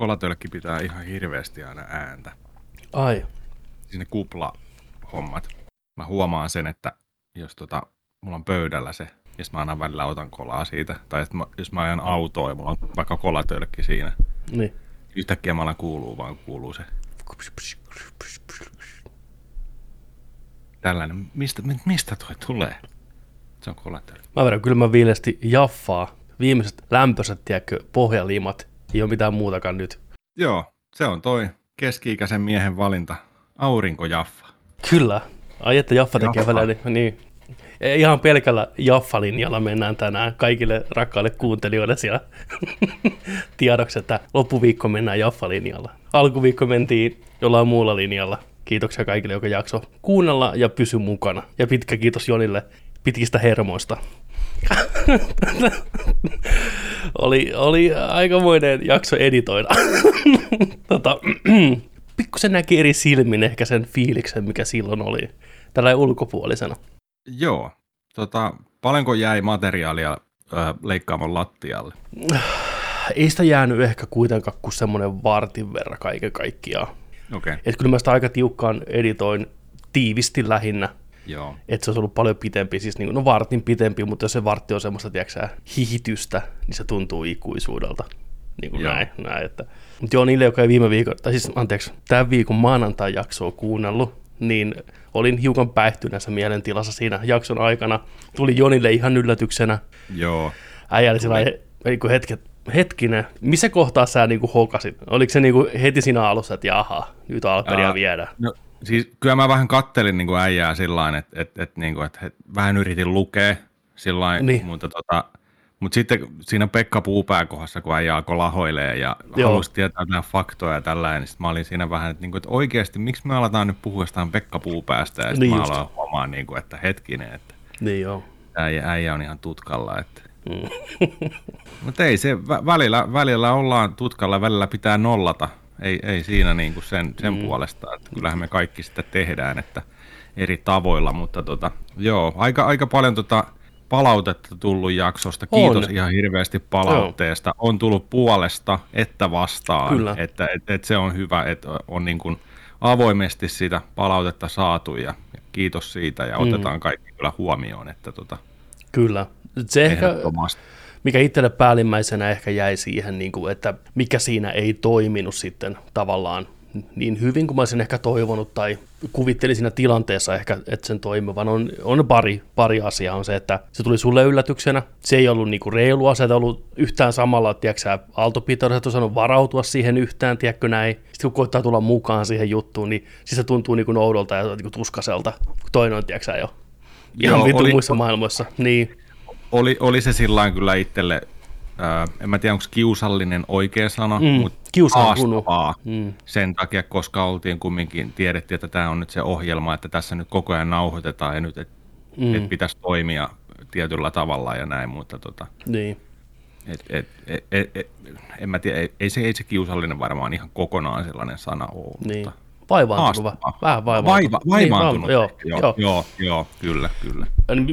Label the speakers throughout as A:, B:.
A: kolatölkki pitää ihan hirveästi aina ääntä.
B: Ai,
A: Sinne kupla-hommat. Mä huomaan sen, että jos tota, mulla on pöydällä se, ja mä aina välillä otan kolaa siitä, tai että mä, jos mä ajan autoa ja mulla on vaikka kolatölkki siinä,
B: niin.
A: yhtäkkiä mä alan kuuluu, vaan kuuluu se tällainen. Mistä, mi- mistä toi tulee? Se on kolatölkki.
B: Mä vedän kylmän viileästi jaffaa. Viimeiset lämpöiset, tiedätkö, pohjalimat. Ei ole mitään muutakaan nyt.
A: Joo, se on toi keski-ikäisen miehen valinta. Aurinkojaffa.
B: Kyllä. Ai että Jaffa tekee
A: Jaffa.
B: välillä, niin, niin. Ei Ihan pelkällä Jaffa-linjalla mennään tänään kaikille rakkaille kuuntelijoille siellä tiedoksi, että loppuviikko mennään Jaffa-linjalla. Alkuviikko mentiin jollain muulla linjalla. Kiitoksia kaikille, joka jakso kuunnella ja pysy mukana. Ja pitkä kiitos Jonille pitkistä hermoista. oli, oli aikamoinen jakso editoida. tota, pikkusen näki eri silmin ehkä sen fiiliksen, mikä silloin oli tällä ulkopuolisena.
A: Joo. Tota, paljonko jäi materiaalia ö, leikkaamon lattialle?
B: Ei sitä jäänyt ehkä kuitenkaan kuin semmoinen vartin verran kaiken kaikkiaan.
A: Okay.
B: Et kyllä mä sitä aika tiukkaan editoin tiivisti lähinnä,
A: joo.
B: että se olisi ollut paljon pitempi, siis niin kuin, no vartin pitempi, mutta jos se vartti on semmoista, tiedätkö hihitystä, niin se tuntuu ikuisuudelta. Niin kuin
A: Joo.
B: näin, näin, että. Mutta joo, niille, jotka ei viime viikon, tai siis anteeksi, tämän viikon maanantai jaksoa kuunnellut, niin olin hiukan päihtyneessä mielentilassa siinä jakson aikana. Tuli Jonille ihan yllätyksenä.
A: Joo.
B: Äijä oli sillä hetket, hetkinen, missä kohtaa sä niin kuin hokasit? Oliko se niin kuin heti siinä alussa, että jaha, nyt Alperia viedä?
A: No, siis kyllä mä vähän kattelin niin kuin äijää sillä että et, et, niin kuin, että et, vähän yritin lukea sillä
B: Niin.
A: niin. mutta, tota, mutta sitten siinä Pekka Puupää kohdassa, kun äijä alkoi lahoilee ja
B: Joo.
A: Halusi tietää nämä faktoja ja tällainen, niin sit mä olin siinä vähän, että, niin kuin, että oikeasti miksi me aletaan nyt puhua jostain Pekka Puupäästä ja sitten
B: Niin
A: mä aloin huomaa, niin kuin, että hetkinen, että
B: Niin joo.
A: äijä, äijä on ihan tutkalla. Että.
B: Mm.
A: Mutta ei se, vä- välillä, välillä ollaan tutkalla, välillä pitää nollata. Ei, ei siinä niin kuin sen, sen mm. puolesta, että kyllähän me kaikki sitä tehdään, että eri tavoilla, mutta tota, joo, aika, aika paljon tota palautetta tullut jaksosta. Kiitos
B: On.
A: ihan hirveästi palautteesta. On tullut puolesta että vastaan,
B: Kyllä.
A: että, että, että se on hyvä, että on niin kuin avoimesti sitä palautetta saatu ja, kiitos siitä ja
B: Mm.
A: otetaan kaikki kyllä huomioon, että tota,
B: Kyllä. Se ehkä. Mikä itselle päällimmäisenä ehkä jäi siihen, niin kuin, että mikä siinä ei toiminut sitten tavallaan niin hyvin kuin mä olisin ehkä toivonut tai kuvittelin siinä tilanteessa ehkä, että sen toimivan. On, on pari, pari asiaa. On se, että se tuli sulle yllätyksenä. Se ei ollut niinku reilua, se ei ollut yhtään samalla, tiedätkö sä, Aalto Peter, et osannut varautua siihen yhtään, tiedätkö näin. Sitten kun koittaa tulla mukaan siihen juttuun, niin siis se tuntuu niinku oudolta ja niinku tuskaselta, kun toinen on, tiedätkö sä, jo ihan
A: Joo,
B: vittu
A: oli-
B: muissa maailmoissa. Niin,
A: Oli, oli se sillä kyllä itselle, ää, en mä tiedä onko kiusallinen oikea sana,
B: Mm,
A: mutta haastavaa
B: Mm.
A: sen takia, koska oltiin kumminkin, tiedettiin, että tämä on nyt se ohjelma, että tässä nyt koko ajan nauhoitetaan ja nyt, että
B: Mm.
A: mm. et pitäisi toimia tietyllä tavalla ja näin, mutta tota,
B: niin.
A: et, et, et, et, et, en mä tiedä, ei, ei, se, ei se kiusallinen varmaan ihan kokonaan sellainen sana ole,
B: Niin.
A: mutta
B: Vaivaantunut,
A: haastavaa.
B: vähän vaivaantunut.
A: Vaiva, vaivaantunut.
B: Niin, joo,
A: joo,
B: joo.
A: joo, joo, kyllä, kyllä.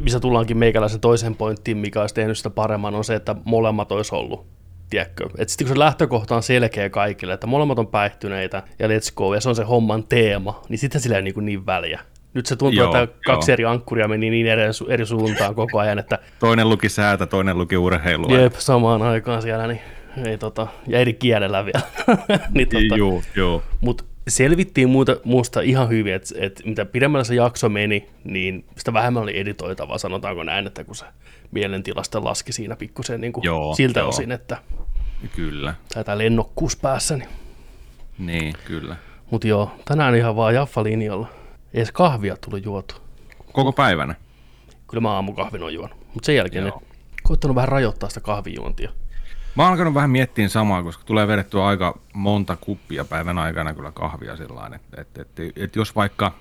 B: Missä tullaankin meikäläisen toisen pointtiin, mikä olisi tehnyt sitä paremman, on se, että molemmat olisi ollut. Tiedätkö? Et sitten kun se lähtökohta on selkeä kaikille, että molemmat on päihtyneitä ja let's go, ja se on se homman teema, niin sitten sillä ei niin, niin väliä. Nyt se tuntuu,
A: Joo,
B: että kaksi
A: joo.
B: eri ankkuria meni niin eri, su- eri suuntaan koko ajan, että
A: Toinen luki säätä, toinen luki urheilua.
B: jep, samaan aikaan siellä, niin ei tota, ja eri kielellä vielä. niin, tota,
A: Joo, joo.
B: Mutta selvittiin muuta, muusta ihan hyvin, että et mitä pidemmällä se jakso meni, niin sitä vähemmän oli editoitavaa, sanotaanko näin, että kun se mielentilasta laski siinä pikkusen niin kuin
A: Joo,
B: siltä
A: joo.
B: osin, että
A: Kyllä,
B: taitaa lennokkuus päässä. Niin.
A: niin, kyllä.
B: Mutta joo, tänään ihan vaan Jaffa-linjalla. Ei edes kahvia tullut juotu.
A: Koko päivänä.
B: Kyllä mä aamukahvin on juonut. Mutta sen jälkeen
A: Joo.
B: koittanut vähän rajoittaa sitä kahvijuontia.
A: Mä oon alkanut vähän miettiä samaa, koska tulee vedettyä aika monta kuppia päivän aikana kyllä kahvia sillä että et, et, et, et jos vaikka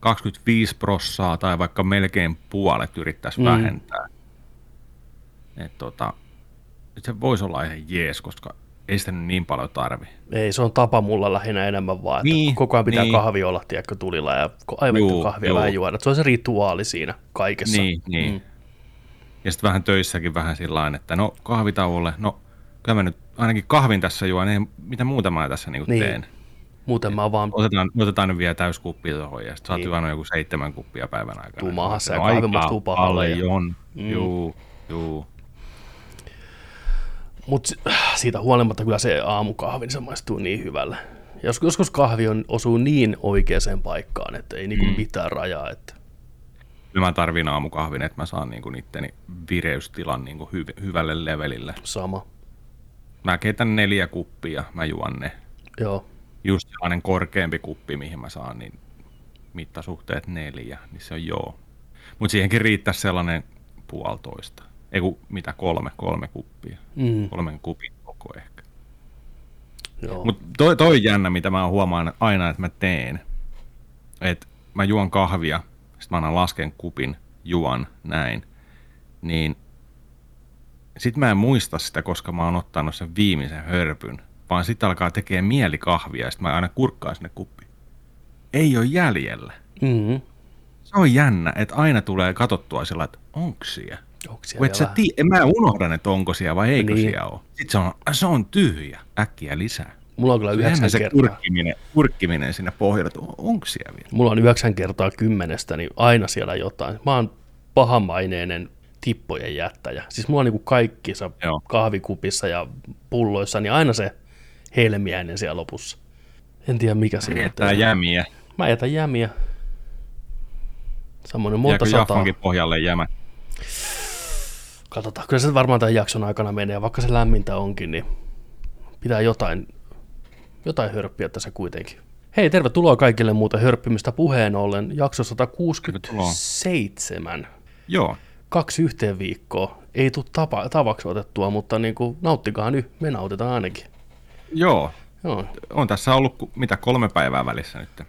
A: 25 prossaa tai vaikka melkein puolet yrittäisi
B: Mm.
A: vähentää, että tota, et se voisi olla ihan jees, koska ei sitä nyt niin paljon tarvi.
B: Ei, se on tapa mulla lähinnä enemmän vaan, että
A: Niin,
B: koko ajan pitää
A: niin.
B: kahvi olla, tiedätkö, tulilla ja aivan
A: Juu,
B: kahvia
A: juu.
B: vähän juoda. Se on se rituaali siinä kaikessa.
A: Niin, niin.
B: Mm.
A: Ja sitten vähän töissäkin vähän sillä että no kahvitauolle, no kyllä mä nyt ainakin kahvin tässä juon, niin mitä muuta mä tässä niin
B: Niin.
A: teen.
B: Muuten mä vaan
A: Otetaan, otetaan nyt vielä täyskuppi tuohon ja sitten
B: Niin.
A: joku seitsemän kuppia päivän aikana.
B: Tuu mahassa ja kahvi maistuu pahalle ja- Mm.
A: juu, juu.
B: Mutta siitä huolimatta kyllä se aamukahvi, niin se maistuu niin hyvälle. Jos, joskus kahvi on, osuu niin oikeaan paikkaan, että ei niinku
A: Mm.
B: mitään rajaa. Että.
A: Kyllä mä tarvin aamukahvin, että mä saan niinku itteni vireystilan niinku hy- hyvälle levelille.
B: Sama.
A: Mä keitän neljä kuppia, mä juon ne.
B: Joo.
A: Just sellainen korkeampi kuppi, mihin mä saan, niin mittasuhteet neljä, niin se on joo. Mutta siihenkin riittäisi sellainen puolitoista. Ei kun mitä kolme, kolme kuppia.
B: Mm.
A: Kolmen kupin koko ehkä. Mutta toi, toi jännä, mitä mä huomaan aina, että mä teen. Että mä juon kahvia, sitten mä annan lasken kupin, juon näin. Niin sit mä en muista sitä, koska mä oon ottanut sen viimeisen hörpyn. Vaan sitten alkaa tekee mieli kahvia ja sitten mä aina kurkkaan sinne kuppiin. Ei ole jäljellä.
B: Mm.
A: Se on jännä, että aina tulee katsottua sillä, että onko siellä.
B: Onko siellä
A: et sä tii, en mä unohdan, että onko siellä vai eikö
B: Niin.
A: siellä ole. Sitten se on, se on tyhjä, äkkiä lisää.
B: Mulla on kyllä yhdeksän
A: se
B: kertaa.
A: kurkkiminen, kurkkiminen sinne pohjalle, että on- onko siellä vielä?
B: Mulla on yhdeksän kertaa kymmenestä, niin aina siellä jotain. Mä oon pahamaineinen tippojen jättäjä. Siis mulla on kaikissa
A: Joo.
B: kahvikupissa ja pulloissa, niin aina se helmiäinen siellä lopussa. En tiedä mikä siinä on.
A: Tää jämiä.
B: Mä jätän jämiä. Samoin monta
A: Jääkö
B: sataa.
A: Pohjalle jämä?
B: Katsotaan, kyllä se varmaan tämän jakson aikana menee, vaikka se lämmintä onkin, niin pitää jotain, jotain hörppiä tässä kuitenkin. Hei, tervetuloa kaikille muuta hörppimistä puheen ollen. Jakso 167.
A: Joo.
B: Kaksi yhteen viikkoa. Ei tule tapa, tavaksi otettua, mutta niin kuin, nauttikaa nyt. Me nautitaan ainakin.
A: Joo.
B: Joo,
A: On tässä ollut mitä kolme päivää välissä nyt,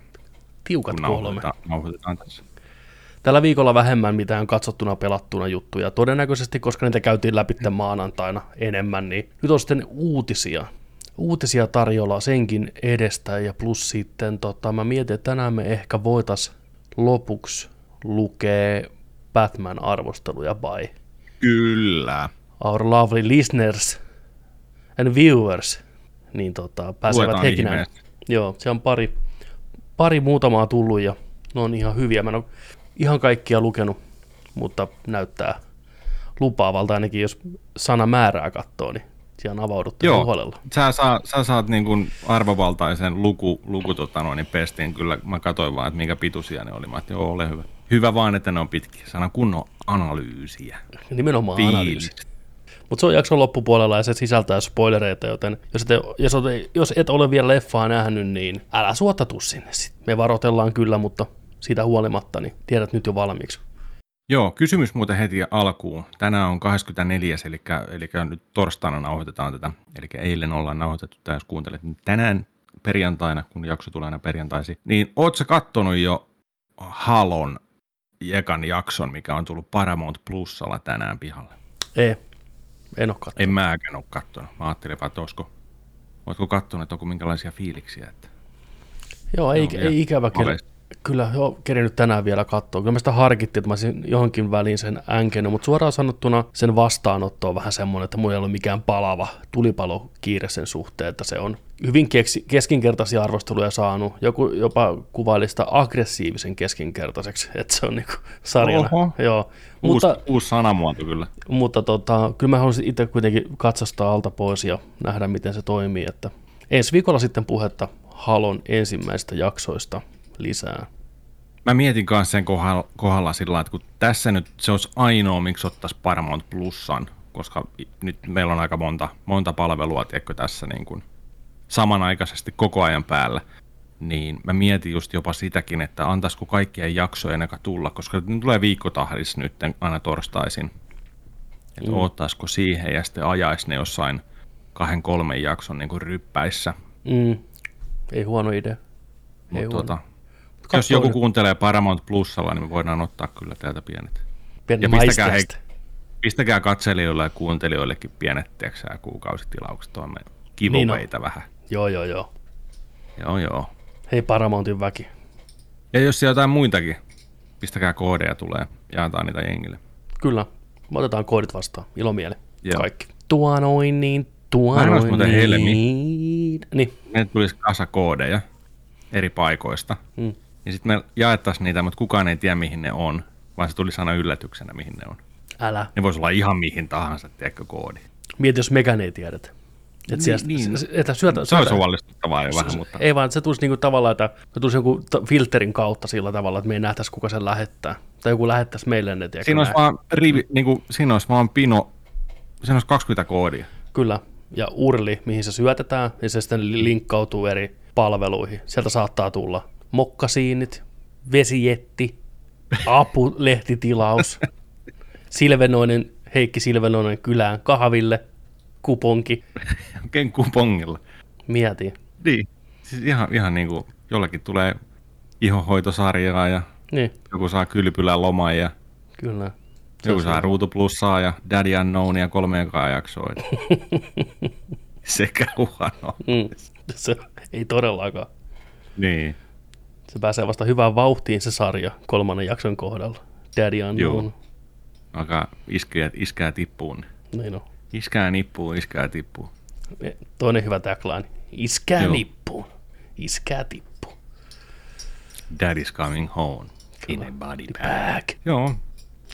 B: tiukat kolme.
A: nauhoitetaan, nauhoitetaan tässä.
B: Tällä viikolla vähemmän mitään katsottuna pelattuna juttuja. Todennäköisesti, koska niitä käytiin läpi maanantaina enemmän, niin nyt on sitten uutisia. Uutisia tarjolla senkin edestä ja plus sitten tota, mä mietin, että tänään me ehkä voitais lopuksi lukea Batman-arvosteluja by
A: Kyllä.
B: our lovely listeners and viewers. Niin tota, pääsevät
A: Luetaan
B: hekin näin. Joo, se on pari, pari muutamaa tullut ja ne on ihan hyviä. Mä en ole ihan kaikkia lukenut, mutta näyttää lupaavalta ainakin, jos sana määrää katsoo, niin siellä on avauduttu
A: Joo.
B: huolella.
A: Sä, saa, sä saat niin kuin arvovaltaisen luku, luku tota noin, niin pestiin. Kyllä mä katsoin vaan, että minkä pituisia ne oli. Mä ajattelin, joo, ole hyvä. Hyvä vaan, että ne on pitkiä. Sanan kunnon analyysiä.
B: Nimenomaan analyysi.
A: Fiilis.
B: Mutta se on jakson loppupuolella ja se sisältää spoilereita, joten jos et, jos, et, jos et ole vielä leffaa nähnyt, niin älä suottatu sinne. Me varoitellaan kyllä, mutta siitä huolimatta, niin tiedät nyt jo valmiiksi.
A: Joo, kysymys muuten heti alkuun. Tänään on 24, eli, eli nyt torstaina nauhoitetaan tätä, eli eilen ollaan nauhoitettu tämä, jos kuuntelet. Niin tänään perjantaina, kun jakso tulee aina perjantaisin, niin oot sä kattonut jo Halon ekan jakson, mikä on tullut Paramount Plusalla tänään pihalle?
B: Ei, en ole katsonut.
A: En mäkään ole kattonut. Mä ajattelin vaan, että olisiko, ootko kattonut, että onko minkälaisia fiiliksiä. Että...
B: Joo, ei,
A: Joo,
B: ei ikävä kyllä. Kyllä, joo, kerinyt tänään vielä katsoa. Kyllä mä sitä harkittiin, että mä olisin johonkin väliin sen änkenyt, mutta suoraan sanottuna sen vastaanotto on vähän semmoinen, että mulla ei ole mikään palava tulipalo kiire sen suhteen, että se on hyvin keksi, keskinkertaisia arvosteluja saanut. Joku jopa kuvaili sitä aggressiivisen keskinkertaiseksi, että se on niinku sarjana.
A: Oho.
B: Joo.
A: Uusi,
B: Mutta,
A: uusi sanamuoto kyllä.
B: mutta tota, kyllä mä haluaisin itse kuitenkin katsastaa alta pois ja nähdä, miten se toimii. Että ensi viikolla sitten puhetta Halon ensimmäistä jaksoista lisää.
A: Mä mietin kanssa sen kohdalla, kohdalla sillä että kun tässä nyt se olisi ainoa, miksi ottaisi Paramount Plusan, koska nyt meillä on aika monta, monta palvelua, tiedätkö, tässä niin kuin samanaikaisesti koko ajan päällä, niin mä mietin just jopa sitäkin, että antaisiko kaikkien jaksojen eka tulla, koska ne tulee viikkotahdissa nyt aina torstaisin, että mm. ottaisiko siihen ja sitten ajaisi ne jossain kahden kolmen jakson niin kuin ryppäissä.
B: Mm. Ei huono idea. Ei
A: Mutta
B: huono.
A: tuota,
B: Katsoo
A: jos joku kuuntelee Paramount Plusalla, niin me voidaan ottaa kyllä täältä pienet.
B: pieni
A: ja pistäkää
B: maisteesta.
A: Pistäkää katselijoille ja kuuntelijoillekin pienet tiedätkö, kuukausitilaukset tuonne kivoveita
B: Niin
A: niin vähän.
B: Joo, joo, joo.
A: Joo, joo.
B: Hei Paramountin väki.
A: Ja jos siellä jotain muitakin, pistäkää koodeja tulee, jaetaan niitä jengille.
B: Kyllä, me otetaan koodit vastaan. Ilomieli.
A: Joo.
B: Kaikki. Tuo noin niin, Tuo
A: Mä
B: noin
A: muuten helmi.
B: niin. Niin.
A: Meille tulisi kasa koodeja eri paikoista.
B: Mm.
A: Ja sitten me jaettaisiin niitä, mutta kukaan ei tiedä mihin ne on, vaan se tulisi aina yllätyksenä mihin ne on.
B: Älä.
A: Ne voisi olla ihan mihin tahansa, tiedätkö, koodi.
B: Mieti, jos mekään ei tiedetä. Et
A: Niin,
B: niin,
A: niin.
B: se, että syötä,
A: Se olisi huolestuttavaa jo vähän, mutta
B: Ei vaan, se tulisi niinku tavallaan, että se tulisi joku filterin kautta sillä tavalla, että me ei nähtäisi, kuka sen lähettää. Tai joku lähettäisi meille ne, tiedätkö,
A: siinä olisi, vaan rivi, niin kuin, siinä olisi vaan pino, siinä olisi 20 koodia.
B: Kyllä. Ja urli, mihin se syötetään, niin se sitten li- linkkautuu eri palveluihin. Sieltä saattaa tulla mokkasiinit, vesijetti, apulehtitilaus, Silvenoinen, Heikki Silvenoinen kylään kahville, kuponki.
A: Oikein kupongilla.
B: Mieti.
A: Niin. Siis ihan, ihan niin kuin jollakin tulee ihohoitosarjaa ja
B: Niin,
A: joku saa kylpylän loman ja
B: kyllä. Se
A: joku saa ruutuplussaa ja Daddy Unknownia kolme ekaa jaksoa. Sekä huono.
B: Mm, se ei todellakaan.
A: Niin.
B: Se pääsee vasta hyvään vauhtiin se sarja kolmannen jakson kohdalla. Daddy Unknown.
A: Joo. Alkaa iskeä, iskää tippuun.
B: Niin on.
A: Iskää nippuun, iskää tippuun.
B: Toinen hyvä tagline. Iskää
A: Joo.
B: nippuun. Iskää tippuun.
A: Daddy's coming home. In a body bag.
B: Back.
A: Joo.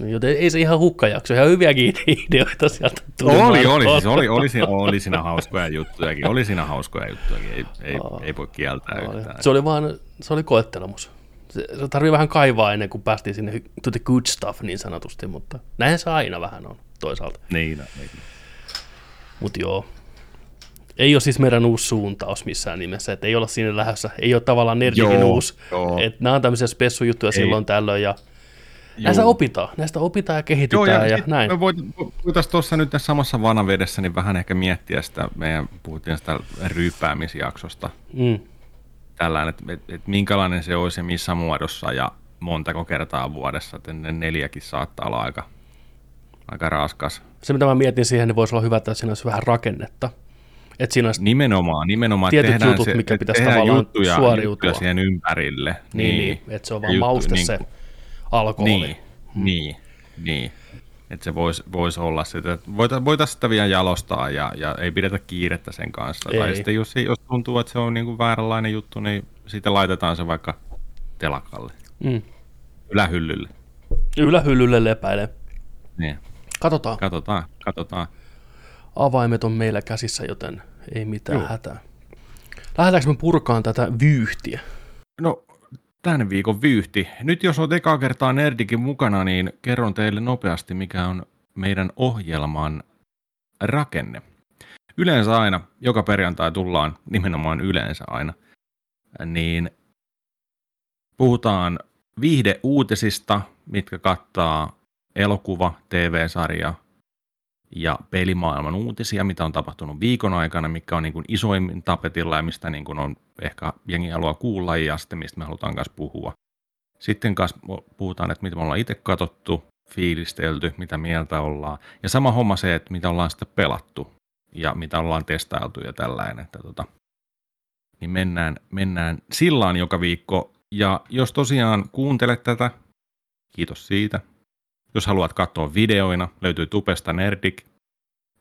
B: Joten ei se ihan hukkajakso. Ihan hyviäkin ideoita sieltä tuli.
A: Oli, oli,
B: maailmalta.
A: siis oli, oli, siinä, oli siinä hauskoja juttujakin. Oli siinä hauskoja juttujakin. Ei, ei, ei voi kieltää
B: Oli.
A: yhtään.
B: Se oli vaan, se oli koettelemus. Se, se tarvii vähän kaivaa ennen kuin päästiin sinne to the good stuff niin sanotusti, mutta näin se aina vähän on toisaalta.
A: Niin, no, niin.
B: Mutta joo, ei ole siis meidän uusi suuntaus missään nimessä, että ei olla siinä lähdössä, ei ole tavallaan Nerdikin
A: Joo,
B: uusi.
A: joo.
B: Et nämä on tämmöisiä spessujuttuja silloin tällöin ja näistä opitaan, näistä opitaan ja kehitytään
A: Joo,
B: ja, ja näin.
A: Me voit- voitaisiin tuossa nyt tässä samassa vanavedessä niin vähän ehkä miettiä sitä, meidän puhuttiin sitä ryyppäämisjaksosta,
B: Mm.
A: tällainen, että et, et minkälainen se olisi ja missä muodossa ja montako kertaa vuodessa, että ne neljäkin saattaa olla aika, aika raskas.
B: Se mitä mä mietin siihen, niin voisi olla hyvä, että siinä olisi vähän rakennetta. Että siinä olisi,
A: Nimenomaan, nimenomaan.
B: Tietyt
A: tehdään
B: jutut,
A: se,
B: mikä pitäisi tavallaan
A: juttuja,
B: suoriutua.
A: juttuja siihen ympärille.
B: niin, niin, että se on vaan
A: Juttu-
B: mauste
A: niin
B: se alkoholi.
A: Niin, niin, niin. Että se voisi vois olla sitä, että voita- voitaisiin sitä vielä jalostaa ja, ja ei pidetä kiirettä sen kanssa.
B: Ei.
A: Tai sitten jos, jos tuntuu, että se on niinku vääränlainen juttu, niin sitten laitetaan se vaikka telakalle,
B: Mm.
A: ylähyllylle.
B: Ylähyllylle lepäilee.
A: Niin.
B: Katsotaan.
A: Katsotaan, katsotaan.
B: Avaimet on meillä käsissä, joten ei mitään
A: Joo.
B: hätää. Lähdetäänkö me purkaan tätä vyyhtiä?
A: No, tämän viikon vyyhti. Nyt jos olet ekaa kertaa Nerdikin mukana, niin kerron teille nopeasti, mikä on meidän ohjelman rakenne. Yleensä aina, joka perjantai tullaan, nimenomaan yleensä aina, niin puhutaan viihdeuutisista, mitkä kattaa elokuva, TV-sarja ja pelimaailman uutisia, mitä on tapahtunut viikon aikana, mikä on niin kuin isoimmin tapetilla ja mistä niin kuin on ehkä jengi haluaa kuulla ja sitten mistä me halutaan kanssa puhua. Sitten kanssa puhutaan, että mitä me ollaan itse katsottu, fiilistelty, mitä mieltä ollaan. Ja sama homma se, että mitä ollaan sitten pelattu ja mitä ollaan testailtu ja tällainen. Että tota, niin mennään, mennään sillaan joka viikko. Ja jos tosiaan kuuntelet tätä, kiitos siitä. Jos haluat katsoa videoina, löytyy Tupesta Nerdik.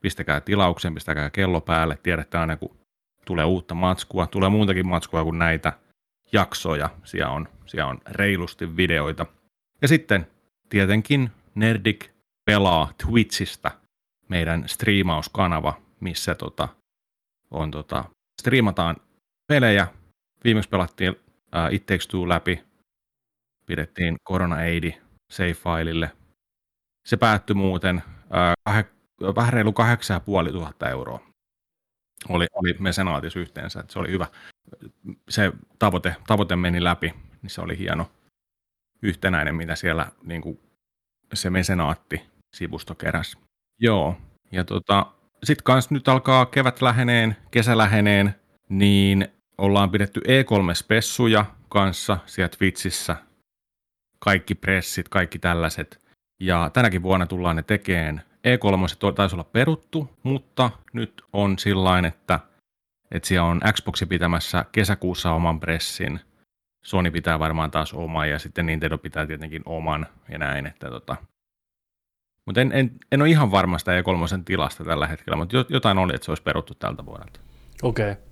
A: Pistäkää tilauksen, pistäkää kello päälle. Tiedätte aina, kun tulee uutta matskua. Tulee muutakin matskua kuin näitä jaksoja. Siellä on, siellä on reilusti videoita. Ja sitten tietenkin Nerdik pelaa Twitchistä meidän striimauskanava, missä tota, on tota, striimataan pelejä. Viimeksi pelattiin uh, It Takes Two läpi. Pidettiin Corona Aidi save-filille. Se päättyi muuten kah- vähän reilu 8500 euroa. Oli, oli mesenaatis yhteensä, että se oli hyvä. Se tavoite, tavoite meni läpi, niin se oli hieno yhtenäinen, mitä siellä niin kuin se mesenaatti sivusto keräs. Joo, ja tota, sitten kans nyt alkaa kevät läheneen, kesä läheneen, niin ollaan pidetty E3-spessuja kanssa siellä Twitchissä. Kaikki pressit, kaikki tällaiset. Ja tänäkin vuonna tullaan ne tekeen. E3 taisi olla peruttu, mutta nyt on sillain, että, että siellä on Xboxi pitämässä kesäkuussa oman pressin. Sony pitää varmaan taas oman ja sitten Nintendo pitää tietenkin oman ja näin, että tota, Mutta en, en, en ole ihan varma sitä E3 tilasta tällä hetkellä, mutta jotain oli, että se olisi peruttu tältä vuodelta.
B: Okei. Okay.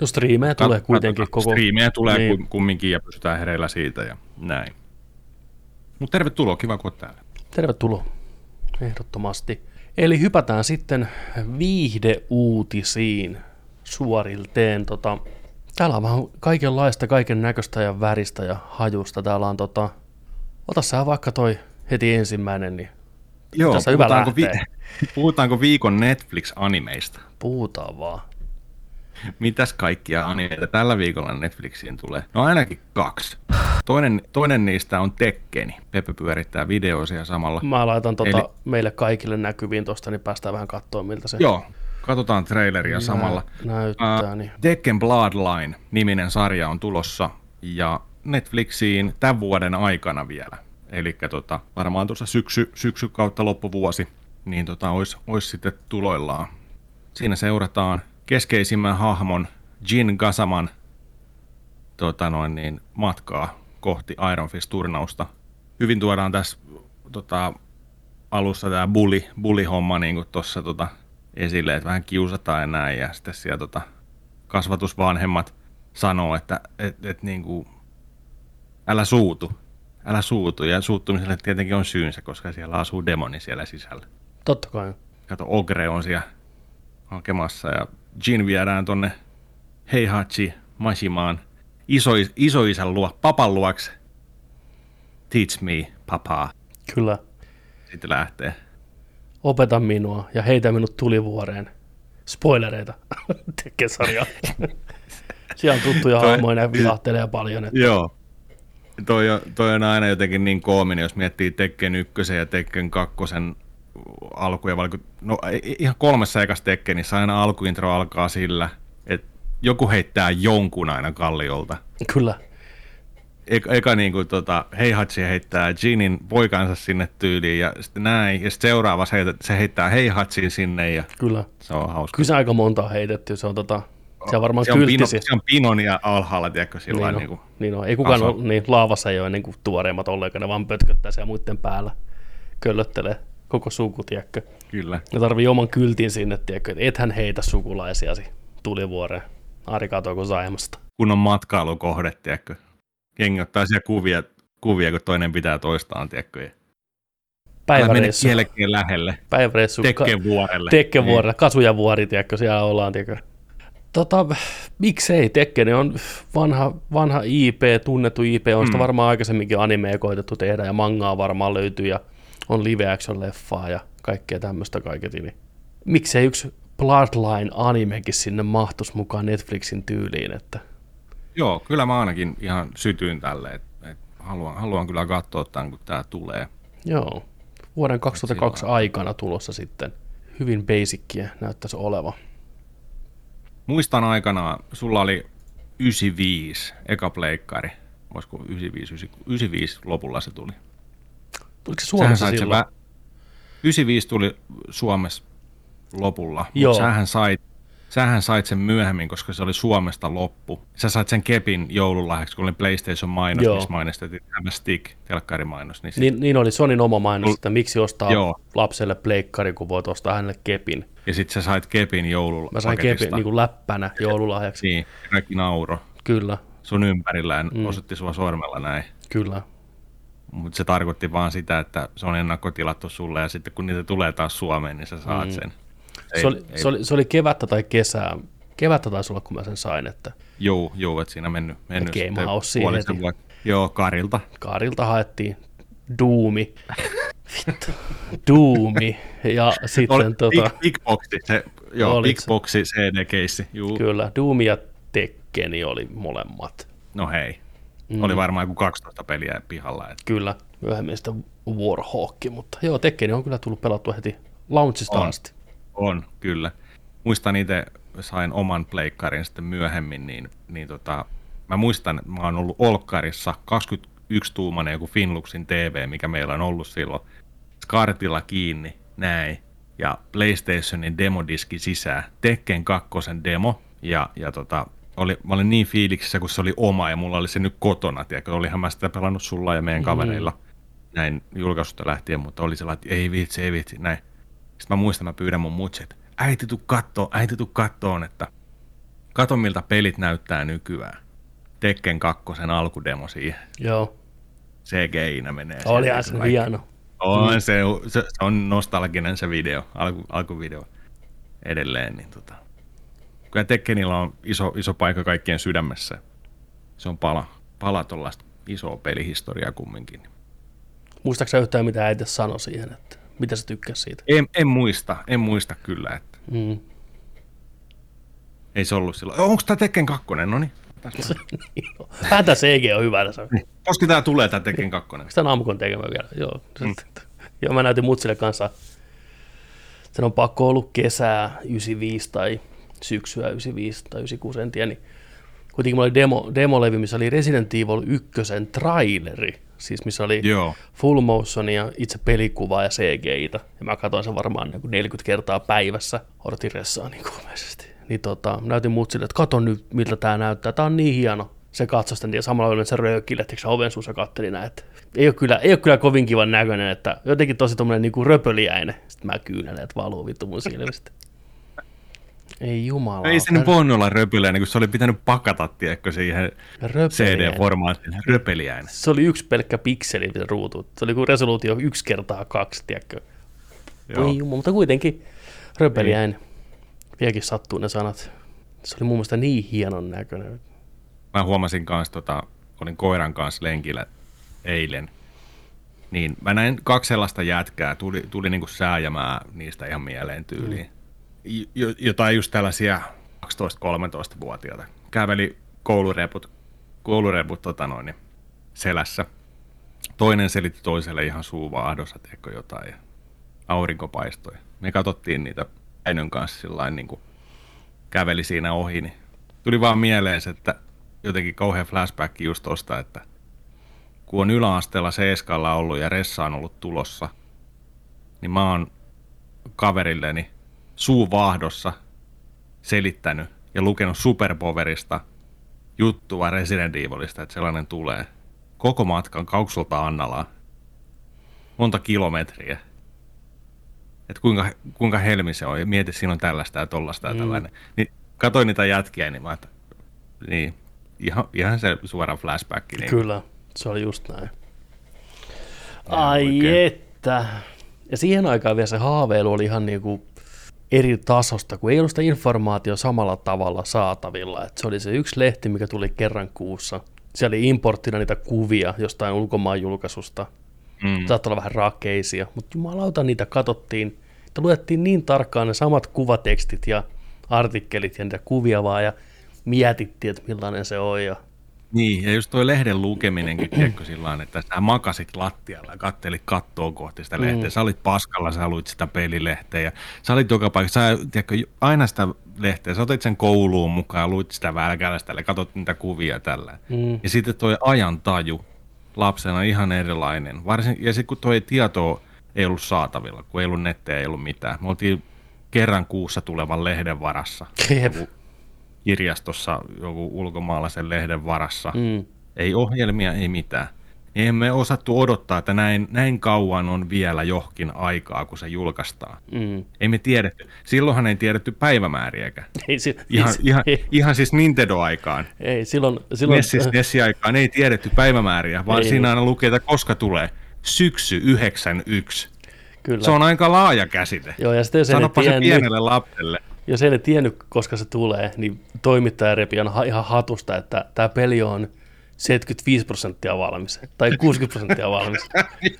B: No striimejä tulee kuitenkin koko...
A: Striimejä tulee niin. kumminkin ja pysytään hereillä siitä ja näin. Mutta tervetuloa, kiva kun täällä.
B: Tervetuloa, ehdottomasti. Eli hypätään sitten viihdeuutisiin suorilteen. Tota, täällä on vähän kaikenlaista, kaiken näköistä ja väristä ja hajusta. Täällä on tota, ota sä vaikka toi heti ensimmäinen, niin
A: Joo, tässä hyvä puhutaanko, vi- puhutaanko viikon Netflix-animeista?
B: Puhutaan vaan.
A: Mitäs kaikkia animeita tällä viikolla Netflixiin tulee? No ainakin kaksi. Toinen, toinen niistä on Tekkeni. Pepe pyörittää videoisia samalla.
B: Mä laitan tota Eli... meille kaikille näkyviin tosta, niin päästään vähän katsoa miltä se...
A: Joo, katsotaan traileria Nä, samalla.
B: Näyttää, uh, niin.
A: Tekken Bloodline niminen sarja on tulossa ja Netflixiin tämän vuoden aikana vielä. Eli tota, varmaan tuossa syksy, syksy kautta loppuvuosi, niin tota, olisi olis sitten tuloillaan. Siinä seurataan keskeisimmän hahmon Jin Gasaman tota noin, niin, matkaa kohti Iron Fist-turnausta. Hyvin tuodaan tässä tota, alussa tämä bully, bully-homma niin tuossa tota, esille, että vähän kiusataan ja näin, ja sitten siellä tota, kasvatusvanhemmat sanoo, että et, et, niin kuin, älä suutu, älä suutu, ja suuttumiselle tietenkin on syynsä, koska siellä asuu demoni siellä sisällä.
B: Totta kai.
A: Kato, Ogre on siellä hakemassa, ja Jin viedään tonne Heihachi Mashimaan iso, isoisän luo, papan luokse. Teach me, papa.
B: Kyllä.
A: Sitten lähtee.
B: Opeta minua ja heitä minut tulivuoreen. Spoilereita tekee sarja. Siellä on tuttuja hahmoja ja vilahtelee paljon. Että...
A: Joo. Toi, toi on aina jotenkin niin koominen, jos miettii Tekken 1 ja Tekken 2 alkuja, no ihan kolmessa ekassa Tekkenissä aina alkuintro alkaa sillä, että joku heittää jonkun aina kalliolta.
B: Kyllä.
A: Eka, eka niin kuin, tota, Heihatsi heittää Jinin poikansa sinne tyyliin ja sitten näin. Ja sitten seuraava se, se heittää Heihatsin sinne ja
B: Kyllä.
A: se on hauska.
B: Kyllä se aika monta on heitetty. Se on, tota, se on varmaan
A: se on, pino, se on pinon ja alhaalla, tiedätkö, sillä
B: niin,
A: niin kuin
B: niin on. Ei kukaan ole, niin, laavassa ei ole ennen kuin tuoreimmat ollenkaan, ne vaan pötköttää siellä muiden päällä. Köllöttelee koko suku, tiedätkö.
A: Kyllä.
B: Ne tarvii oman kyltin sinne, tiedätkö, että ethän heitä sukulaisiasi tulivuoreen. Ari katoako Saimasta.
A: Kun on matkailukohde, tiedätkö. Jengi ottaa siellä kuvia, kuvia, kun toinen pitää toistaan, tiedätkö.
B: Päiväreissu.
A: Päiväreissu. lähelle.
B: Päiväreissu.
A: Tekkevuorelle.
B: Tekkevuorelle. Niin. Kasujavuori, tiedätkö, siellä ollaan, tiedätkö. Tota, miksei Tekkeni on vanha, vanha IP, tunnettu IP, on sitä mm. varmaan aikaisemminkin animea koitettu tehdä ja mangaa varmaan löytyy ja on live action leffaa ja kaikkea tämmöistä kaiketi, niin miksei yksi Bloodline-animekin sinne mahtus mukaan Netflixin tyyliin, että...
A: Joo, kyllä mä ainakin ihan sytyin tälle, että et haluan, haluan kyllä katsoa tämän, kun tämä tulee.
B: Joo, vuoden 2002 Sillä... aikana tulossa sitten. Hyvin basickia näyttäisi oleva.
A: Muistan aikana, sulla oli 95 eka pleikkari. Olisiko 95, 95 lopulla se tuli.
B: Tuliko se Suomessa silloin? Se vä-
A: 95 tuli Suomessa lopulla,
B: mutta
A: sähän sait, sähän sait sen myöhemmin, koska se oli Suomesta loppu. Sä sait sen kepin joululahjaksi, kun oli PlayStation mainos, Joo. missä mainostettiin tämä Stick, telkkarimainos.
B: Niin, niin, niin oli Sonin oma mainos, että miksi ostaa Joo. lapselle pleikkari, kun voit ostaa hänelle kepin.
A: Ja sitten sä sait kepin joululahjaksi.
B: Mä sain kepin niin kuin läppänä joululahjaksi.
A: niin, kaikki nauro.
B: Kyllä.
A: Sun ympärillään mm. osoitti sua sormella näin.
B: Kyllä.
A: Mutta se tarkoitti vaan sitä, että se on ennakkotilattu sulle ja sitten kun niitä tulee taas Suomeen, niin sä saat mm. sen.
B: Ei, se, oli, ei. Se, oli, se oli kevättä tai kesää. Kevättä taisi olla, kun mä sen sain. Että...
A: Joo, joo, että siinä mennyt, mennyt
B: Game heti. Vuotta.
A: Joo, Karilta.
B: Karilta haettiin Duumi. Vittu. Duumi. Ja sitten oli tota...
A: Big, big Boxi, se, joo, Big Boxi CD-keissi. Juu.
B: Kyllä, Duumi ja Tekkeni oli molemmat.
A: No hei. Mm. Oli varmaan joku 12 peliä pihalla. Että...
B: Kyllä, myöhemmin sitten Warhawk, mutta joo, Tekkeni on kyllä tullut pelattua heti launchista
A: on.
B: asti.
A: On, kyllä. Muistan itse, sain oman pleikkarin sitten myöhemmin, niin, niin tota, mä muistan, että mä oon ollut Olkkarissa 21-tuumainen joku Finluxin TV, mikä meillä on ollut silloin, skartilla kiinni, näin, ja PlayStationin demodiski sisään, Tekken 2 demo, ja, ja tota, oli, mä olin niin fiiliksissä, kun se oli oma, ja mulla oli se nyt kotona, tiedätkö, olihan mä sitä pelannut sulla ja meidän mm. kavereilla. näin julkaisusta lähtien, mutta oli sellainen, että ei vitsi, ei vitsi, näin. Sitten mä muistan, mä pyydän mun mutset, äiti tuu kattoo, äiti tuu kattoon, että kato miltä pelit näyttää nykyään. Tekken kakkosen alkudemo siihen.
B: Joo.
A: CGI-nä menee.
B: Olihan se hieno.
A: On, se, se, se, on nostalginen se video, alku, alkuvideo edelleen. Niin tota. Kyllä Tekkenillä on iso, iso paikka kaikkien sydämessä. Se on pala, pala tuollaista isoa pelihistoriaa kumminkin.
B: Muistaaksä yhtään mitä äiti sanoi siihen, että mitä sä tykkäsi siitä?
A: En, en muista, en muista kyllä. Että.
B: Mm.
A: Ei se ollut silloin. Onko tämä Tekken 2? No niin.
B: Päätä CG on hyvä tässä.
A: Niin. Koska tämä tulee tämä Tekken 2?
B: Sitä Namkon tekemään vielä, joo. Mm. Joo, mä näytin mutsille kanssa. Sen on pakko ollut kesää 95 tai syksyä 95 tai 96, en tiedä. Niin kuitenkin mulla oli demo, demolevy, missä oli Resident Evil 1 traileri. Siis missä oli
A: Joo.
B: full motion ja itse pelikuvaa ja CGI-tä. Ja mä katsoin sen varmaan niin 40 kertaa päivässä. Odotin ressaa niin kuumeisesti. Niin tota, näytin mutsille, että kato nyt, miltä tämä näyttää. Tämä on niin hieno. Se katsoi sitä ja samalla oli se röökille, että se oven suussa katteli näin, että ei ole, kyllä, ei ole kyllä kovin kivan näköinen, että jotenkin tosi tommonen niinku röpöliäinen. Sitten mä kyynelen, että valuu vittu mun silmistä. Ei jumala.
A: Ei sen voinut olla röpyläinen, kun se oli pitänyt pakata, tiedätkö, siihen. CD-formaattiin. Röpeliäinen.
B: Se oli yksi pelkkä pikseli se ruutu. Se oli kuin resoluutio yksi kertaa kaksi, tiedätkö.
A: Joo.
B: Ei jumala, mutta kuitenkin röpeliäinen. Vieläkin sattuu ne sanat. Se oli mun mielestä niin hienon näköinen.
A: Mä huomasin kanssa, tota, olin koiran kanssa lenkillä eilen, niin mä näin kaksi sellaista jätkää, tuli, tuli niinku sääjämään niistä ihan mieleen tyyliin. Mm. Jo, jotain just tällaisia 12-13-vuotiaita. Käveli koulureput, koulureput tota noin, niin selässä. Toinen selitti toiselle ihan suuvaahdossa, tiedätkö jotain, ja aurinko paistoi. Me katsottiin niitä Äinön kanssa sillä niin kuin käveli siinä ohi, niin tuli vaan mieleen että jotenkin kauhean flashback just tosta, että kun on yläasteella seiskalla ollut ja Ressa on ollut tulossa, niin mä oon kaverilleni suuvaahdossa selittänyt ja lukenut Superpowerista juttua Resident Evilista, että sellainen tulee. Koko matkan kauksulta Annalaan. Monta kilometriä. Että kuinka, kuinka helmi se on. Ja mieti, siinä on tällaista ja tollasta ja
B: Mm.
A: tällainen. Niin katoin niitä jätkiä, niin mä että, niin, ihan, ihan se suora flashback. Niin.
B: Kyllä, se oli just näin. Ai että. Ja siihen aikaan vielä se haaveilu oli ihan niinku eri tasosta, kun ei ollut sitä informaatiota samalla tavalla saatavilla. Et se oli se yksi lehti, mikä tuli kerran kuussa. Siellä oli importtina niitä kuvia jostain ulkomaan julkaisusta.
A: Mm.
B: Saattoi olla vähän rakeisia, mutta jumalauta niitä katsottiin. Että luettiin niin tarkkaan ne samat kuvatekstit ja artikkelit ja niitä kuvia vaan ja mietittiin, että millainen se on. Ja
A: Niin, ja just toi lehden lukeminenkin, tiedätkö, sillä että sä makasit lattialla ja kattelit kattoon kohti sitä lehteä. Mm. Sä olit paskalla, sä luit sitä pelilehteä ja sä olit joka paikassa, sä, tiedätkö, aina sitä lehteä, sä otit sen kouluun mukaan ja luit sitä välkälästä ja katsot niitä kuvia tällä.
B: Mm.
A: Ja sitten toi ajantaju lapsena ihan erilainen. Varsin, ja sitten kun toi tieto ei ollut saatavilla, kun ei ollut nettiä, ei ollut mitään. Me oltiin kerran kuussa tulevan lehden varassa.
B: Jep.
A: Kirjastossa joku ulkomaalaisen lehden varassa.
B: Mm.
A: Ei ohjelmia, ei mitään. Niin Emme osattu odottaa, että näin, näin kauan on vielä johonkin aikaa, kun se julkaistaan.
B: Mm.
A: Ei me tiedetty. Silloinhan ei tiedetty päivämääriäkään.
B: Ei, si-
A: Ihan,
B: ei,
A: ihan,
B: ei,
A: ihan siis Nintendo-aikaan.
B: ei, silloin, silloin
A: Nessis, Nessi-aikaan ei tiedetty päivämääriä, vaan
B: Ei.
A: siinä aina lukee, että koska tulee. Syksy 91.
B: kyllä.
A: Se on aika laaja käsite.
B: Joo, ja sitten jos
A: Sanopa se pienelle lapselle.
B: Jos ei ne tiennyt, koska se tulee, niin toimittaja repi ha- ihan hatusta, että tämä peli on 75 prosenttia valmis, tai 60 prosenttia valmis.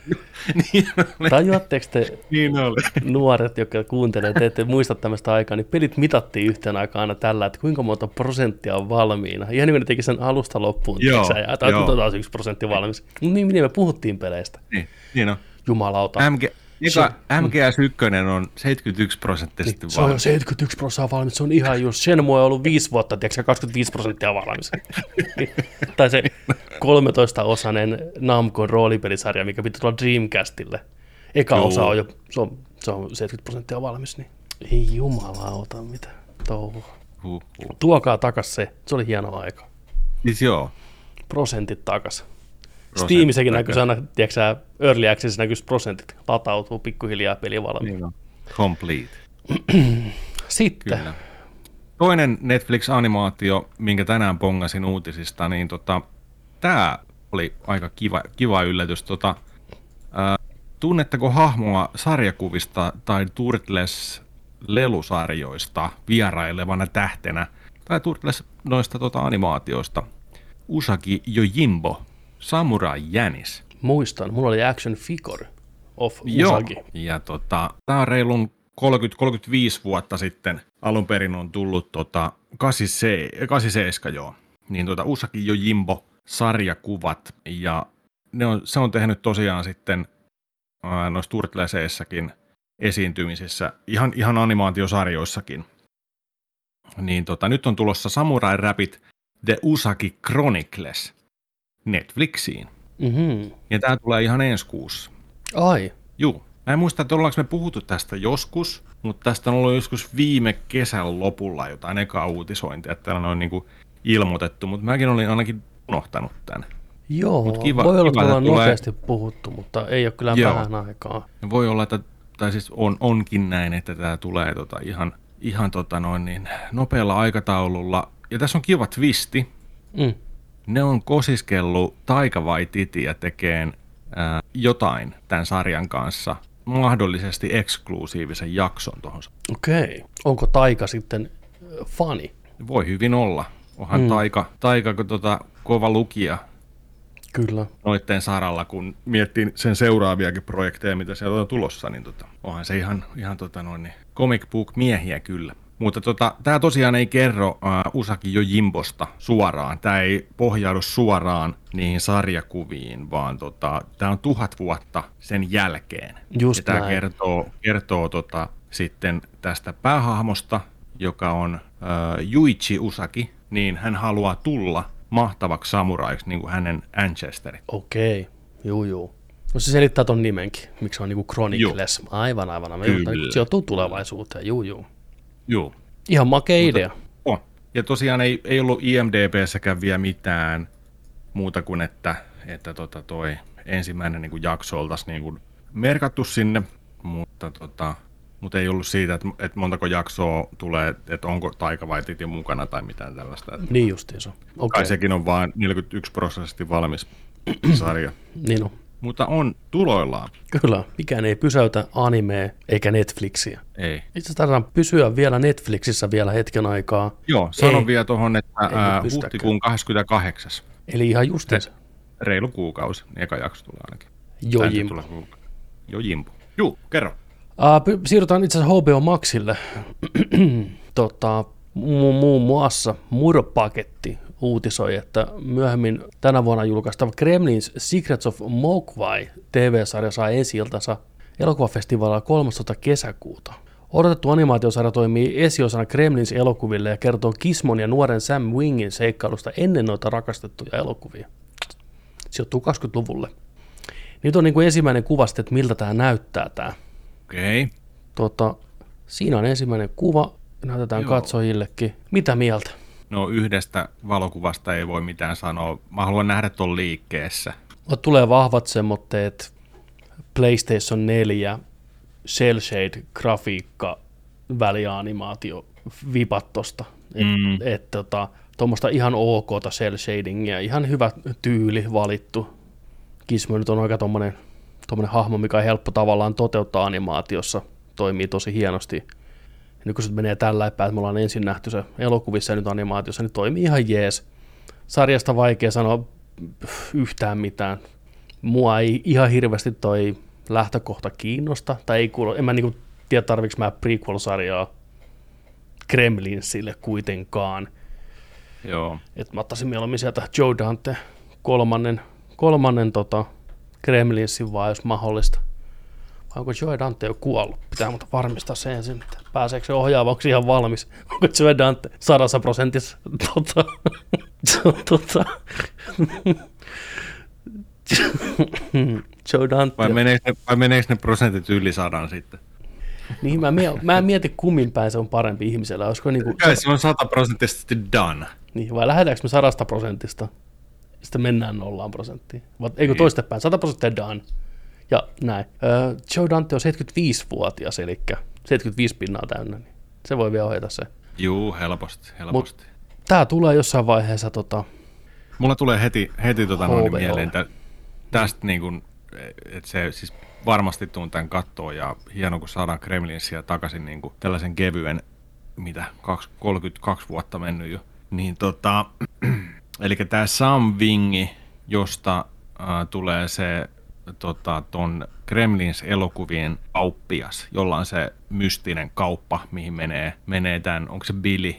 A: niin.
B: Tajuatteko te
A: Niin oli.
B: nuoret, jotka kuuntelee, te ette muista tämmöistä aikaa, niin pelit mitattiin yhteen aikaan aina tällä, että kuinka monta prosenttia on valmiina. Ihan niin teki sen alusta loppuun.
A: Joo,
B: tiiäksä, ja, taas yksi prosentti valmis. Niin, niin me puhuttiin peleistä.
A: Niin, niin on.
B: Jumalauta.
A: MG, eka, MGS1 on 71 prosenttisesti
B: Se on jo
A: valmis.
B: 71 prosenttia valmis, se on ihan just. Shenmue on ollut 5 vuotta, tiedätkö, 25 prosenttia valmis. tai se 13-osainen Namcon roolipelisarja, mikä pitää tulla Dreamcastille. Eka
A: Joo.
B: osa on jo, se on, se on 70 prosenttia valmis, niin ei jumalauta mitä touhua.
A: Huh, huh.
B: Tuokaa takas se, se oli hieno aika.
A: Siis joo.
B: Prosentit takas. Steamissäkin näkyy aina, tiedätkö Early Access näkyy prosentit, latautuu pikkuhiljaa peli valmiin.
A: Niin. Complete.
B: Sitten,
A: Kyllä. Toinen Netflix-animaatio, minkä tänään pongasin uutisista, niin tota, tämä oli aika kiva, kiva yllätys. Tota, ää, tunnetteko hahmoa sarjakuvista tai Turtles-lelusarjoista vierailevana tähtenä, tai Turtles noista tota, animaatioista? Usagi Yojimbo, Samurai Jänis.
B: muistan, mulla oli action figure of
A: Joo,
B: Usagi.
A: ja tota, tämä on reilun 30-35 vuotta sitten alun perin on tullut tota 87, 87 joo. Niin tota Usaki jo Jimbo sarjakuvat ja ne on, se on tehnyt tosiaan sitten ää, noissa Turtleseissäkin esiintymisissä, ihan, ihan animaatiosarjoissakin. Niin tota, nyt on tulossa Samurai Rapid The Usaki Chronicles Netflixiin.
B: Mm-hmm.
A: Ja tämä tulee ihan ensi kuussa.
B: Ai,
A: Juu. Mä en muista, että ollaanko me puhuttu tästä joskus, mutta tästä on ollut joskus viime kesän lopulla jotain ekaa uutisointia, että täällä on niin kuin ilmoitettu, mutta mäkin olin ainakin unohtanut tämän.
B: joo,
A: Mut kiva-
B: voi olla,
A: kiva,
B: että
A: tulee-
B: nopeasti puhuttu, mutta ei ole kyllä
A: Joo.
B: vähän aikaa.
A: Ja voi olla, että, tai siis on, onkin näin, että tämä tulee tota ihan, ihan tota noin niin, nopealla aikataululla. Ja tässä on kiva twisti.
B: Mm.
A: Ne on kosiskellut Taika Waititiä tekeen ää, jotain tämän sarjan kanssa, mahdollisesti eksklusiivisen jakson tuohon.
B: Okei. Onko Taika sitten äh, fani?
A: Voi hyvin olla. Onhan mm. Taika, taika kun tota, kova lukija
B: Kyllä.
A: noitteen saralla, kun miettii sen seuraaviakin projekteja, mitä sieltä on tulossa, niin tota, onhan se ihan, ihan tota noin, niin comic book miehiä kyllä. Mutta tota, tämä tosiaan ei kerro uh, Usaki jo Jimbosta suoraan. Tämä ei pohjaudu suoraan niihin sarjakuviin, vaan tota, tämä on tuhat vuotta sen jälkeen.
B: Just
A: ja tämä kertoo, kertoo tota, sitten tästä päähahmosta, joka on uh, Juichi Usaki, niin hän haluaa tulla mahtavaksi samuraiksi, niin kuin hänen Ancesteri.
B: Okei. Juu, juu. No se selittää ton nimenkin, miksi se on niinku Chronicles. Aivan, aivan.
A: Kyllä.
B: Sijoittuu tulevaisuuteen. Juu, juu.
A: Joo.
B: Ihan makea idea.
A: On. Ja tosiaan ei, ei ollut IMDBssäkään vielä mitään muuta kuin, että, että tota toi ensimmäinen niin kuin jakso oltaisiin niin kuin merkattu sinne, mutta, tota, mutta ei ollut siitä, että, että montako jaksoa tulee, että onko Taika vai Titi mukana tai mitään tällaista. Että
B: Niin justiinsa. Okei.
A: Kai sekin on vain 41 prosenttisesti valmis sarja.
B: Niin on.
A: Mutta on tuloillaan.
B: Kyllä. Mikään ei pysäytä animea eikä Netflixiä.
A: Ei.
B: Itse asiassa pysyä vielä Netflixissä vielä hetken aikaa.
A: Joo, sanon
B: Ei.
A: vielä tuohon, että ää, huhtikuun 28.
B: Eli ihan justiinsa.
A: reilu kuukausi, niin eka jakso tulee ainakin.
B: Jo
A: Tai nyt
B: Jimbo.
A: tulee kuukausi. Jo Jimbo. Juu, kerro.
B: Uh, siirrytään itse asiassa HBO Maxille. tota, mu- muun muassa Murpaketti uutisoi, että myöhemmin tänä vuonna julkaistava Kremlins Secrets of Mogwai TV-sarja saa ensi elokuvafestivaalilla 13. kesäkuuta. Odotettu animaatiosarja toimii esiosana Kremlins elokuville ja kertoo Kismon ja nuoren Sam Wingin seikkailusta ennen noita rakastettuja elokuvia. Sijoittuu 20-luvulle. Nyt on niin kuin ensimmäinen kuva sitten, että miltä tämä näyttää tämä.
A: Okei. Okay.
B: Tota, siinä on ensimmäinen kuva, näytetään
A: Joo.
B: Joo. katsojillekin. Mitä mieltä?
A: No yhdestä valokuvasta ei voi mitään sanoa. Mä haluan nähdä tuon liikkeessä.
B: No, tulee vahvat semmoitteet PlayStation 4, cell shade grafiikka, välianimaatio, vipat tosta. Et,
A: Mm.
B: et, tota, tuommoista ihan okta cell shadingia, ihan hyvä tyyli valittu. Gizmo nyt on aika tommonen hahmo, mikä on helppo tavallaan toteuttaa animaatiossa, toimii tosi hienosti. Nyt kun se menee tällä päin, että me ollaan ensin nähty se elokuvissa ja nyt animaatiossa, niin toimii ihan jees. Sarjasta vaikea sanoa yhtään mitään. Mua ei ihan hirveästi toi lähtökohta kiinnosta, tai ei kuulu, en mä niinku tiedä tarviks mä prequel-sarjaa Kremlinsille kuitenkaan.
A: Joo.
B: Et mä ottaisin mieluummin sieltä Joe Dante kolmannen, kolmannen tota Kremlinsin vaan, jos mahdollista. Vai onko Joe Dante jo kuollut? Pitää mutta varmistaa se ensin, että pääseekö se se ihan valmis. Onko Joe Dante sadassa prosentissa tota, tota, Joe Dante.
A: Vai meneekö, ne, vai meneekö ne prosentit yli sadan sitten?
B: Niin mä, mie- mä en mieti kummin päin se on parempi ihmisellä. Olisiko niinku,
A: Kai se on sataprosenttisesti done.
B: niin, vai lähdetäänkö me sadasta prosentista? sitten mennään nollaan prosenttiin. Vai eikö
A: Niin.
B: toistepäin, 100 prosenttia done. Ja näin. Öö, Joe Dante on 75-vuotias, eli 75 pinnaa täynnä, niin se voi vielä ohjata se.
A: Juu, helposti, helposti.
B: Tää tulee jossain vaiheessa tota,
A: Mulla tulee heti, heti tota noin mieleen tä, tästä niin kuin, että se siis varmasti tuun tämän kattoa ja hieno kun saadaan Kremlinsia takaisin niin kuin tällaisen kevyen, mitä, kaksi- 32 vuotta mennyt jo. Niin tota, eli tämä Sam Wingi, josta äh, tulee se tota, ton Kremlins elokuvien kauppias, jolla on se mystinen kauppa, mihin menee, menee tämän, onko se Billy,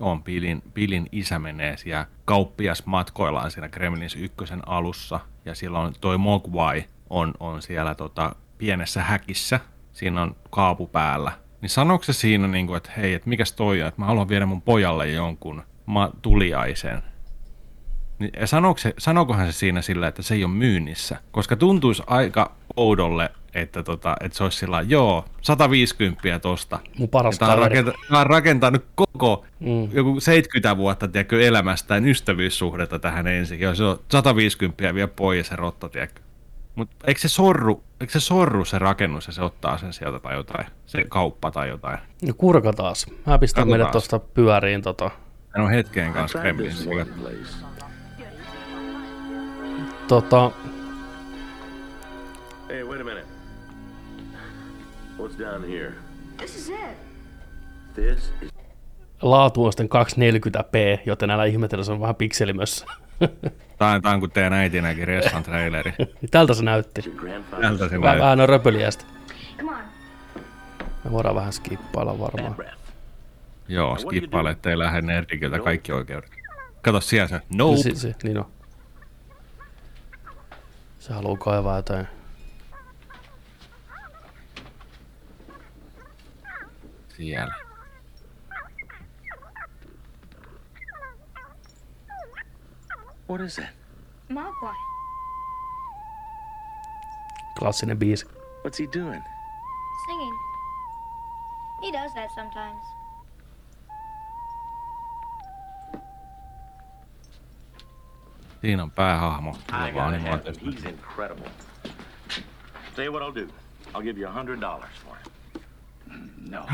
A: on Billin, Billin isä menee siellä kauppias matkoillaan siinä Kremlins ykkösen alussa ja silloin toi Mogwai on, on siellä tota, pienessä häkissä, siinä on kaapu päällä. Niin sanoiko se siinä, niin kuin, että hei, että mikäs toi on, että mä haluan viedä mun pojalle jonkun ma- tuliaisen. Niin, ja sanooko se, sanokohan se siinä sillä, että se ei ole myynnissä? Koska tuntuisi aika oudolle, että, tota, että se olisi sillä joo, 150 tosta.
B: mun paras
A: Tämä on, rakenta, tämä on rakentanut koko
B: Mm.
A: joku 70 vuotta tiedätkö, elämästään ystävyyssuhdetta tähän ensin. Ja se on 150 vielä pois se rotta, tiedätkö. Mutta eikö se sorru, eikö se sorru se rakennus ja se ottaa sen sieltä tai jotain, se kauppa tai jotain.
B: No kurka taas. Mä pistän meidät tuosta pyöriin tota,
A: Hän on hetkeen kanssa
C: place.
B: Tota,
C: Hey, wait a minute. What's down here?
D: This is it.
C: This is
B: laatu on sitten 240p, joten älä ihmetellä, se on vähän pikselimössä.
A: Tämä, tämä on kuin teidän äiti näki Ressan traileri.
B: Tältä se näytti.
A: Tältä se näytti.
B: vähän on röpöliästä.
D: Come on.
B: Me voidaan vähän skippailla varmaan.
A: Joo, skippaile, ettei lähde nerdikiltä kaikki oikeudet. Kato siellä se, no.
B: Si, si, niin on. Se haluaa kaivaa jotain.
A: Siellä.
C: What is that?
D: Mogwai.
B: Klassinen biisi.
C: What's he doing?
D: Singing. He does that sometimes.
A: Siinä on päähahmo.
C: I
A: Tulevaa
C: gotta have him.
A: animaatiosta.
C: He's incredible. Tell you what I'll do. I'll give you a hundred dollars for him. No.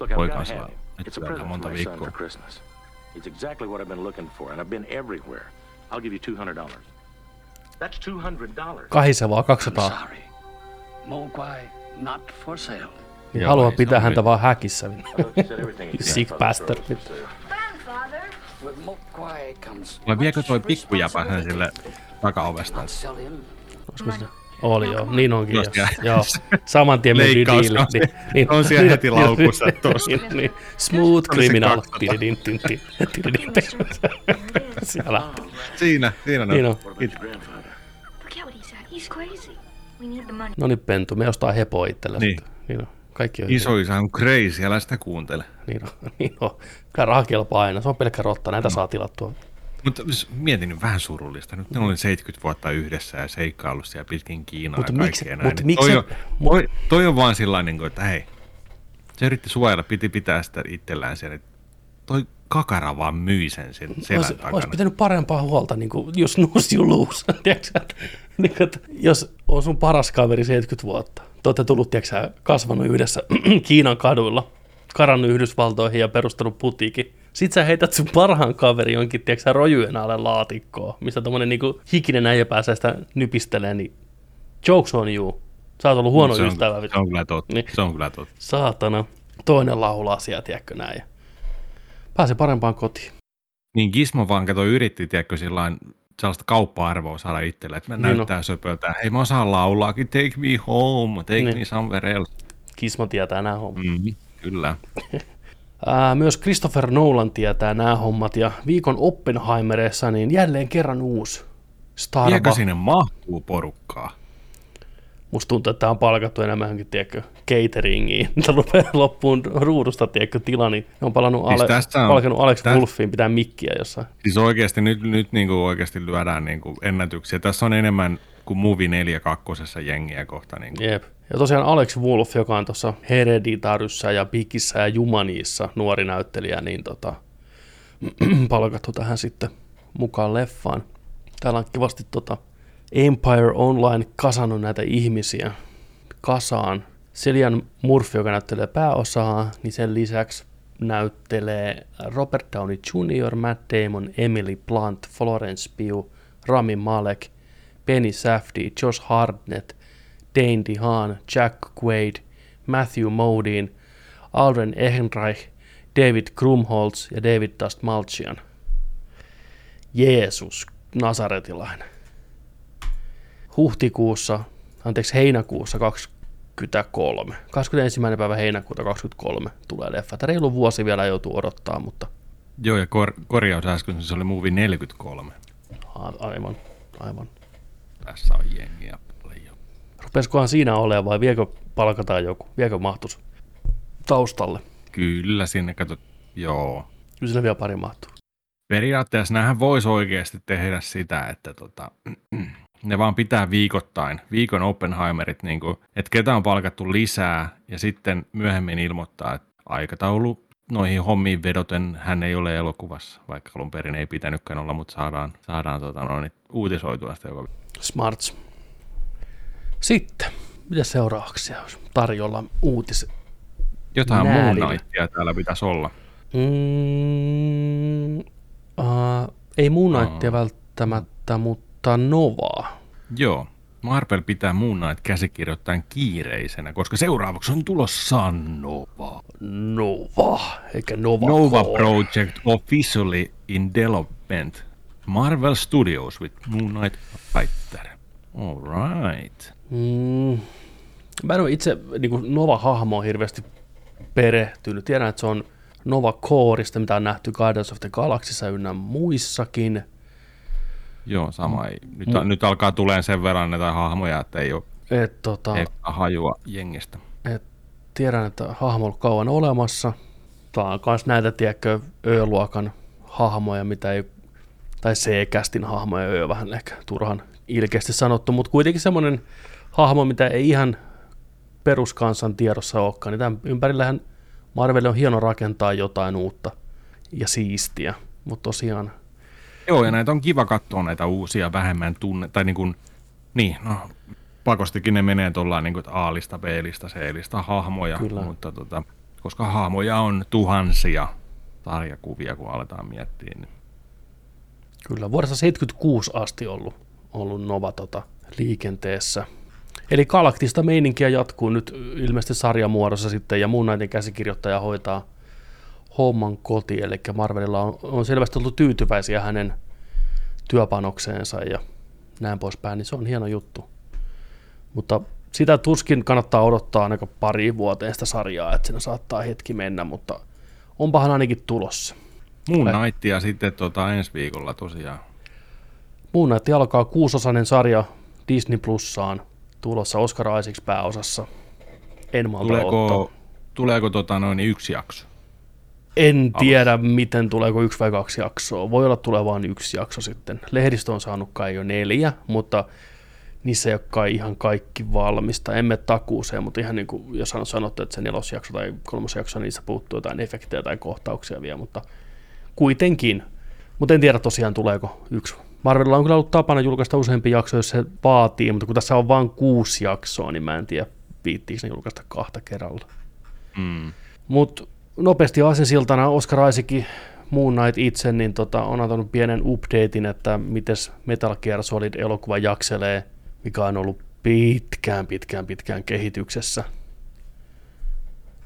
C: Look, I've
A: Poika
C: got to
A: saa
C: have him. It's a present for
A: monta
C: my son
A: viikkoa.
C: for Christmas. It's exactly what I've been looking for, and I've been everywhere. I'll give you two hundred dollars. That's two hundred dollars.
B: Kahisevaa 200.
E: Sorry. Mogwai, not for sale.
B: Niin
A: se
B: pitää häntä vaan häkissä. Sick bastard.
A: Vai viekö toi
E: much
A: pikkujäpä sen sille takaovesta?
B: Olisiko se? Oli joo, niin onkin.
A: Just
B: Joo,
A: jää.
B: joo. saman tien meni diili.
A: on se- on siellä heti laukussa tossa.
B: niin, niin. Smooth criminal.
A: 200.
B: Tididin. Siellä.
A: Siinä, siinä
B: Niin
A: on.
B: No niin, Pentu, me ostaa hepoa itsellesi.
A: Niin.
B: niin on. Kaikki on
A: Iso isä on crazy, älä sitä kuuntele.
B: Niin on, niin on. Kyllä raha kelpaa aina, se on pelkkä rotta, näitä saa tilattua.
A: Mutta mietin nyt vähän surullista. Nyt ne oli 70 vuotta yhdessä ja seikkaillut siellä pitkin Kiinaa
B: Mutta
A: ja
B: miksi-
A: näin.
B: mutta
A: Niin
B: miksi-
A: toi, on,
B: mut-
A: toi, toi, on vaan sillä niin kuin, että hei, se yritti suojella, piti pitää sitä itsellään siellä. että Toi kakara vaan myi sen sen selän
B: Olisi,
A: takana.
B: olisi pitänyt parempaa huolta, niin kuin, jos snooze you lose. Niin jos on sun paras kaveri 70 vuotta, te olette tullut, tiedätkö, kasvanut yhdessä Kiinan kaduilla, karannut Yhdysvaltoihin ja perustanut putiikin. Sitten sä heität sun parhaan kaveri jonkin, tiedätkö, rojujen alle laatikkoon, mistä tommonen niin hikinen äijä pääsee sitä nypistelee, niin jokes on you. Sä oot ollut huono
A: se on,
B: ystävä.
A: se on kyllä totta.
B: Niin.
A: Se on kyllä totta.
B: Saatana. Toinen laulaa siellä, tiedätkö näin. Pääsi parempaan kotiin.
A: Niin Gizmo vaan kato yritti, tiedätkö, sillain sellaista kauppa-arvoa saada itselle, että
B: Niin
A: näyttää söpöltä. Hei, mä osaan laulaakin, take me home, take
B: Niin.
A: me somewhere else.
B: Kismo tietää nämä hommat.
A: Mm, kyllä.
B: Myös Christopher Nolan tietää nämä hommat ja viikon Oppenheimerissa niin jälleen kerran uusi Star
A: Viekö
B: Wars.
A: sinne mahtuu porukkaa?
B: Musta tuntuu, että tämä on palkattu enemmänkin, tiedätkö, cateringiin. Tämä rupeaa loppuun ruudusta, tiedätkö, tila, niin ne on palannut
A: Siis
B: Ale-
A: tässä on-
B: palkannut Alex
A: tä-
B: Wolfiin pitää mikkiä jossain.
A: Siis oikeasti nyt, nyt niin kuin oikeasti lyödään niin kuin ennätyksiä. Tässä on enemmän kuin Movie 4 kakkosessa jengiä kohta. Niin kuin.
B: Jep. Ja tosiaan Alex Wolf, joka on tuossa Hereditaryssä ja Pikissä ja Jumaniissa nuori näyttelijä, niin tota, palkattu tähän sitten mukaan leffaan. Täällä on kivasti tota Empire Online kasannut näitä ihmisiä kasaan. Cillian Murphy, joka näyttelee pääosaa, niin sen lisäksi näyttelee Robert Downey Jr., Matt Damon, Emily Blunt, Florence Pugh, Rami Malek, Penny Safdie, Josh Hartnett, Dane DeHaan, Jack Quaid, Matthew Modine, Alden Ehrenreich, David Krumholtz ja David Dastmalchian. Jeesus, Nasaretilainen. Huhtikuussa, anteeksi heinäkuussa 23, 21. päivä heinäkuuta 23 tulee leffa. Tämä reilu vuosi vielä joutuu odottaa, mutta
A: Joo, ja kor- korjaus äsken, se oli movie 43.
B: a- aivan, aivan.
A: Tässä on jengiä paljon.
B: Rupeskohan siinä olemaan vai viekö palkataan joku, viekö mahtus taustalle?
A: Kyllä sinne, kato, joo.
B: Kyllä sinne vielä pari mahtuu.
A: Periaatteessa näähän voisi oikeasti tehdä sitä, että tota, ne vaan pitää viikoittain, viikon Oppenheimerit, niin kuin, että ketä on palkattu lisää ja sitten myöhemmin ilmoittaa, että aikataulu noihin hommiin vedoten hän ei ole elokuvassa, vaikka alun perin ei pitänytkään olla, mutta saadaan, saadaan tota, noin, uutisoitua sitä joka
B: Smarts. Sitten, mitä seuraavaksi olisi tarjolla uutis?
A: Jotain Knightia täällä pitäisi olla.
B: Mm, uh, ei Moon Knightia välttämättä, mutta Novaa.
A: Joo. Marvel pitää Moon Knight käsikirjoittajan kiireisenä, koska seuraavaksi on tulossa Nova.
B: Nova, eikä Nova.
A: Nova
B: Corps.
A: Project officially in development. Marvel Studios with Moon Knight writer. All right.
B: Mm, mä en ole itse niin Nova-hahmoon hirveästi perehtynyt. Tiedän, että se on Nova Coreista, mitä on nähty Guardians of the Galaxyssa ynnä muissakin.
A: Joo, sama ei. Nyt,
B: Mu-
A: nyt alkaa tulemaan sen verran näitä hahmoja, että ei ole
B: Et, tota,
A: eka hajua jengistä.
B: et, tiedän, että hahmo on ollut kauan olemassa. Tämä on myös näitä, tiedätkö, Ö-luokan hahmoja, mitä ei, tai C-kästin hahmoja, Ö vähän ehkä turhan ilkeästi sanottu, mutta kuitenkin semmoinen hahmo, mitä ei ihan peruskansan tiedossa olekaan, niin tämän ympärillähän Marvel on hieno rakentaa jotain uutta ja siistiä, mutta tosiaan
A: Joo, ja näitä on kiva katsoa näitä uusia vähemmän tunne, tai niin kuin, niin, no, pakostikin ne menee tuolla niin kuin A-lista, B-lista, C-lista hahmoja,
B: Kyllä.
A: mutta tota, koska hahmoja on tuhansia sarjakuvia, kun aletaan miettiä, niin
B: Kyllä, vuodesta 76 asti ollut, ollut Nova tota, liikenteessä. Eli galaktista meininkiä jatkuu nyt ilmeisesti sarjamuodossa sitten, ja muun näiden käsikirjoittaja hoitaa homman koti, eli Marvelilla on, on selvästi ollut tyytyväisiä hänen työpanokseensa ja näin poispäin, niin se on hieno juttu. Mutta sitä tuskin kannattaa odottaa ainakaan pari vuoteen sitä sarjaa, että siinä saattaa hetki mennä, mutta onpahan ainakin tulossa. Kyllä.
A: Knightia sitten tota, ensi viikolla tosiaan.
B: Moon Knight alkaa kuusosainen sarja Disney Plussaan, tulossa Oscar Isaacs pääosassa. En malta
A: Tuleeko,
B: ottaa.
A: tuleeko tota, noin yksi jakso?
B: En tiedä, miten tuleeko yksi vai kaksi jaksoa. Voi olla tulee vain yksi jakso sitten. Lehdistö on saanut kai jo neljä, mutta niissä ei ole kai ihan kaikki valmista. Emme takuuseen, mutta ihan niin kuin jos on sanottu, että se nelosjakso tai kolmosjakso, niissä puuttuu jotain efektejä tai kohtauksia vielä, mutta kuitenkin. Mutta en tiedä tosiaan tuleeko yksi. Marvelilla on kyllä ollut tapana julkaista useampi jakso, jos se vaatii, mutta kun tässä on vain kuusi jaksoa, niin mä en tiedä, viittiinkö ne julkaista kahta kerralla.
A: Mm.
B: Mutta nopeasti aasinsiltana Oscar Isaac, Moon Knight itse, niin tota, on antanut pienen updatein, että miten Metal Gear Solid elokuva jakselee, mikä on ollut pitkään, pitkään, pitkään kehityksessä.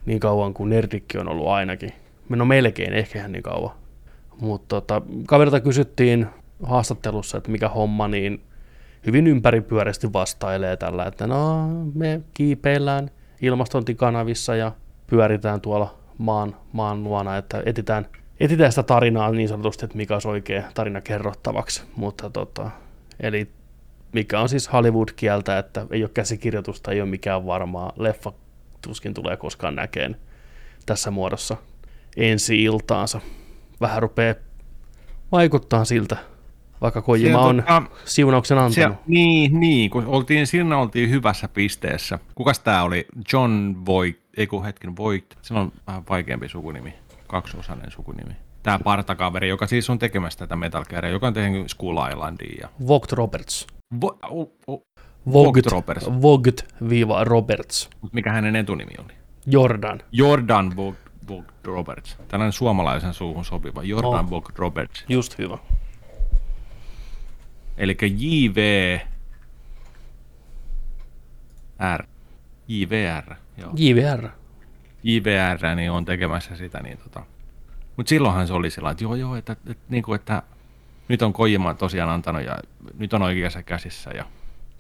B: Niin kauan kuin Nerdikki on ollut ainakin. No melkein, ehkä niin kauan. Mutta tota, kaverilta kysyttiin haastattelussa, että mikä homma, niin hyvin ympäripyöreästi vastailee tällä, että no me kiipeillään ilmastointikanavissa ja pyöritään tuolla maan, maan luona, että etitään, etitään sitä tarinaa niin sanotusti, että mikä olisi oikea tarina kerrottavaksi. Mutta tota, eli mikä on siis Hollywood-kieltä, että ei ole käsikirjoitusta, ei ole mikään varmaa. Leffa tuskin tulee koskaan näkeen tässä muodossa ensi iltaansa. Vähän rupeaa vaikuttaa siltä, vaikka Kojima on
A: tota,
B: siunauksen antanut.
A: se, niin, niin, kun oltiin, siinä oltiin hyvässä pisteessä. Kukas tää oli? John Voight, ei kun hetken Voight. Se on vähän vaikeampi sukunimi, kaksiosainen sukunimi. tämä partakaveri, joka siis on tekemässä tätä Metal Gearia, joka on tehnyt Skull Islandia. Ja...
B: Vogt Roberts.
A: Vo, oh, oh,
B: Vogt,
A: Roberts.
B: Vogt-Roberts.
A: mikä hänen etunimi oli?
B: Jordan.
A: Jordan Vogt, Vogt Roberts. Tällainen suomalaisen suuhun sopiva. Jordan
B: Oh.
A: Vogt Roberts.
B: Just hyvä.
A: Eli JV R. JVR. Joo.
B: JVR.
A: JVR niin on tekemässä sitä. Niin tota. Mutta silloinhan se oli sillä että joo joo, että, että, että, niin kuin, että nyt on Kojima tosiaan antanut ja nyt on oikeassa käsissä. Ja,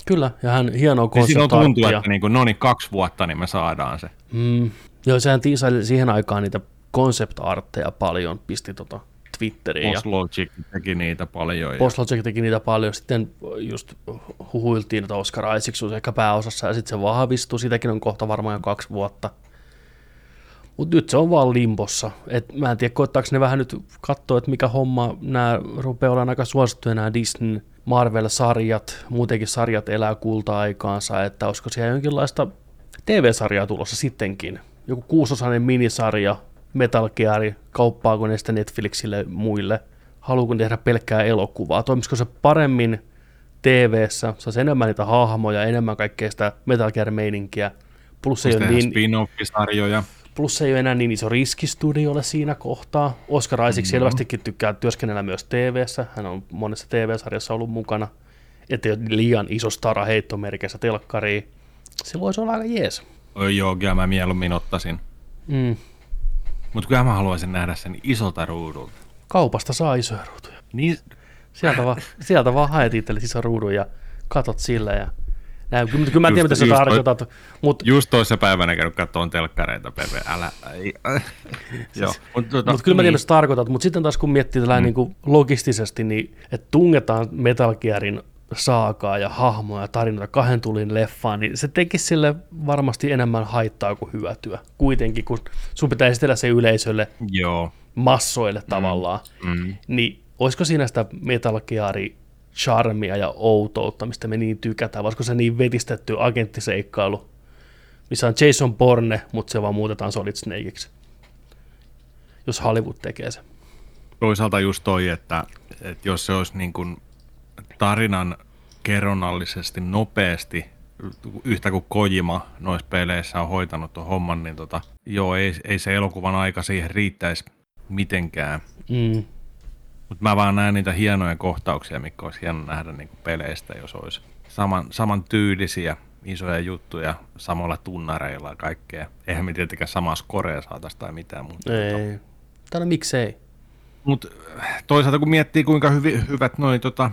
B: Kyllä, ja hän hienoa
A: ja silloin tuntuu, että niin kuin, no niin, kaksi vuotta, niin me saadaan se.
B: Mm, joo, sehän tiisaili siihen aikaan niitä concept-artteja paljon, pisti tota Twitteriin.
A: Boss
B: Ja
A: Logic teki niitä paljon. Ja,
B: Boss Logic teki niitä paljon, sitten just huhuiltiin, että Oscar Isaacs olisi ehkä pääosassa, ja sitten se vahvistui, sitäkin on kohta varmaan jo kaksi vuotta. Mutta nyt se on vaan limbossa. Et mä en tiedä, koettaako ne vähän nyt katsoa, että mikä homma, nämä rupeaa olemaan aika suosittuja nämä Disney Marvel-sarjat, muutenkin sarjat elää kulta-aikaansa, että olisiko siellä jonkinlaista TV-sarjaa tulossa sittenkin. Joku kuusosainen minisarja, Metal Gear, kauppaako ne sitä Netflixille ja muille. Haluuko ne tehdä pelkkää elokuvaa? Toimisiko se paremmin TV-ssä? Saisi enemmän niitä hahmoja, enemmän kaikkea sitä Metal Gear-meininkiä. Plus ei ole niin,
A: spin-off-sarjoja.
B: plus ei ole enää niin iso riski studiolle siinä kohtaa. Oscar Isaac selvästikin tykkää työskennellä myös TV-ssä. Hän on monessa TV-sarjassa ollut mukana. Ettei ole liian iso stara heittomerkissä telkkariin. Se voisi olla aika jees.
A: Oi joo, kyllä mä mieluummin ottaisin.
B: Mm.
A: Mutta kyllä mä haluaisin nähdä sen isolta ruudulta.
B: Kaupasta saa isoja ruutuja.
A: Niin,
B: Sieltä vaan, sieltä vaan haet itsellesi ison ruudun ja katot sillä ja näin. Kyllä, kyllä mä en tiedä,
A: Just-
B: mitä sä tarkoitat, mutta
A: just toissa päivänä käynyt katsomaan telkkareita, Pepe, älä. Ei, joo, mutta tota,
B: Mutta kyllä mä tiedän, mitä sä tarkoitat, mutta sitten taas kun miettii tällä mm. niin logistisesti, niin että tungetaan Metal Gearin saakaa ja hahmoja ja tarinoita kahden tulin leffaan, niin se tekisi sille varmasti enemmän haittaa kuin hyötyä. Kuitenkin, kun sun pitää esitellä se yleisölle,
A: joo.
B: massoille tavallaan,
A: Mm.
B: niin olisiko siinä sitä Metal Gearin charmia ja outoutta, mistä me niin tykätään, vai olisiko se niin vetistetty agenttiseikkailu, missä on Jason Bourne, mutta se vaan muutetaan Solid Snakeiksi, jos Hollywood tekee se.
A: Toisaalta just toi, että, että jos se olisi niin kuin tarinan kerronnallisesti nopeasti, yhtä kuin Kojima noissa peleissä on hoitanut tuon homman, niin tota, joo, ei, ei se elokuvan aika siihen riittäisi mitenkään.
B: Mm.
A: Mutta mä vaan näen niitä hienoja kohtauksia, mikä olisi hieno nähdä niin kuin peleistä, jos olisi saman, saman tyylisiä isoja juttuja samalla tunnareilla ja kaikkea. Eihän me tietenkään samaa skorea saataisi tai mitään muuta.
B: Ei. Tai no miksei?
A: Mutta toisaalta kun miettii, kuinka hyvi, hyvät noin tota,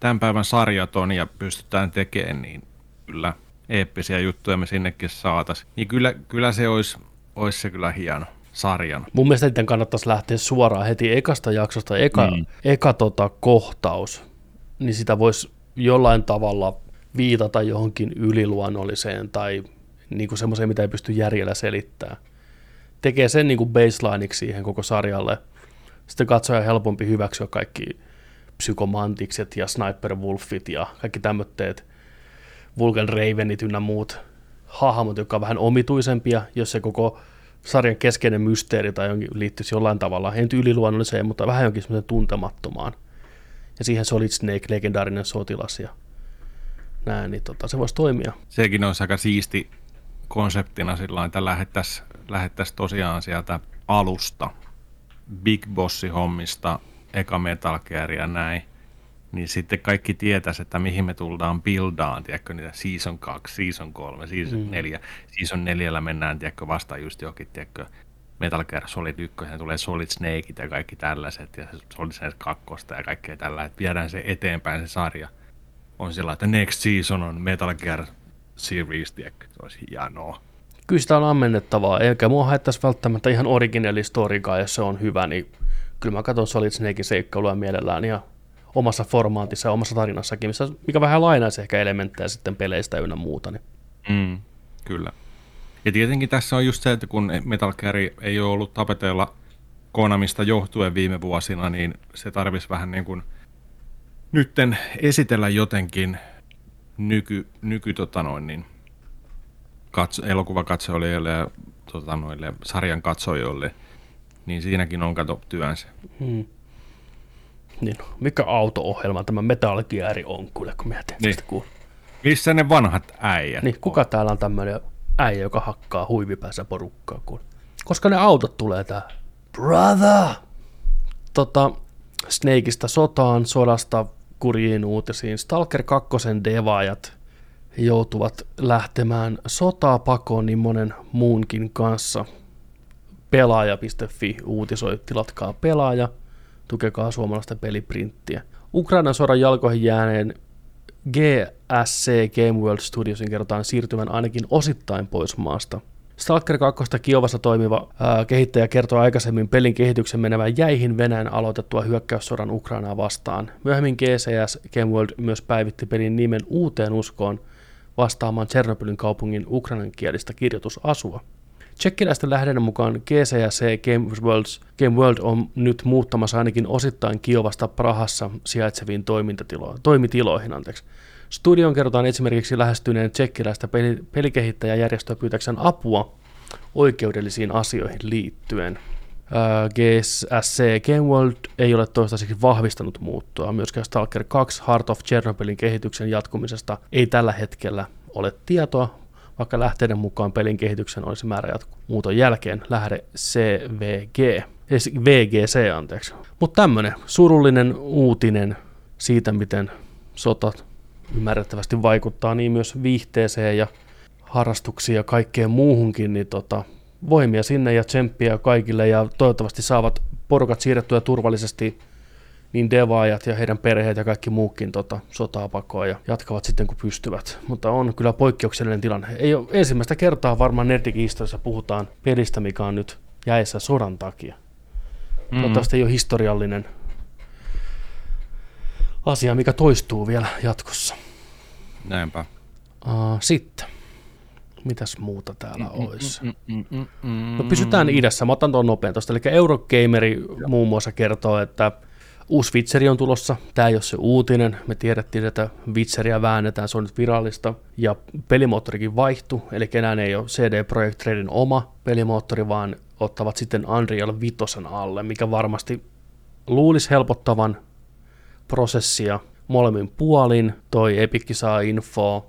A: tämän päivän sarjat on ja pystytään tekemään, niin kyllä eeppisiä juttuja me sinnekin saataisiin. Niin kyllä, kyllä se olisi, olisi se kyllä hieno sarjana.
B: Mun mielestä niiden kannattaisi lähteä suoraan heti ekasta jaksosta, eka, mm. eka tota, kohtaus, niin sitä voisi jollain tavalla viitata johonkin yliluonnolliseen tai niin kuin semmoiseen, mitä ei pysty järjellä selittämään. Tekee sen niin kuin baselineiksi siihen koko sarjalle. Sitten katsoja helpompi hyväksyä kaikki psykomantikset ja sniper wolfit ja kaikki tämmöitteet, Vulcan Ravenit ynnä muut hahmot, jotka on vähän omituisempia, jos se koko sarjan keskeinen mysteeri tai jonkin, liittyisi jollain tavalla, ei nyt yliluonnolliseen, mutta vähän jonkin semmoisen tuntemattomaan. Ja siihen Solid Snake, legendaarinen sotilas ja näin, niin tota, se voisi toimia.
A: Sekin olisi aika siisti konseptina sillä että lähettäisiin lähettäisi tosiaan sieltä alusta, Big Bossi hommista, eka Metal Gear ja näin, niin sitten kaikki tietäisi, että mihin me tullaan buildaan, tiedätkö, niitä season 2, season 3, season mm. 4. Season 4 mennään, tiedätkö, vasta just johonkin, tiedätkö, Metal Gear Solid 1, ja tulee Solid Snakeit ja kaikki tällaiset, ja Solid Snake 2 ja kaikkea tällä, että viedään se eteenpäin se sarja. On sillä, että next season on Metal Gear Series, tiedätkö, se olisi hienoa.
B: Kyllä sitä on ammennettavaa, eikä mua haittaisi välttämättä ihan originelli storykaan, jos se on hyvä, niin kyllä mä katson Solid Snakein seikkailua mielellään ja omassa formaatissa ja omassa tarinassakin, missä, mikä vähän lainaisi ehkä elementtejä sitten peleistä ynnä muuta. Niin.
A: Mm, kyllä. Ja tietenkin tässä on just se, että kun Metal Gear ei ole ollut tapeteilla Konamista johtuen viime vuosina, niin se tarvisi vähän niin kuin nytten esitellä jotenkin nyky, nyky tota noin, niin katso, elokuvakatsojille ja tota noille, sarjan katsojille niin siinäkin on kato työnsä.
B: Niin, mikä auto-ohjelma tämä Metal Gear on kyllä, kun mietin
A: Niin.
B: sitä kuuluu.
A: Missä ne vanhat äijät?
B: Niin, kuka täällä on tämmöinen äijä, joka hakkaa huivipäässä porukkaa? Kun... Koska ne autot tulee tää. Brother! Tota, Snakeista sotaan, sodasta kurjiin uutisiin. Stalker 2 devaajat joutuvat lähtemään sotaa pakoon niin monen muunkin kanssa. Pelaaja.fi uutisoi, tilatkaa pelaaja, tukekaa suomalaista peliprinttiä. Ukrainan sodan jalkoihin jääneen GSC Game World Studiosin kerrotaan siirtyvän ainakin osittain pois maasta. Stalker 2 Kiovassa toimiva ää, kehittäjä kertoi aikaisemmin pelin kehityksen menevän jäihin Venäjän aloitettua hyökkäyssodan Ukrainaa vastaan. Myöhemmin GCS Game World myös päivitti pelin nimen uuteen uskoon vastaamaan Tchernobylin kaupungin ukrainankielistä kirjoitusasua. Tsekkiläisten lähden mukaan GCC Game World, Game World on nyt muuttamassa ainakin osittain Kiovasta Prahassa sijaitseviin toimitiloihin. Anteeksi. Studion kerrotaan esimerkiksi lähestyneen tsekkiläistä peli- pelikehittäjäjärjestöä pyytäkseen apua oikeudellisiin asioihin liittyen. GSC Game World ei ole toistaiseksi vahvistanut muuttoa. Myöskään Stalker 2 Heart of Chernobylin kehityksen jatkumisesta ei tällä hetkellä ole tietoa, vaikka lähteiden mukaan pelin kehityksen olisi määrä jatkuu muuton jälkeen lähde CVG, VGC anteeksi. Mutta tämmöinen surullinen uutinen siitä, miten sotat ymmärrettävästi vaikuttaa niin myös viihteeseen ja harrastuksiin ja kaikkeen muuhunkin, niin tota, voimia sinne ja tsemppiä kaikille ja toivottavasti saavat porukat siirrettyä turvallisesti niin devaajat ja heidän perheet ja kaikki muukin tota, sotaa pakoon ja jatkavat sitten kun pystyvät. Mutta on kyllä poikkeuksellinen tilanne. Ei ole ensimmäistä kertaa varmaan Nerdikin historiassa puhutaan pelistä, mikä on nyt jäissä sodan takia. Mm. Toivottavasti ei ole historiallinen asia, mikä toistuu vielä jatkossa.
A: Näinpä.
B: Uh, sitten. Mitäs muuta täällä olisi? No pysytään idässä. Mä otan tuon nopean tuosta. Eli Eurogameri muun muassa kertoo, että uusi Witcheri on tulossa. Tämä ei ole se uutinen. Me tiedettiin, että Witcheria väännetään. Se on nyt virallista. Ja pelimoottorikin vaihtui. Eli enää ei ole CD Projekt Redin oma pelimoottori, vaan ottavat sitten Unreal 5 alle, mikä varmasti luulisi helpottavan prosessia molemmin puolin. Toi Epic saa infoa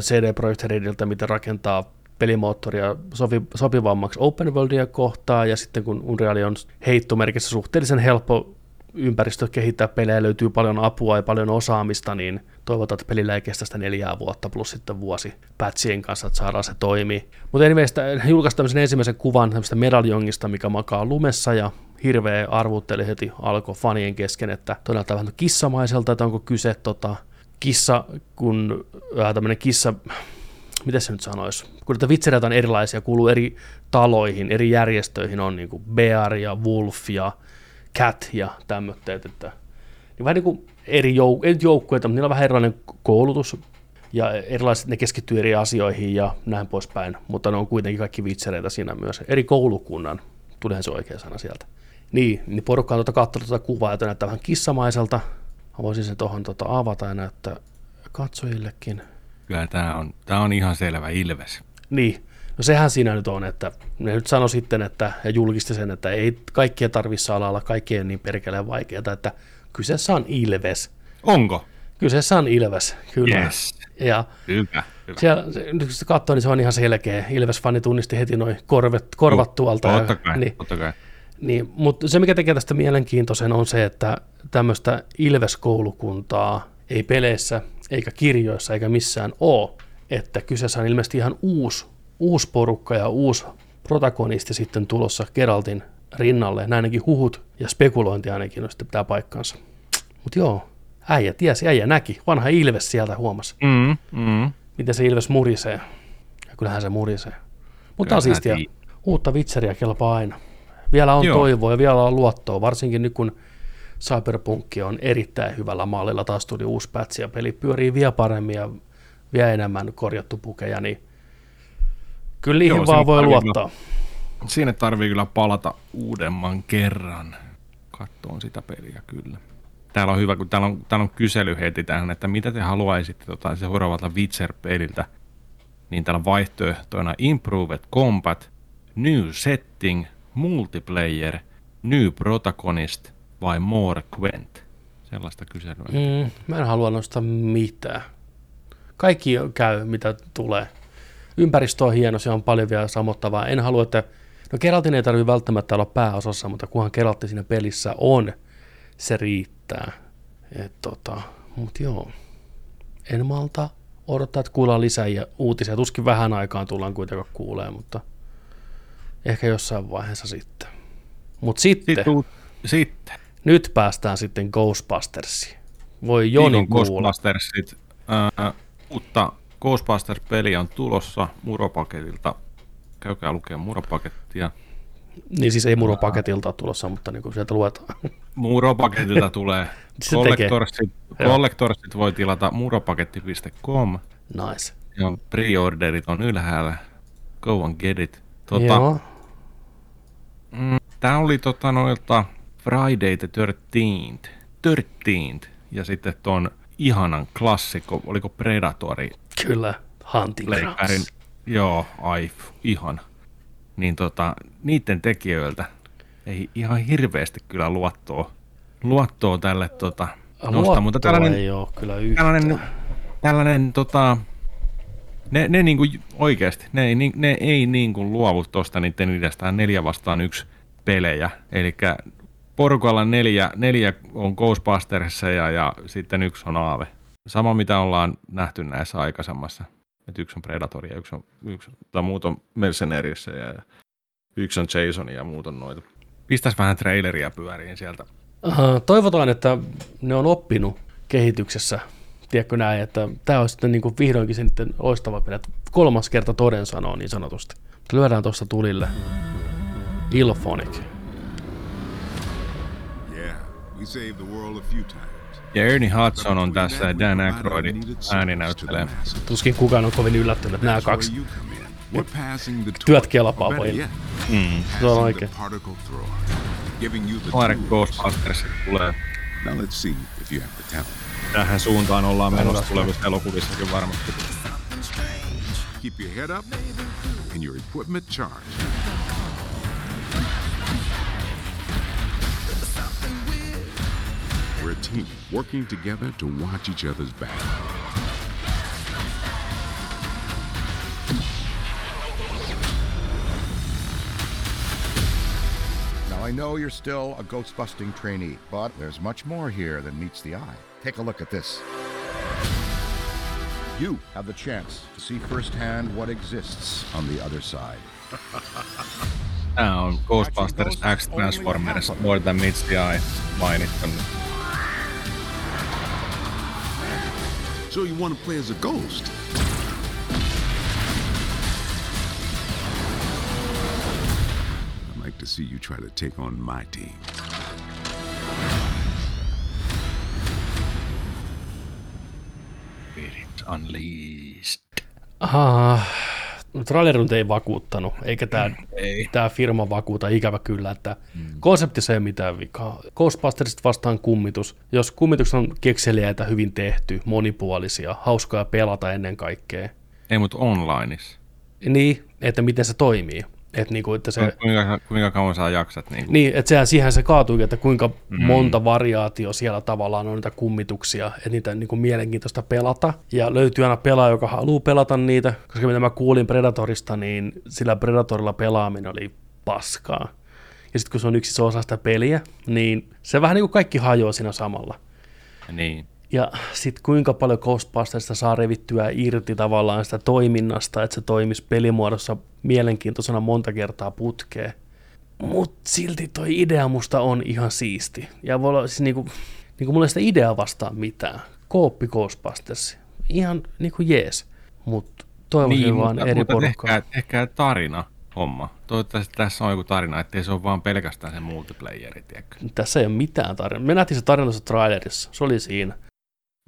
B: CD Projekt Rediltä, miten rakentaa pelimoottoria sovi, sopivammaksi open worldia kohtaan, ja sitten kun Unreal on heittomerkissä suhteellisen helppo ympäristö kehittää pelejä, löytyy paljon apua ja paljon osaamista, niin toivotaan, että pelillä ei kestä sitä neljää vuotta plus sitten vuosi pätsien kanssa, että saadaan se toimii. Mutta anyways, julkaisi tämmöisen ensimmäisen kuvan tämmöistä medaljongista, mikä makaa lumessa ja hirveä arvutteli heti alkoi fanien kesken, että todella vähän kissamaiselta, että onko kyse tota, kissa, kun äh, tämmöinen kissa, miten se nyt sanoisi, kun näitä vitsereitä on erilaisia, kuuluu eri taloihin, eri järjestöihin, on niin kuin Bear ja Wolf ja Cat ja tämmöitteet, että niin vähän niin kuin eri jouk- ei joukkueita, mutta niillä on vähän erilainen koulutus ja erilaiset, ne keskittyy eri asioihin ja näin poispäin, mutta ne on kuitenkin kaikki vitsereitä siinä myös, eri koulukunnan, tuleehan se oikea sana sieltä. Niin, niin porukka on tuota katsonut tuota kuvaa, että näyttää vähän kissamaiselta. Mä voisin sen tuohon tuota avata ja näyttää katsojillekin.
A: Kyllä tämä on, tää on ihan selvä ilves.
B: Niin, no sehän siinä nyt on, että ne nyt sano sitten, että, ja julkisti sen, että ei kaikkia tarvitse alalla, kaikkien niin perkeleen vaikeaa, että kyseessä on Ilves.
A: Onko?
B: Kyseessä on Ilves, kyllä.
A: Yes.
B: Ja
A: Hyvä. hyvä.
B: siellä, se- nyt kun katsoo, niin se on ihan selkeä. Ilves-fani tunnisti heti noin korvet, korvat tuolta.
A: Totta kai,
B: niin,
A: totta kai.
B: niin, mutta se, mikä tekee tästä mielenkiintoisen, on se, että tämmöistä Ilves-koulukuntaa ei peleissä, eikä kirjoissa, eikä missään ole. Että kyseessä on ilmeisesti ihan uusi, uusi porukka ja uusi protagonisti sitten tulossa Geraltin rinnalle. Näin ainakin huhut ja spekulointi ainakin on sitten pitää paikkansa. Mutta joo, äijä tiesi, äijä näki. Vanha Ilves sieltä huomasi,
A: Mm, mm.
B: miten se Ilves murisee. Ja kyllähän se murisee. Mutta on siistiä.
A: tii-
B: Uutta vitseriä kelpaa aina. Vielä on
A: Joo.
B: toivoa ja vielä on luottoa, varsinkin nyt kun Cyberpunk on erittäin hyvällä mallilla. Taas tuli uusi pätsi ja peli pyörii vielä paremmin ja vielä enemmän korjattu pukeja, niin kyllä niihin
A: Joo,
B: vaan voi luottaa.
A: Siinä tarvii kyllä palata uudemman kerran. Kattoon sitä peliä kyllä. Täällä on hyvä, kun täällä on, täällä on kysely heti tähän, että mitä te haluaisitte tota, seuraavalta Witcher-peliltä. Niin täällä on vaihtoehtoina Improved Combat, New Setting, multiplayer, new protagonist vai more Gwent? Sellaista kyselyä.
B: Mm, mä en halua nostaa mitään. Kaikki käy, mitä tulee. Ympäristö on hieno, se on paljon vielä samottavaa. En halua, että... No Geraltin ei tarvitse välttämättä olla pääosassa, mutta kunhan Geraltti siinä pelissä on, se riittää. Et tota, mut joo. En malta odottaa, että kuullaan lisää ja uutisia. Tuskin vähän aikaan tullaan kuitenkaan kuulee, mutta ehkä jossain vaiheessa sitten. Mutta sitten,
A: Sitten, sitten.
B: nyt päästään sitten Ghostbustersiin. Voi Joni
A: Viikon
B: kuulla.
A: Ghostbustersit. Ää, uutta Ghostbusters-peliä on tulossa Muropaketilta. Käykää lukemaan Muropakettia.
B: Niin siis ei muropaketilta ole tulossa, mutta niin kuin sieltä luetaan.
A: Muropaketilta tulee Collectorsit. Collectorsit voi tilata muropaketti.com
B: Nice.
A: ja pre-orderit on ylhäällä. Go and get it. Tota,
B: Joo.
A: Tämä oli tota noilta Friday the 13th, 13th ja sitten ton ihanan klassikko, oliko Predatori
B: Kyllä. Hunting Grounds.
A: joo, ai, ihan. Niin tota, niiden tekijöiltä ei ihan hirveästi kyllä luottoa, luottoa tälle tota, nosta, mutta tällainen,
B: ei ole kyllä yhtään.
A: tällainen, tällainen tota, ne, ne niinku oikeasti, ne ei, ne ei niinku luovu tosta niiden idästään neljä vastaan yksi pelejä. Eli porukalla neljä, neljä on Ghostbustersissa ja, ja sitten yksi on Aave. Sama mitä ollaan nähty näissä aikaisemmassa. Et yksi on Predator ja yksi on, yksi, tai muut on Mercenariissa ja, yksi on Jason ja muut on noita. Pistäis vähän traileria pyöriin sieltä.
B: Uh, toivotaan, että ne on oppinut kehityksessä. Tiedätkö näin, että tämä olisi sitten niin kuin vihdoinkin se sitten loistava peli. että Kolmas kerta toden sanoo niin sanotusti. Lyödään tuosta tulille. Ilphonic.
F: Yeah, we saved the world a few times.
A: Ja Ernie Hudson on tässä ja Dan
F: we provided
A: Aykroyd
F: needed service
A: ääni
F: to
A: näyttelee.
F: the masses.
B: Tuskin kukaan on kovin yllättynyt, että nämä kaksi. Työt kelpaa pojille.
A: Mm.
B: Se on oikein.
F: tools.
A: Ghostbusters tulee.
F: Now let's see if you have the talent.
A: Tähän suuntaan ollaan menossa tulevissa elokuvissakin varmasti.
F: Keep your head up and your equipment charged. We're a team working together to watch each other's back.
G: Now, I know you're still a ghost busting trainee, but there's much more here than meets the eye. Take a look at this. You have the chance to see firsthand what exists on the other side.
A: Tää on Ghostbusters X Transformers More Than Meets the Eye mainittu.
F: So you want to play as a ghost? I'd like to see you try to take on my team.
A: Spirit Unleashed.
B: Ah, traileri nyt ei vakuuttanut, eikä tämä
A: Ei.
B: tää firma vakuuta ikävä kyllä, että konseptissa ei ole mitään vikaa. Ghostbustersista vastaan kummitus. Jos kummitukset on kekseliäitä, hyvin tehty, monipuolisia, hauskoja pelata ennen kaikkea,
A: Ei, mutta onlineissa.
B: niin, että miten se toimii. Että niinku, että se,
A: Kuinka, kuinka kauan sä jaksat? Niin kuin,
B: niin, että sehän, siihen se kaatui, että kuinka mm. monta variaatio siellä tavallaan on niitä kummituksia, että niitä on niin kuin mielenkiintoista pelata. Ja löytyy aina pelaaja, joka haluaa pelata niitä, koska mitä mä kuulin Predatorista, niin sillä Predatorilla pelaaminen oli paskaa. Ja sitten kun se on yksi iso osa sitä peliä, niin se vähän niin kuin kaikki hajoaa siinä samalla.
A: niin.
B: Ja sitten kuinka paljon Ghostbustersista saa revittyä irti tavallaan sitä toiminnasta, että se toimisi pelimuodossa mielenkiintoisena monta kertaa putkeen. Mutta silti toi idea musta on ihan siisti. Ja voi olla siis niinku, niinku mulla ei sitä ideaa vastaan mitään. Kooppi Ghostbusters. Ihan niinku jees. Mutta toivoisin
A: niin,
B: vaan
A: mutta,
B: eri
A: mutta
B: porukkaa.
A: ehkä, ehkä tarina homma. Toivottavasti tässä on joku tarina, ettei se ole vaan pelkästään se multiplayeri, tiedätkö?
B: Tässä ei ole mitään tarinaa. Me nähtiin se tarina tuossa trailerissa. Se oli siinä.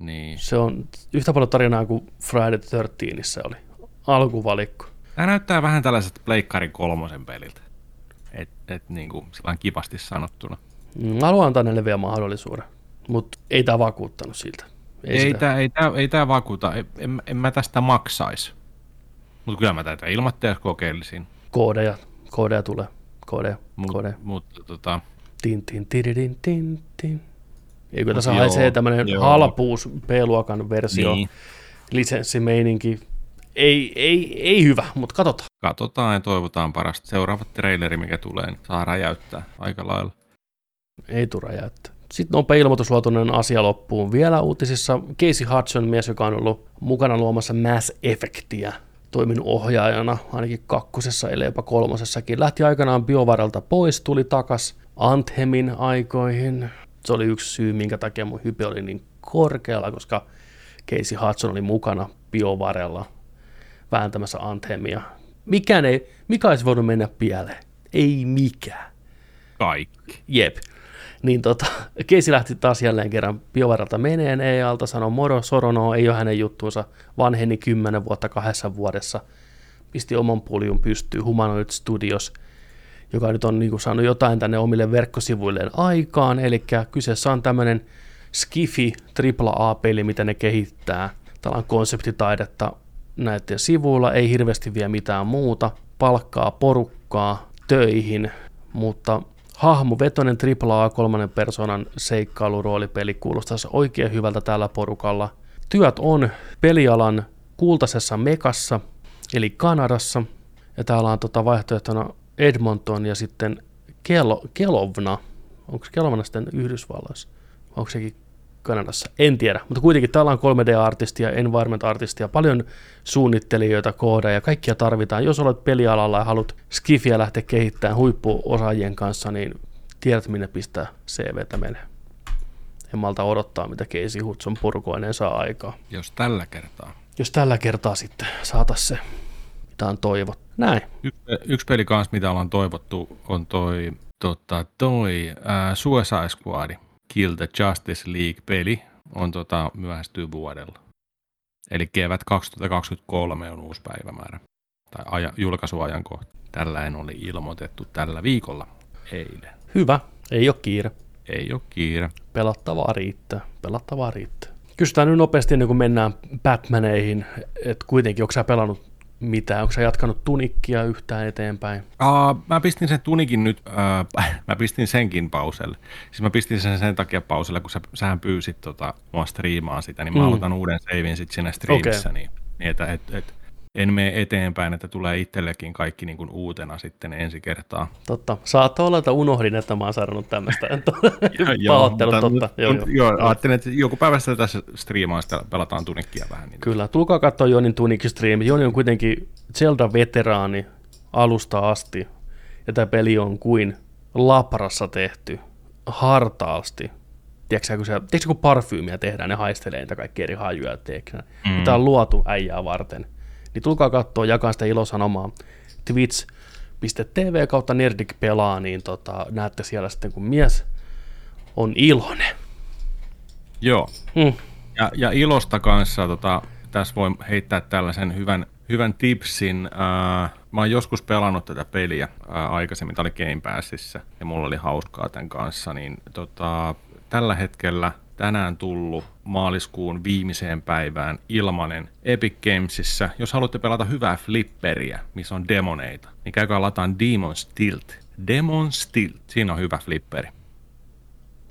A: Niin.
B: Se on yhtä paljon tarinaa kuin Friday the 13 oli. Alkuvalikko.
A: Tämä näyttää vähän tällaiset Pleikkarin kolmosen peliltä. Et, et niin kuin sillä kivasti sanottuna.
B: Mm, Mä haluan antaa neille vielä mahdollisuuden, mutta ei tämä vakuuttanut siltä.
A: Ei,
B: sitä.
A: tämä ei, tää, ei tää vakuuta. En, en, en mä tästä maksaisi. Mutta kyllä mä tätä ilmoittaa, jos kokeilisin.
B: Koodeja, koodeja tulee. kode,
A: Mut,
B: kode.
A: mutta tota,
B: Tin, tin, tiridin, tin, tin. Eikö tässä
A: Mut
B: haisee tämmöinen
A: joo.
B: halpuus B-luokan versio,
A: Niin.
B: lisenssimeininki. Ei, ei, ei hyvä, mutta katsotaan.
A: katsotaan ja toivotaan parasta. Seuraava traileri, mikä tulee, niin saa räjäyttää aika lailla.
B: Ei tule räjäyttää. Sitten nopea ilmoitusluotoinen asia loppuun. Vielä uutisissa Casey Hudson, mies, joka on ollut mukana luomassa Mass Effectia, toiminut ohjaajana ainakin kakkosessa, ellei jopa kolmosessakin. Lähti aikanaan BioVarelta pois, tuli takas Anthemin aikoihin. Se oli yksi syy, minkä takia mun hype oli niin korkealla, koska Casey Hudson oli mukana BioVarella vääntämässä Anthemia. Mikään ei, mikä olisi voinut mennä pieleen? Ei mikään.
A: Kaikki.
B: Jep. Niin tota, Keisi lähti taas jälleen kerran biovaralta meneen EA-alta, sanoi moro, sorono, ei ole hänen juttuunsa, vanheni kymmenen vuotta kahdessa vuodessa, pisti oman puljun pystyyn Humanoid Studios, joka nyt on niin kuin, saanut jotain tänne omille verkkosivuilleen aikaan, eli kyseessä on tämmöinen Skifi AAA-peli, mitä ne kehittää. Täällä on konseptitaidetta näiden sivuilla, ei hirveästi vie mitään muuta, palkkaa porukkaa töihin, mutta hahmovetoinen AAA kolmannen persoonan seikkailuroolipeli kuulostaisi oikein hyvältä tällä porukalla. Työt on pelialan kultaisessa mekassa, eli Kanadassa, ja täällä on tota vaihtoehtona Edmonton ja sitten Kel- Kelovna. Onko Kelovna sitten Yhdysvalloissa? Onko sekin Kanadassa? En tiedä, mutta kuitenkin täällä on 3D-artistia, environment-artistia, paljon suunnittelijoita, koodeja, kaikkia tarvitaan. Jos olet pelialalla ja haluat skifiä lähteä kehittämään huippuosaajien kanssa, niin tiedät minne pistää CVtä menee. En malta odottaa, mitä Casey Hudson purkoinen saa aikaa.
A: Jos tällä kertaa.
B: Jos tällä kertaa sitten saataisiin se, on toivottu. Näin.
A: Yksi, yksi peli kanssa, mitä ollaan toivottu, on toi, tota, toi ää, Suicide Squad, Kill the Justice League-peli, on tota, myöhästyy vuodella. Eli kevät 2023 on uusi päivämäärä, tai aja, julkaisuajankohta. Tällainen oli ilmoitettu tällä viikolla, eilen.
B: Hyvä, ei ole kiire.
A: Ei ole kiire.
B: Pelattavaa riittää, pelattavaa riittää. Kysytään nyt nopeasti ennen kuin mennään Batmaneihin, että kuitenkin, onko sä pelannut mitään, onko sä jatkanut tunikkia yhtään eteenpäin?
A: Uh, mä pistin sen tunikin nyt, uh, mä pistin senkin pauselle. Siis mä pistin sen sen takia pauselle, kun sä, sähän pyysit tota, mua striimaan sitä, niin mä
B: Mm.
A: aloitan uuden savein sitten siinä streamissä, niin, niin että et, et, en mene eteenpäin, että tulee itsellekin kaikki niin kuin uutena sitten ensi kertaa.
B: Totta. Saattaa olla, että unohdin, että mä oon sanonut tämmöistä. Pahoittelut, totta. Joo, joo.
A: joo, ajattelin, että joku päivä sitä tässä striimaan, sitä pelataan tunikkia vähän. Niin
B: Kyllä, tulkaa katsoa Jonin Tunikin streami. Joni on kuitenkin Zelda-veteraani alusta asti, ja tämä peli on kuin laprassa tehty, hartaasti. Tiedätkö, kun, se, tiedätkö, kun parfyymiä tehdään, ne haistelee niitä kaikki eri hajuja? Mm. Tämä on luotu äijää varten. Niin tulkaa katsoa, jakaa sitä ilosanomaa. Twitch.tv kautta Nerdik pelaa, niin tota, näette siellä sitten, kun mies on iloinen.
A: Joo.
B: Mm.
A: Ja, ja ilosta kanssa tota, tässä voi heittää tällaisen hyvän, hyvän tipsin. Ää, mä oon joskus pelannut tätä peliä ää, aikaisemmin, tämä oli Game Passissa, ja mulla oli hauskaa tämän kanssa, niin tota, tällä hetkellä tänään tullut maaliskuun viimeiseen päivään ilmanen Epic Gamesissa. Jos haluatte pelata hyvää flipperiä, missä on demoneita, niin käykää lataan Demon Stilt. Demon Stilt, siinä on hyvä flipperi.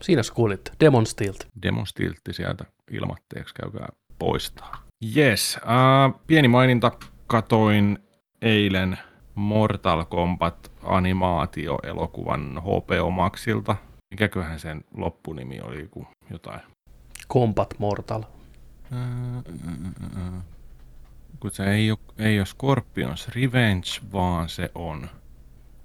B: Siinä sä kuulitte, Demon Stilt.
A: demonstiltti sieltä ilmatteeksi, käykää poistaa. Yes, äh, pieni maininta, katoin eilen Mortal Kombat animaatioelokuvan HBO Maxilta. Mikäköhän sen loppunimi oli, kun jotain.
B: Combat Mortal.
A: Kun se ei ole, ei ole Scorpions Revenge, vaan se on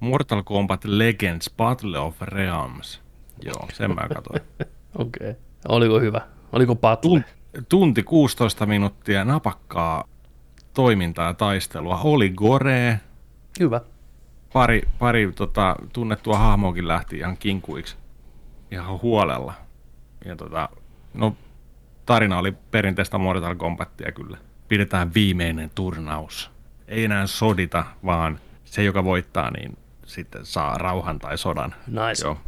A: Mortal Kombat Legends Battle of Realms. Joo, sen mä katsoin.
B: Okei. Okay. Oliko hyvä? Oliko battle?
A: tunti 16 minuuttia napakkaa toimintaa ja taistelua. Oli gore,
B: Hyvä.
A: pari, pari tota, tunnettua hahmoakin lähti ihan kinkuiksi ihan huolella. Ja tota, no, tarina oli perinteistä Mortal Kombatia kyllä. Pidetään viimeinen turnaus. Ei enää sodita, vaan se, joka voittaa, niin sitten saa rauhan tai sodan.
B: Nice.
A: Joo.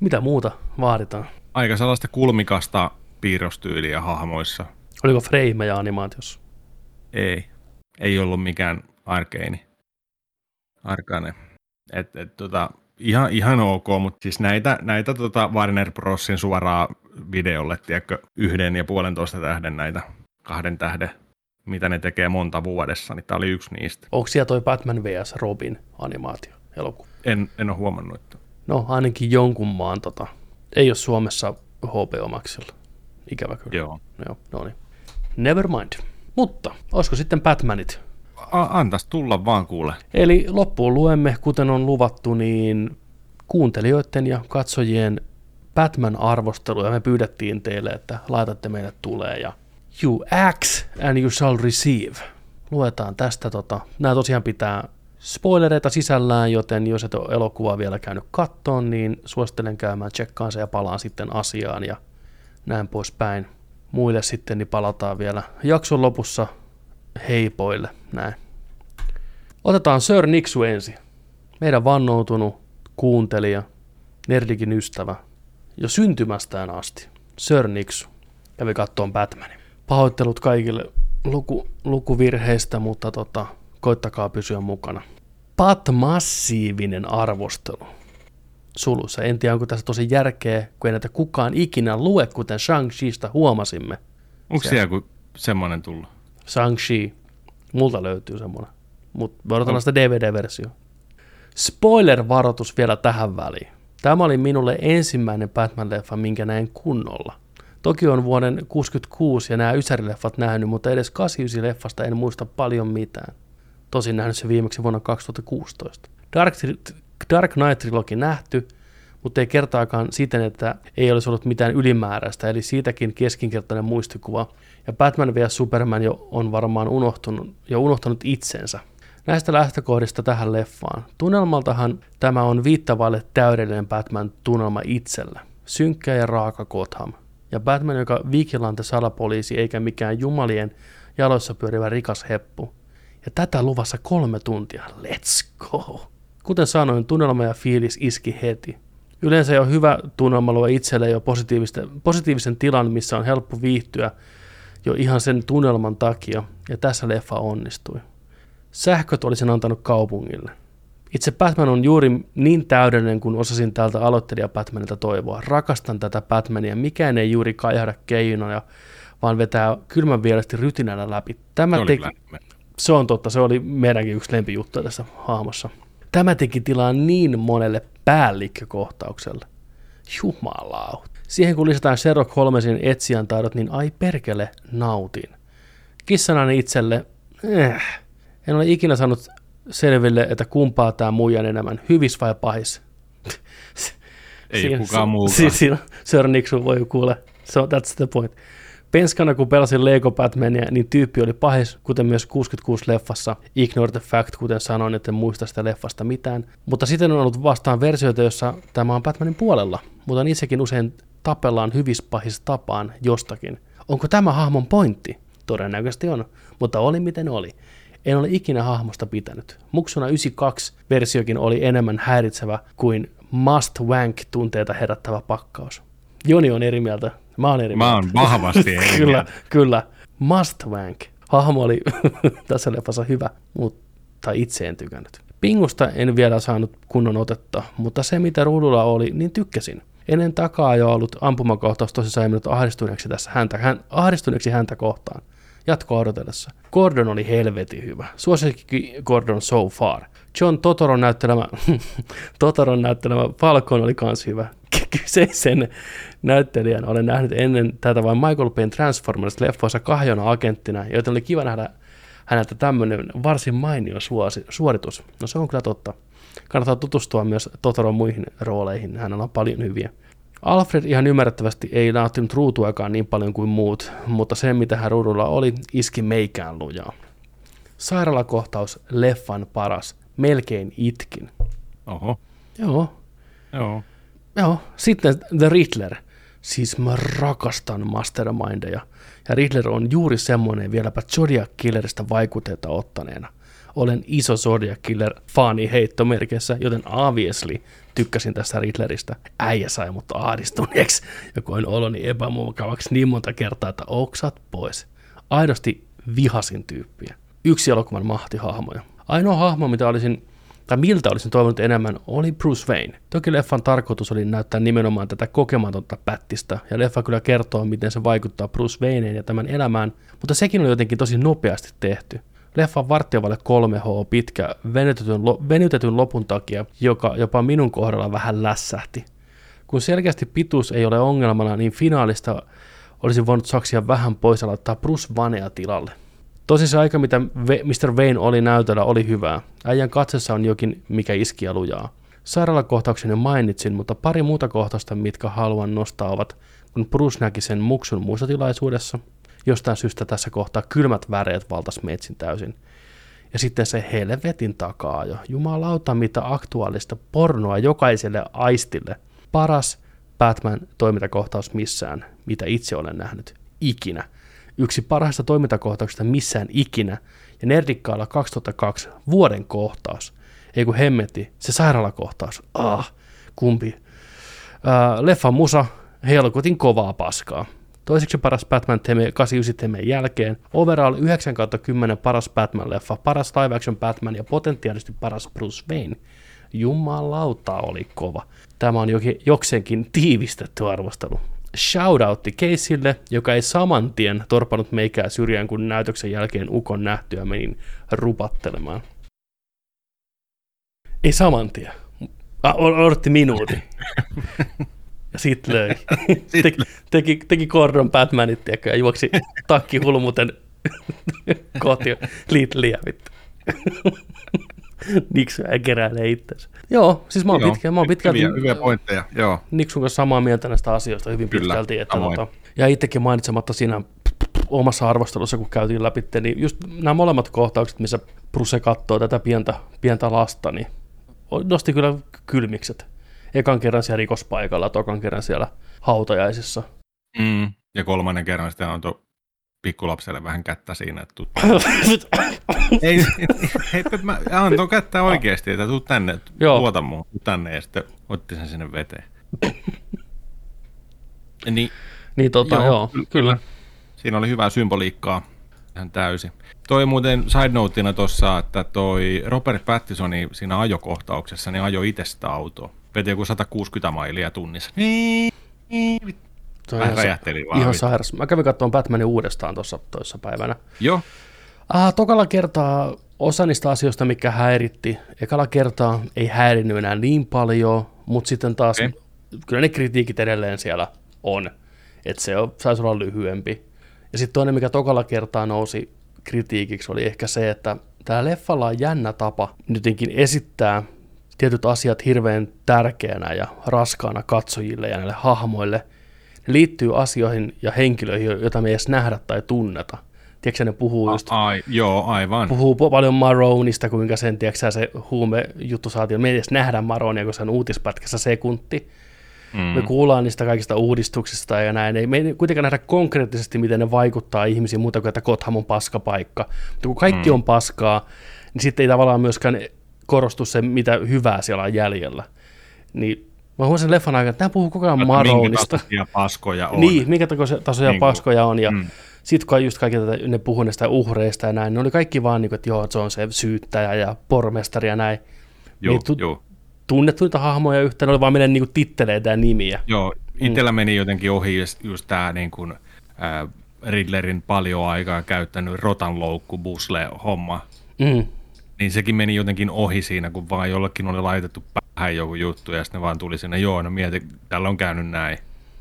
B: Mitä muuta vaaditaan?
A: Aika sellaista kulmikasta piirrostyyliä hahmoissa.
B: Oliko frameja animaatiossa?
A: Ei. Ei ollut mikään arkeini. Arkane. Et, et, tota, ihan, ihan ok, mutta siis näitä, näitä tota Warner Brosin suoraa videolle, tiedätkö, yhden ja puolentoista tähden näitä kahden tähden, mitä ne tekee monta vuodessa, niin tämä oli yksi niistä.
B: Onko siellä toi Batman vs. Robin animaatio elokuva?
A: En, en ole huomannut, että
B: No ainakin jonkun maan tota. Ei ole Suomessa HBO Maxilla. Ikävä kyllä.
A: joo.
B: Joo, no niin. Never mind. Mutta, olisiko sitten Batmanit?
A: Antas tulla vaan kuule.
B: Eli loppuun luemme, kuten on luvattu, niin kuuntelijoiden ja katsojien Batman-arvosteluja me pyydettiin teille, että laitatte meille tulee ja you ask and you shall receive. Luetaan tästä, tota, nämä tosiaan pitää spoilereita sisällään, joten jos et ole elokuvaa vielä käynyt kattoon, niin suosittelen käymään tsekkaan se ja palaan sitten asiaan ja näin poispäin. Muille sitten niin palataan vielä jakson lopussa heipoille, näin. Otetaan Sir Nixu ensin. Meidän vannoutunut kuuntelija, nerdikin ystävä, jo syntymästään asti. Sir Nixu kävi kattoon Batmanin. Pahoittelut kaikille luku, lukuvirheistä, mutta tota, koittakaa pysyä mukana. Pat massiivinen arvostelu. Sulussa. En tiedä, onko tässä tosi järkeä, kun ei näitä kukaan ikinä lue, kuten Shang-Chista huomasimme.
A: Onko siellä joku semmoinen tullut?
B: Shang-Chi. Multa löytyy semmoinen. Mutta me odotellaan sitä DVD-versio. Spoiler-varoitus vielä tähän väliin. Tämä oli minulle ensimmäinen Batman-leffa, minkä näin kunnolla. Toki on vuoden 66 ja nämä Ysäri-leffat nähnyt, mutta edes 89-leffasta en muista paljon mitään. Tosin nähnyt se viimeksi vuonna 2016. Dark, Dark Knight Trilogy nähty, mutta ei kertaakaan siten, että ei olisi ollut mitään ylimääräistä, eli siitäkin keskinkertainen muistikuva. Ja Batman vs. Superman jo on varmaan unohtunut, jo unohtanut itsensä. Näistä lähtökohdista tähän leffaan. Tunnelmaltahan tämä on viittavalle täydellinen Batman-tunnelma itsellä. Synkkä ja raaka Gotham. Ja Batman, joka vigilante salapoliisi eikä mikään jumalien jaloissa pyörivä rikas heppu. Ja tätä luvassa kolme tuntia. Let's go! Kuten sanoin, tunnelma ja fiilis iski heti. Yleensä jo hyvä tunnelma luo itselle jo positiivisen tilan, missä on helppo viihtyä jo ihan sen tunnelman takia, ja tässä leffa onnistui. Sähköt olisin antanut kaupungille. Itse Batman on juuri niin täydellinen kuin osasin täältä aloittelija Batmanilta toivoa. Rakastan tätä Batmania, mikään ei juuri kaihda keinoja, vaan vetää kylmän vieresti rytinällä läpi. Tämä
A: Se
B: teki, se on totta, se oli meidänkin yksi lempijuttuja tässä hahmossa. Tämä teki tilaa niin monelle päällikkökohtaukselle. Jumalauta. Siihen kun lisätään Sherlock Holmesin etsijän taidot, niin ai perkele, nautin. Kissanani itselle, eh, en ole ikinä saanut selville, että kumpaa tämä muijan enemmän, hyvis vai pahis.
A: Ei kukaan muukaan.
B: Siis siinä Sir Nixon voi kuule, so that's the point. Penskana kun pelasin Lego Batmania, niin tyyppi oli pahis, kuten myös 66-leffassa. Ignore the fact, kuten sanoin, että en muista sitä leffasta mitään. Mutta sitten on ollut vastaan versioita, jossa tämä on Batmanin puolella, mutta niissäkin usein tapellaan hyvispahis tapaan jostakin. Onko tämä hahmon pointti? Todennäköisesti on, mutta oli miten oli. En ole ikinä hahmosta pitänyt. Muksuna 92-versiokin oli enemmän häiritsevä kuin must wank tunteita herättävä pakkaus. Joni on eri mieltä. Mä oon eri
A: Mä oon vahvasti eri
B: kyllä, kyllä. Must wank. Hahmo oli tässä leffassa hyvä, mutta itse en tykännyt. Pingusta en vielä saanut kunnon otetta, mutta se mitä ruudulla oli, niin tykkäsin. Ennen takaa jo ollut ampumakohtaus tosissaan minut ahdistuneeksi tässä häntä, hän, ahdistuneeksi häntä kohtaan. Jatko odotellessa. Gordon oli helvetin hyvä. Suosikki Gordon so far. John Totoron näyttelemä, Totoron näyttelemä Falcon oli kans hyvä. Kyseisen näyttelijän olen nähnyt ennen tätä vain Michael Payne Transformers-leffoissa kahjona agenttina, joten oli kiva nähdä häneltä tämmöinen varsin mainio suoritus. No se on kyllä totta. Kannattaa tutustua myös Totoron muihin rooleihin, hänellä on paljon hyviä. Alfred ihan ymmärrettävästi ei nauttinut ruutuakaan niin paljon kuin muut, mutta se mitä hän ruudulla oli, iski meikään lujaa. Sairaalakohtaus, leffan paras, melkein itkin.
A: Oho,
B: Joo,
A: joo.
B: Joo, sitten The Riddler. Siis mä rakastan mastermindeja. Ja Riddler on juuri semmoinen vieläpä Zodiac Killeristä vaikutteita ottaneena. Olen iso Zodiac Killer fani heittomerkissä, joten obviously tykkäsin tästä Riddleristä. Äijä sai mut ahdistuneeksi ja koin oloni epämukavaksi niin monta kertaa, että oksat pois. Aidosti vihasin tyyppiä. Yksi elokuvan mahtihahmoja. Ainoa hahmo, mitä olisin tai miltä olisin toivonut enemmän, oli Bruce Wayne. Toki leffan tarkoitus oli näyttää nimenomaan tätä kokematonta pättistä, ja leffa kyllä kertoo, miten se vaikuttaa Bruce Wayneen ja tämän elämään, mutta sekin oli jotenkin tosi nopeasti tehty. Leffan vartiovalle 3H pitkä venytetyn, venytetyn lopun takia, joka jopa minun kohdalla vähän lässähti. Kun selkeästi pituus ei ole ongelmana, niin finaalista olisi voinut saksia vähän pois ja laittaa Bruce Vanea tilalle. Tosi se aika, mitä Mr. Wayne oli näytöllä, oli hyvää. Äijän katsessa on jokin, mikä iski ja lujaa. Sairaalakohtauksen jo mainitsin, mutta pari muuta kohtausta, mitkä haluan nostaa, ovat kun Bruce näki sen muksun muistotilaisuudessa. Jostain syystä tässä kohtaa kylmät väreet valtas metsin täysin. Ja sitten se helvetin takaa jo. Jumalauta, mitä aktuaalista pornoa jokaiselle aistille. Paras Batman-toimintakohtaus missään, mitä itse olen nähnyt. Ikinä yksi parhaista toimintakohtauksista missään ikinä, ja Nerdikkaalla 2002 vuoden kohtaus. Ei kun hemmetti, se sairaalakohtaus. Ah, kumpi. Äh, leffa musa, helkutin kovaa paskaa. Toiseksi paras Batman teme 89 temeen jälkeen, overall 9 10 paras Batman-leffa, paras live action Batman ja potentiaalisesti paras Bruce Wayne. Jumalauta oli kova. Tämä on jokin, jokseenkin tiivistetty arvostelu shoutoutti Keisille, joka ei saman tien torpanut meikää syrjään, kun näytöksen jälkeen Ukon nähtyä menin rupattelemaan. Ei saman tien. Odotti minuutin. Ja sit löi. teki, teki, teki Gordon Batmanit, ja juoksi takki hulmuten kotiin. Litliä vittu. Niksu ei keräile itsensä. Joo, siis mä oon, joo, pitkä, mä oon pitkälti...
A: Hyviä, hyviä pointteja, joo.
B: Niksun kanssa samaa mieltä näistä asioista hyvin Kyllä, pitkälti. Että tota, ja itsekin mainitsematta siinä omassa arvostelussa, kun käytiin läpi, niin just nämä molemmat kohtaukset, missä Bruce katsoo tätä pientä, pientä lasta, niin nosti kyllä kylmikset. Ekan kerran siellä rikospaikalla, tokan kerran siellä hautajaisissa.
A: Mm, ja kolmannen kerran sitten on pikkulapselle vähän kättä siinä, että tuu. ei, hei, mä antoin kättä oikeasti, että tuu tänne, Joo. luota mun, tuu tänne, ja sitten otti sen sinne veteen. niin,
B: niin tota, joo, joo, kyllä.
A: Siinä oli hyvää symboliikkaa ihan täysin. Toi muuten side noteina tuossa, että toi Robert Pattisoni siinä ajokohtauksessa, niin ajoi itse sitä autoa. Veti joku 160 mailia tunnissa. Niin,
B: Toi Vähän räjähteli vaan. Ihan sairas. Mä kävin katsomaan Batmanin uudestaan tuossa toissa päivänä.
A: Joo.
B: Ah, tokalla kertaa osa niistä asioista, mikä häiritti, ekalla kertaa ei häirinnyt enää niin paljon, mutta sitten taas okay. kyllä ne kritiikit edelleen siellä on, että se on, saisi olla lyhyempi. Ja sitten toinen, mikä tokalla kertaa nousi kritiikiksi, oli ehkä se, että tämä leffalla on jännä tapa nytkin esittää tietyt asiat hirveän tärkeänä ja raskaana katsojille ja näille hahmoille – liittyy asioihin ja henkilöihin, joita me ei edes nähdä tai tunneta. Tiedätkö ne puhuu just...
A: Ai, joo, aivan.
B: Puhuu paljon Maronista, kuinka sen, tiedätkö se huume-juttu saatiin. Me ei edes nähdä Maronia, kun se on uutispätkässä sekunti. Mm. Me kuullaan niistä kaikista uudistuksista ja näin. Ei me ei kuitenkaan nähdä konkreettisesti, miten ne vaikuttaa ihmisiin muuta kuin, että Gotham on paskapaikka. Mutta kun kaikki mm. on paskaa, niin sitten ei tavallaan myöskään korostu se, mitä hyvää siellä on jäljellä. Niin Mä huomasin leffan aikana, että nämä puhuu koko ajan Maronista.
A: Minkä paskoja on.
B: Niin, minkä tasoisia niin paskoja on. Ja mm. sitten kun just kaikki tätä, ne puhuu näistä uhreista ja näin, ne oli kaikki vaan niin kuin, että joo, se on se syyttäjä ja pormestari ja näin.
A: Joo, niin, tu- joo.
B: Tunnettu niitä hahmoja yhteen, oli vaan meidän niin titteleitä ja nimiä.
A: Joo, itsellä mm. meni jotenkin ohi just, just tämä niin kuin, äh, Riddlerin paljon aikaa käyttänyt rotanloukku busle homma. Mm niin sekin meni jotenkin ohi siinä, kun vaan jollekin oli laitettu päähän joku juttu, ja sitten vaan tuli sinne, joo, no mieti, tällä on käynyt näin.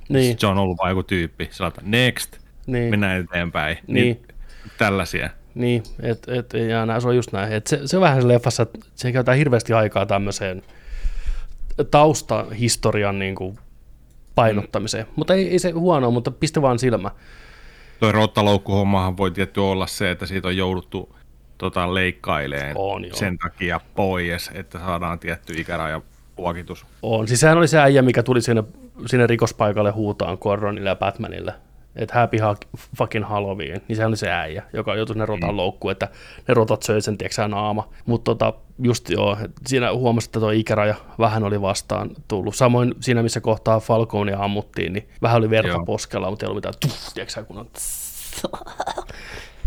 A: Niin. Se on ollut vain joku tyyppi. Sanotaan, next, niin. mennään eteenpäin. Niin. niin tällaisia.
B: Niin, et, et, ja nää, se on just näin. Et se, se on vähän se leffassa, että se käytetään hirveästi aikaa tämmöiseen taustahistorian niin kuin painottamiseen. Mm. Mutta ei, ei se huono, mutta pistä vaan silmä.
A: Toi rottaloukkuhommahan voi tietty olla se, että siitä on jouduttu tota, leikkaileen
B: on,
A: sen takia pois, että saadaan tietty ikäraja luokitus.
B: On, siis sehän oli se äijä, mikä tuli sinne, sinne rikospaikalle huutaan Gordonille ja Batmanille, että happy fucking Halloween, niin se oli se äijä, joka joutui sinne rotan mm. loukkuun, että ne rotat söi sen, tiedätkö naama. Mutta tota, just joo, siinä huomasi, että tuo ikäraja vähän oli vastaan tullut. Samoin siinä, missä kohtaa Falconia ammuttiin, niin vähän oli verta joo. poskella, mutta ei ollut mitään, tuff, tiedätkö kun on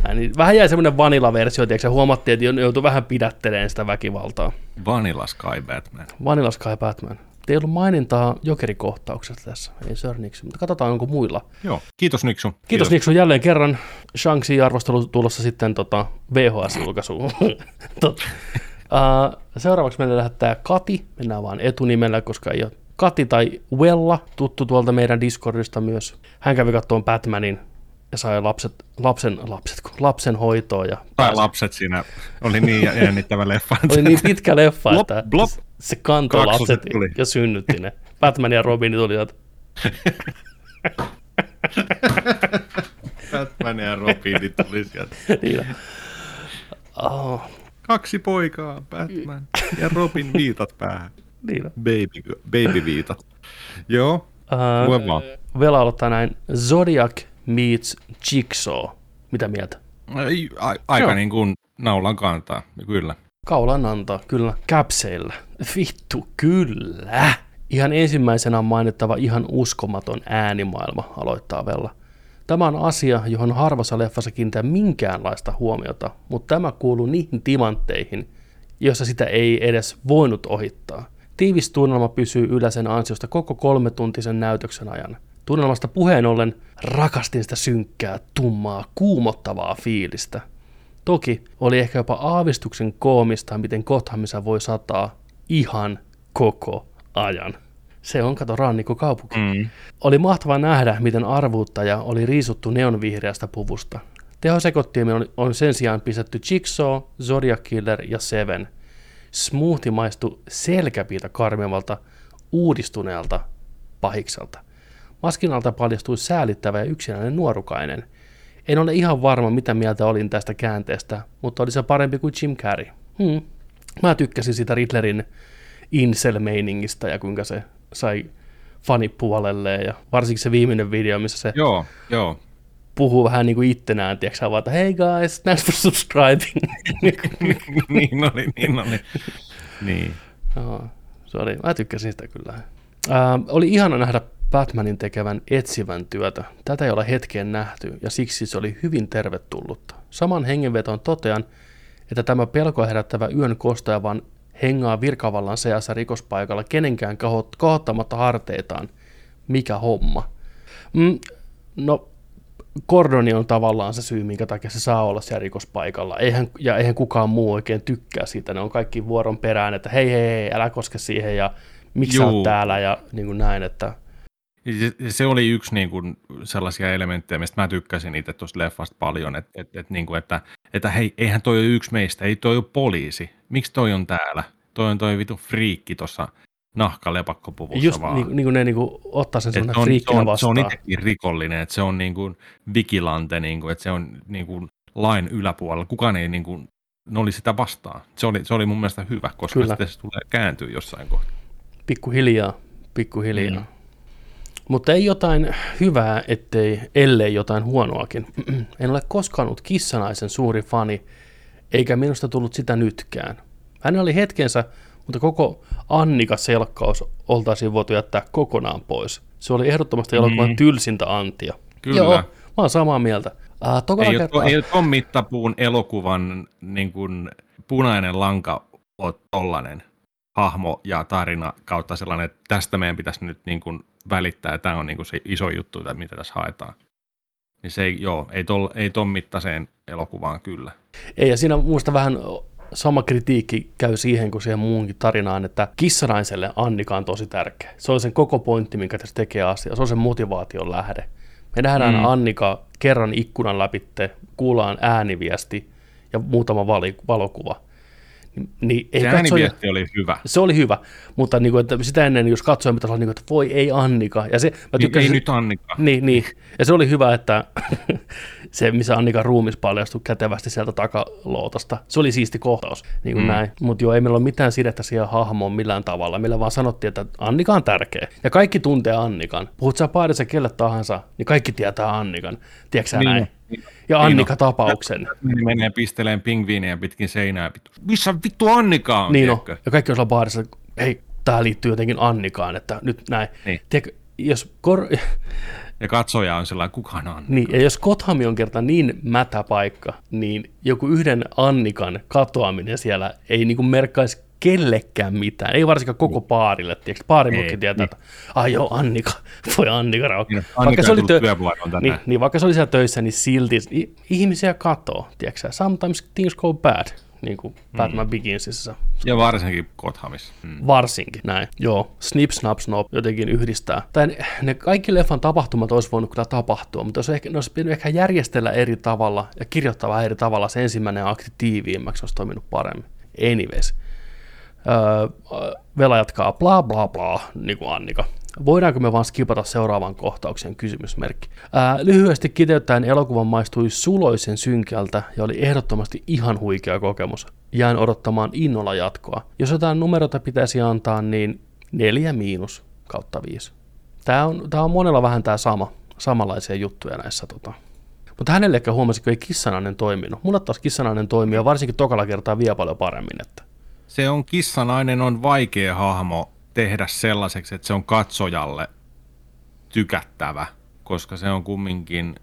B: Näin, niin vähän jäi semmoinen vanilla-versio, tiedätkö, huomattiin, että joutui vähän pidättelemään sitä väkivaltaa.
A: Vanilla Sky Batman.
B: Vanilla Sky Batman. Ei ollut mainintaa jokerikohtauksesta tässä, ei sörniksi, mutta katsotaan onko muilla.
A: Joo, kiitos Niksu.
B: Kiitos, Kiitos. Niksu jälleen kerran. shang arvostelu tulossa sitten tota, VHS-julkaisuun. Tot. uh, seuraavaksi meille lähettää Kati, mennään vaan etunimellä, koska ei ole Kati tai Wella, tuttu tuolta meidän Discordista myös. Hän kävi katsomaan Batmanin ja sai lapset, lapsen, lapset, lapsen hoitoa. Ja
A: tai lapset siinä, oli niin jännittävä leffa.
B: oli niin pitkä leffa, blop, että blop. se kantoi lapset tuli. ja synnytti ne. Batman ja Robin tulivat.
A: Batman ja Robin tuli sieltä.
B: niin oh.
A: Kaksi poikaa, Batman ja Robin viitat päähän.
B: Niin
A: Baby, baby viitat. Joo, uh, lue vaan.
B: Vielä aloittaa näin. Zodiac meets Jigsaw. Mitä mieltä?
A: Ei, a, aika Joo. niin kuin naulan kantaa, kyllä.
B: Kaulan antaa, kyllä. Käpseillä. Vittu, kyllä. Ihan ensimmäisenä on mainittava ihan uskomaton äänimaailma, aloittaa Vella. Tämä on asia, johon harvassa leffassa kiinnittää minkäänlaista huomiota, mutta tämä kuuluu niihin timantteihin, joissa sitä ei edes voinut ohittaa. Tiivis tunnelma pysyy yllä sen ansiosta koko kolme tuntisen näytöksen ajan – Tunnelmasta puheen ollen rakastin sitä synkkää, tummaa, kuumottavaa fiilistä. Toki oli ehkä jopa aavistuksen koomista, miten Gothamissa voi sataa ihan koko ajan. Se on, kato, rannikko kaupunki. Mm. Oli mahtava nähdä, miten arvuuttaja oli riisuttu neonvihreästä puvusta. Tehosekottiemi on, on sen sijaan pistetty Jigsaw, Zodiac Killer ja Seven. Smoothie maistui selkäpiitä karmivalta, uudistuneelta pahikselta. Maskin alta paljastui säälittävä ja yksinäinen nuorukainen. En ole ihan varma, mitä mieltä olin tästä käänteestä, mutta oli se parempi kuin Jim Carrey. Hmm. Mä tykkäsin sitä Riddlerin incel-meiningistä ja kuinka se sai fanipuolelle ja varsinkin se viimeinen video, missä se
A: joo, joo.
B: puhuu vähän niin kuin ittenään, tiedätkö vaan, että hei guys, thanks for subscribing.
A: niin oli, niin oli. Niin.
B: Joo, se oli, mä tykkäsin sitä kyllä. Äh, oli ihana nähdä Batmanin tekevän etsivän työtä. Tätä ei ole hetkeen nähty ja siksi se oli hyvin tervetullutta. Saman hengenveton totean, että tämä pelko herättävä yön kostaja vaan hengaa virkavallan seassa rikospaikalla kenenkään kohottamatta harteitaan. Mikä homma? Mm, no, Kordoni on tavallaan se syy, minkä takia se saa olla siellä rikospaikalla. Eihän, ja eihän kukaan muu oikein tykkää siitä. Ne on kaikki vuoron perään, että hei, hei, hei älä koske siihen ja miksi Juu. sä oot täällä ja niin kuin näin, että
A: se oli yksi niin kuin, sellaisia elementtejä, mistä mä tykkäsin itse tuosta leffasta paljon, että, että, että, niin kuin, että, että hei, eihän toi ole yksi meistä, ei toi ole poliisi. Miksi toi on täällä? Toi on toi vitu friikki tuossa nahkalepakkopuvussa
B: Just vaan. Niin, niin kuin ne niin kuin, ottaa sen sellainen friikkinä
A: vastaan. Se on itsekin rikollinen, että se on niin kuin vigilante, niin kuin, että se on niin kuin lain yläpuolella. Kukaan ei niin kuin, ne oli sitä vastaan. Se oli, se oli mun mielestä hyvä, koska Kyllä. sitten se tulee kääntyä jossain kohtaa.
B: Pikkuhiljaa, pikkuhiljaa. Mm. Mutta ei jotain hyvää, ettei, ellei jotain huonoakin. en ole koskaan ollut kissanaisen suuri fani, eikä minusta tullut sitä nytkään. Hän oli hetkensä, mutta koko Annika-selkkaus oltaisiin voitu jättää kokonaan pois. Se oli ehdottomasti elokuvan mm. tylsintä antia.
A: Kyllä. Joo, mä
B: oon samaa mieltä.
A: Äh, ei, kertaa... ole, ei ole Tom Mittapuun elokuvan niin kuin, punainen lanka ole tollanen hahmo ja tarina kautta sellainen, että tästä meidän pitäisi nyt niin kuin välittää, ja tämä on niin kuin se iso juttu, mitä tässä haetaan. Niin se ei, joo, ei, tol, ei ton mittaiseen elokuvaan kyllä.
B: Ei, ja siinä muista vähän sama kritiikki käy siihen kuin siihen muunkin tarinaan, että kissanaiselle Annika on tosi tärkeä. Se on sen koko pointti, minkä tässä tekee asia. Se on sen motivaation lähde. Me nähdään mm. Annika kerran ikkunan läpitte, kuullaan ääniviesti ja muutama valokuva.
A: Niin ei se katsoja, oli hyvä.
B: Se oli hyvä, mutta niin kuin, että sitä ennen, jos katsoin, mitä niin kuin, että voi ei Annika. Ja se, mä
A: tykkäsin, ei, ei nyt Annika.
B: Niin, niin, ja se oli hyvä, että se, missä Annikan ruumis paljastui kätevästi sieltä takalootasta, se oli siisti kohtaus, niin kuin mm. näin. Mutta joo, ei meillä ole mitään sidettä siihen hahmoon millään tavalla. Millä vaan sanottiin, että Annika on tärkeä. Ja kaikki tuntee Annikan. Puhut sä paidassa kelle tahansa, niin kaikki tietää Annikan. Tiedätkö niin. näin? Ja Annika-tapauksen.
A: Niin menee pisteleen pingviiniä pitkin seinää. Missä vittu Annika on?
B: Niin on. Ja kaikki on baarissa, hei, tämä liittyy jotenkin Annikaan, että nyt näin. Niin. Tiedätkö, jos kor...
A: Ja katsoja on sellainen, kuka on?
B: Niin, ja jos Gotham on kerta niin mätä paikka, niin joku yhden Annikan katoaminen siellä ei niinku merkkaisi kellekään mitään, ei varsinkaan koko paarille, tiedätkö? Paarimutkin
A: Ei,
B: tietää,
A: niin.
B: että ai joo, Annika, voi Annika rauha.
A: Niin, Annika
B: se
A: ei
B: oli
A: tänään.
B: niin, niin, vaikka se oli siellä töissä, niin silti ihmisiä katoo, tiedätkö? Sometimes things go bad, niin kuin Batman
A: Mm.
B: Beginsissä.
A: Ja varsinkin Gothamissa. Mm.
B: Varsinkin, näin. Joo, snip, snap, snop jotenkin yhdistää. Tai ne, ne kaikki leffan tapahtumat olisi voinut kyllä tapahtua, mutta olisi ehkä, ne olisi pitänyt ehkä järjestellä eri tavalla ja kirjoittaa vähän eri tavalla. Se ensimmäinen akti tiiviimmäksi olisi toiminut paremmin. Anyways. Öö, Vela jatkaa bla bla bla, niin kuin Annika. Voidaanko me vaan skipata seuraavaan kohtaukseen kysymysmerkki. Ää, lyhyesti kiteyttäen elokuvan maistui suloisen synkältä ja oli ehdottomasti ihan huikea kokemus. Jään odottamaan innolla jatkoa. Jos jotain numeroita pitäisi antaa, niin neljä miinus kautta viisi. Tämä on, tää on monella vähän tämä sama, samanlaisia juttuja näissä. Tota. Mutta hänelle ehkä huomasi, kun ei kissanainen toiminut. Mulle taas kissanainen toimii ja varsinkin tokalla kertaa vielä paljon paremmin. Että.
A: Se on kissanainen on vaikea hahmo tehdä sellaiseksi, että se on katsojalle tykättävä, koska se on kumminkin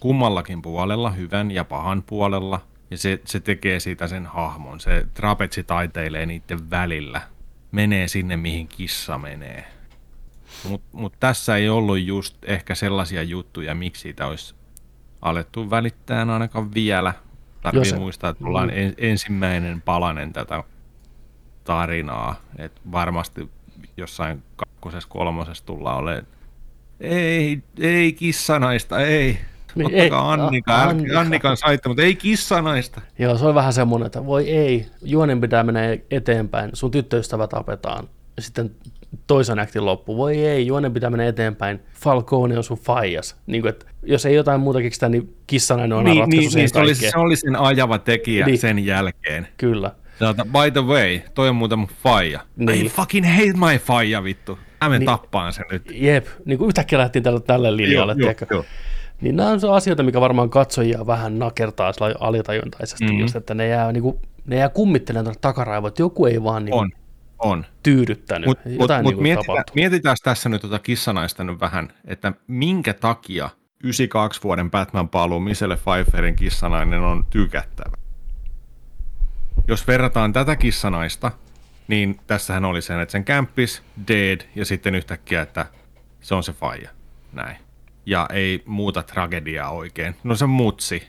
A: kummallakin puolella, hyvän ja pahan puolella, ja se, se tekee siitä sen hahmon. Se trapetsi taiteilee niiden välillä, menee sinne, mihin kissa menee. Mutta mut tässä ei ollut just ehkä sellaisia juttuja, miksi siitä olisi alettu välittää ainakaan vielä. Tarvii
B: Jos-
A: muistaa, että ollaan en, ensimmäinen palanen tätä tarinaa. Et varmasti jossain kakkosessa, kolmosessa tullaan olemaan, ei, ei kissanaista, ei.
B: Niin, ei,
A: Annika,
B: a-
A: älkää-
B: Annika.
A: Annikan saitte, mutta ei kissanaista.
B: Joo, se on vähän semmoinen, että voi ei, juonen pitää mennä eteenpäin, sun tyttöystävä tapetaan. Ja sitten toisen aktin loppu, voi ei, juonen pitää mennä eteenpäin, Falcone on sun faijas. Niin kuin, että jos ei jotain muuta keksitä, niin kissanainen on aina
A: Niin,
B: ratkaisu
A: niin,
B: siihen
A: niin se, oli, se oli sen ajava tekijä
B: Niin.
A: sen jälkeen.
B: Kyllä.
A: Sanotaan, by the way, toi on muuten mun faija.
B: Niin.
A: I fucking hate my faija, vittu. Mä menen
B: Niin.
A: tappaan sen nyt.
B: Jep, niin kuin yhtäkkiä lähtiin tälle, tälle linjalle, tiedätkö?
A: joo.
B: Niin nämä on se asioita, mikä varmaan katsojia vähän nakertaa sillä alitajuntaisesti,
A: Mhm.
B: mm. just, että ne jää, niin kuin, ne jää kummittelemaan tuonne takaraivoon, että joku ei vaan niin
A: On, on.
B: tyydyttänyt.
A: Mutta mut, mut
B: niin
A: mietitään, mietitään tässä nyt tuota kissanaista nyt vähän, että minkä takia 92 vuoden Batman paluu Michelle Pfeifferin kissanainen on tykättävä. Jos verrataan tätä kissanaista, niin tässähän oli sen, että sen kämppis, dead ja sitten yhtäkkiä, että se on se faija. Näin. Ja ei muuta tragediaa oikein. No se mutsi.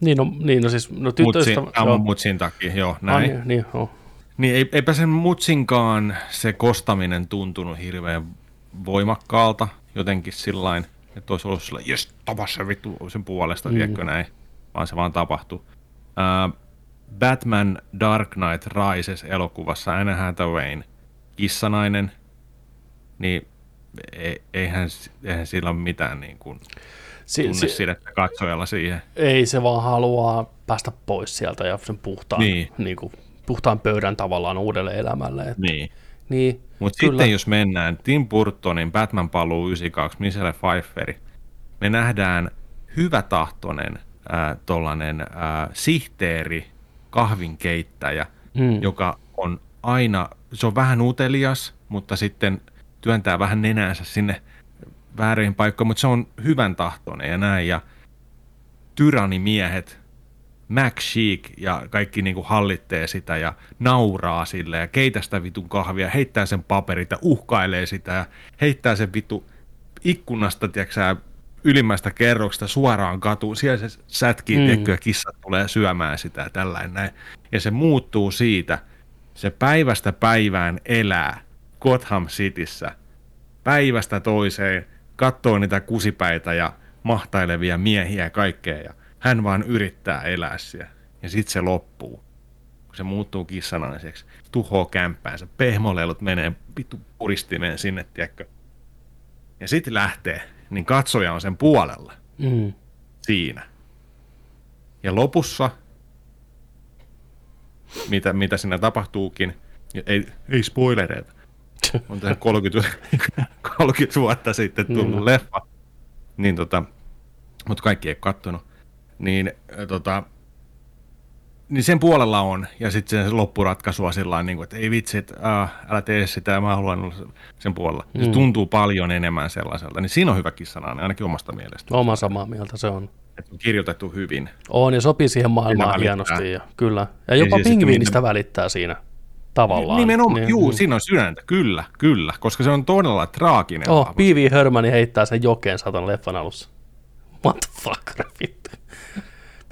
B: Niin, no, niin, no siis, no
A: Mutsin,
B: tyttöystävä...
A: tämä
B: joo.
A: mutsin takia, joo,
B: Ah,
A: näin.
B: niin, niin, joo.
A: Niin ei, eipä sen mutsinkaan se kostaminen tuntunut hirveän voimakkaalta jotenkin sillain, että olisi ollut sellainen, jes, tapa se vittu sen puolesta, mm. tiedätkö näin, vaan se vaan tapahtui. Uh, Batman Dark Knight Rises elokuvassa Anne Hathawayn kissanainen, niin ei, eihän, eihän sillä ole mitään niin kuin
B: Si, si,
A: tunnesidettä katsojalla siihen.
B: ei se vaan haluaa päästä pois sieltä ja sen puhtaan,
A: Niin.
B: niin kuin, puhtaan pöydän tavallaan uudelle elämälle. Et,
A: Niin.
B: niin
A: Mutta sitten jos mennään Tim Burtonin Batman paluu 92, Michelle Pfeifferi, me nähdään hyvätahtoinen äh, äh, sihteeri, kahvinkeittäjä,
B: Mm.
A: joka on aina, se on vähän utelias, mutta sitten työntää vähän nenänsä sinne väärin paikkoihin, mutta se on hyvän tahtoinen ja näin. Ja tyrannimiehet, Mac Chic ja kaikki niinku hallittee sitä ja nauraa sille ja keitä sitä vitun kahvia, heittää sen paperit ja uhkailee sitä ja heittää sen vittu ikkunasta, tiedätkö ylimmäistä kerroksesta suoraan katuun. Siellä se sätkii, mm. tiedätkö, ja kissat tulee syömään sitä ja tällainen näin. Ja se muuttuu siitä. Se päivästä päivään elää Gotham Cityssä. Päivästä toiseen katsoo niitä kusipäitä ja mahtailevia miehiä ja kaikkea. Ja hän vaan yrittää elää siellä. Ja sitten se loppuu. Kun se muuttuu kissanaiseksi. Tuhoo kämppäänsä. Pehmolelut menee vittu puristimeen sinne, tiedätkö. Ja sitten lähtee. Niin katsoja on sen puolella
B: Mm.
A: siinä. Ja lopussa, mitä, mitä siinä tapahtuukin, ei, ei spoilereita, on tässä 30, 30 vuotta sitten tullut
B: Mm.
A: leffa, niin tota, mutta kaikki ei ole kattonut, niin äh, tota, niin sen puolella on, ja sitten se loppuratkaisua sillä niin kuin, että ei vitsi, että äh, älä tee sitä, mä haluan olla sen puolella. Mm. Se tuntuu paljon enemmän sellaiselta, niin siinä on hyvä kissanainen, ainakin omasta mielestä.
B: Oma samaa mieltä se on.
A: Että on kirjoitettu hyvin.
B: On, ja sopii siihen maailmaan hienosti, ja kyllä. Ja jopa
A: siis, että
B: pingviinistä
A: miten-
B: välittää siinä tavallaan.
A: Nimenomaan,
B: Niin,
A: juu,
B: mm.
A: siinä on sydäntä, kyllä, kyllä, koska se on todella traaginen
B: Oh. P.V. Hermani heittää sen jokeen satan leffan alussa. What the fuck, vittu.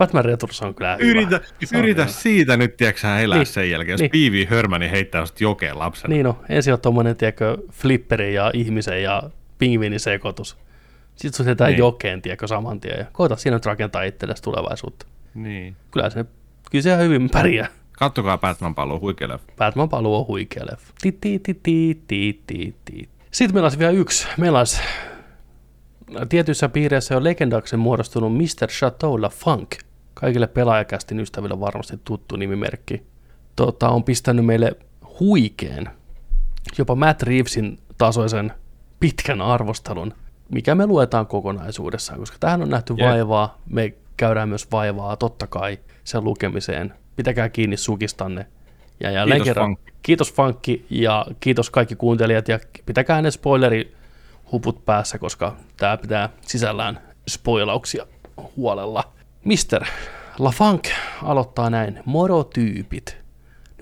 B: Batman Returns on kyllä hyvä.
A: Yritä,
B: Se on
A: yritä
B: hyvä.
A: siitä nyt, tiedätkö elää
B: Niin,
A: sen jälkeen, jos
B: niin.
A: Piivi Hörmäni heittää sit jokeen lapsena.
B: Niin no, ensin on tommonen, tiedätkö, flipperi ja ihmisen ja pingviinin sekoitus. Sitten sun heitetään
A: Niin.
B: jokeen, tiedätkö, saman tien. Ja koita siinä nyt rakentaa itsellesi tulevaisuutta.
A: Niin.
B: Kyllä se, kyllä se ihan hyvin pärjää.
A: Kattokaa Batman paluu, huikea leffa.
B: Batman paluu on huikea leffa. Ti, ti, ti, ti, ti, ti, ti. Sitten meillä olisi vielä yksi. Meillä olisi tietyissä piireissä jo legendaksi muodostunut Mr. Chateau La Funk. Kaikille pelaajakästin ystäville varmasti tuttu nimimerkki. Tota, on pistänyt meille huikeen, jopa Matt Reevesin tasoisen pitkän arvostelun, mikä me luetaan kokonaisuudessaan, koska tähän on nähty
A: Jep.
B: vaivaa. Me käydään myös vaivaa totta kai sen lukemiseen. Pitäkää kiinni sukistanne. Ja jälleen
A: Kiitos,
B: kerran,
A: Funkki.
B: kiitos Funkki ja kiitos kaikki kuuntelijat ja pitäkää ne spoileri huput päässä, koska tämä pitää sisällään spoilauksia huolella. Mister LaFunk aloittaa näin. Morotyypit.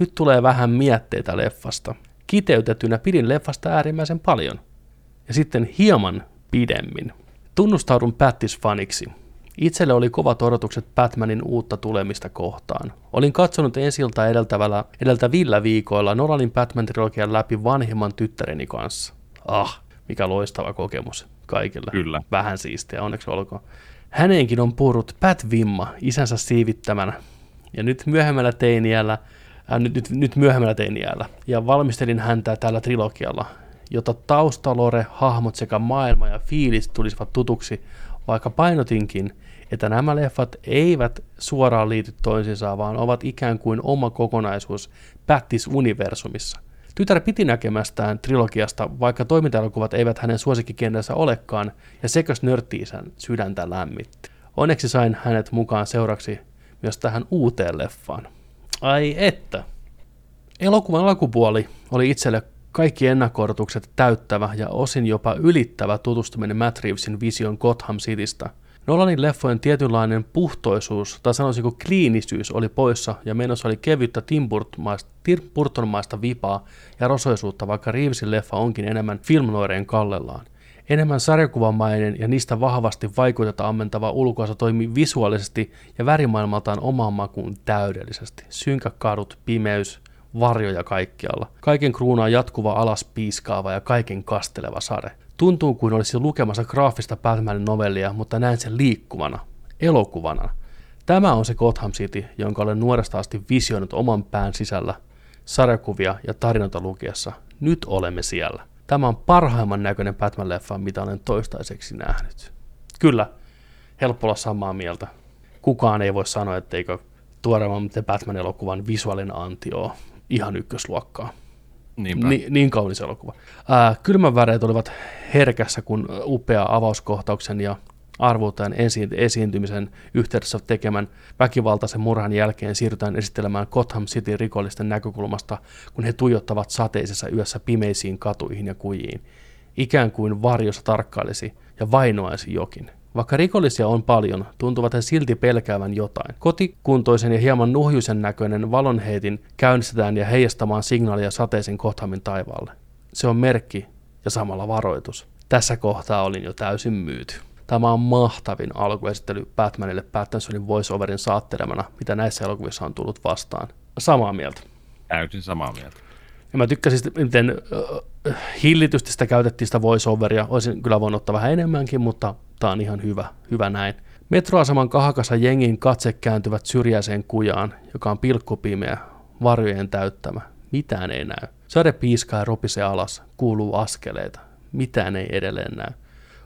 B: Nyt tulee vähän mietteitä leffasta. Kiteytettynä pidin leffasta äärimmäisen paljon. Ja sitten hieman pidemmin. Tunnustaudun Pattis-faniksi. Itselle oli kovat odotukset Batmanin uutta tulemista kohtaan. Olin katsonut ensiltä edeltävällä, edeltävillä viikoilla Nolanin Batman-trilogian läpi vanhemman tyttäreni kanssa. Ah, mikä loistava kokemus kaikille.
A: Kyllä.
B: Vähän siistiä, onneksi olkoon. Häneenkin on purut Pat-vimma isänsä siivittämänä. Ja nyt myöhemmällä teiniällä, äh, nyt, nyt, nyt myöhemmällä teiniällä. Ja valmistelin häntä tällä trilogialla, jotta taustalore, hahmot sekä maailma ja fiilis tulisivat tutuksi, vaikka painotinkin, että nämä leffat eivät suoraan liity toisiinsa, vaan ovat ikään kuin oma kokonaisuus Pattis-universumissa. Tytär piti näkemästään trilogiasta, vaikka toimintaelokuvat eivät hänen suosikkikentänsä olekaan, ja sekös nörtti-isän sydäntä lämmitti. Onneksi sain hänet mukaan seuraksi myös tähän uuteen leffaan. Ai että. Elokuvan alkupuoli oli itselle kaikki ennakko täyttävä ja osin jopa ylittävä tutustuminen Matt Reevesin vision Gotham Citystä. Nolanin leffojen tietynlainen puhtoisuus, tai sanoisinko kliinisyys, oli poissa ja menossa oli kevyttä Tim Burtonmaista, vipaa ja rosoisuutta, vaikka Reevesin leffa onkin enemmän filmnoireen kallellaan. Enemmän sarjakuvamainen ja niistä vahvasti vaikutetta ammentava ulkoasa toimi visuaalisesti ja värimaailmaltaan omaan makuun täydellisesti. Synkät kadut, pimeys, varjoja kaikkialla. Kaiken kruunaa jatkuva alas piiskaava ja kaiken kasteleva sade. Tuntuu kuin olisi lukemassa graafista Batmanin novellia, mutta näen sen liikkuvana, elokuvana. Tämä on se Gotham City, jonka olen nuoresta asti visioinut oman pään sisällä, sarjakuvia ja tarinoita lukiessa. Nyt olemme siellä. Tämä on parhaimman näköinen Batman-leffa, mitä olen toistaiseksi nähnyt. Kyllä, helppo olla samaa mieltä. Kukaan ei voi sanoa, etteikö tuoreemman The Batman-elokuvan visuaalinen antio ole ihan ykkösluokkaa. Ni, niin kaunis elokuva. Ää, kylmän väreet olivat herkässä, kun upea avauskohtauksen ja arvoutajan esi- esiintymisen yhteydessä tekemän väkivaltaisen murhan jälkeen siirrytään esittelemään Gotham City rikollisten näkökulmasta, kun he tuijottavat sateisessa yössä pimeisiin katuihin ja kujiin. Ikään kuin varjossa tarkkailisi ja vainoaisi jokin. Vaikka rikollisia on paljon, tuntuvat he silti pelkäävän jotain. Kotikuntoisen ja hieman nuhjuisen näköinen valonheitin käynnistetään ja heijastamaan signaalia sateisen Gothamin taivaalle. Se on merkki ja samalla varoitus. Tässä kohtaa olin jo täysin myyty. Tämä on mahtavin alkuesittely Batmanille Pattinsonin voiceoverin saattelemana, mitä näissä elokuvissa on tullut vastaan. Samaa mieltä.
A: Täysin samaa mieltä.
B: Ja mä tykkäsin, miten hillitysti sitä käytettiin sitä voiceoveria. Olisin kyllä voinut ottaa vähän enemmänkin, mutta tää on ihan hyvä, hyvä näin. Metroaseman kahakassa jengin katse kääntyvät syrjäiseen kujaan, joka on pilkkupimeä, varjojen täyttämä. Mitään ei näy. Sade piiskaa ja ropisee alas. Kuuluu askeleita. Mitään ei edelleen näy.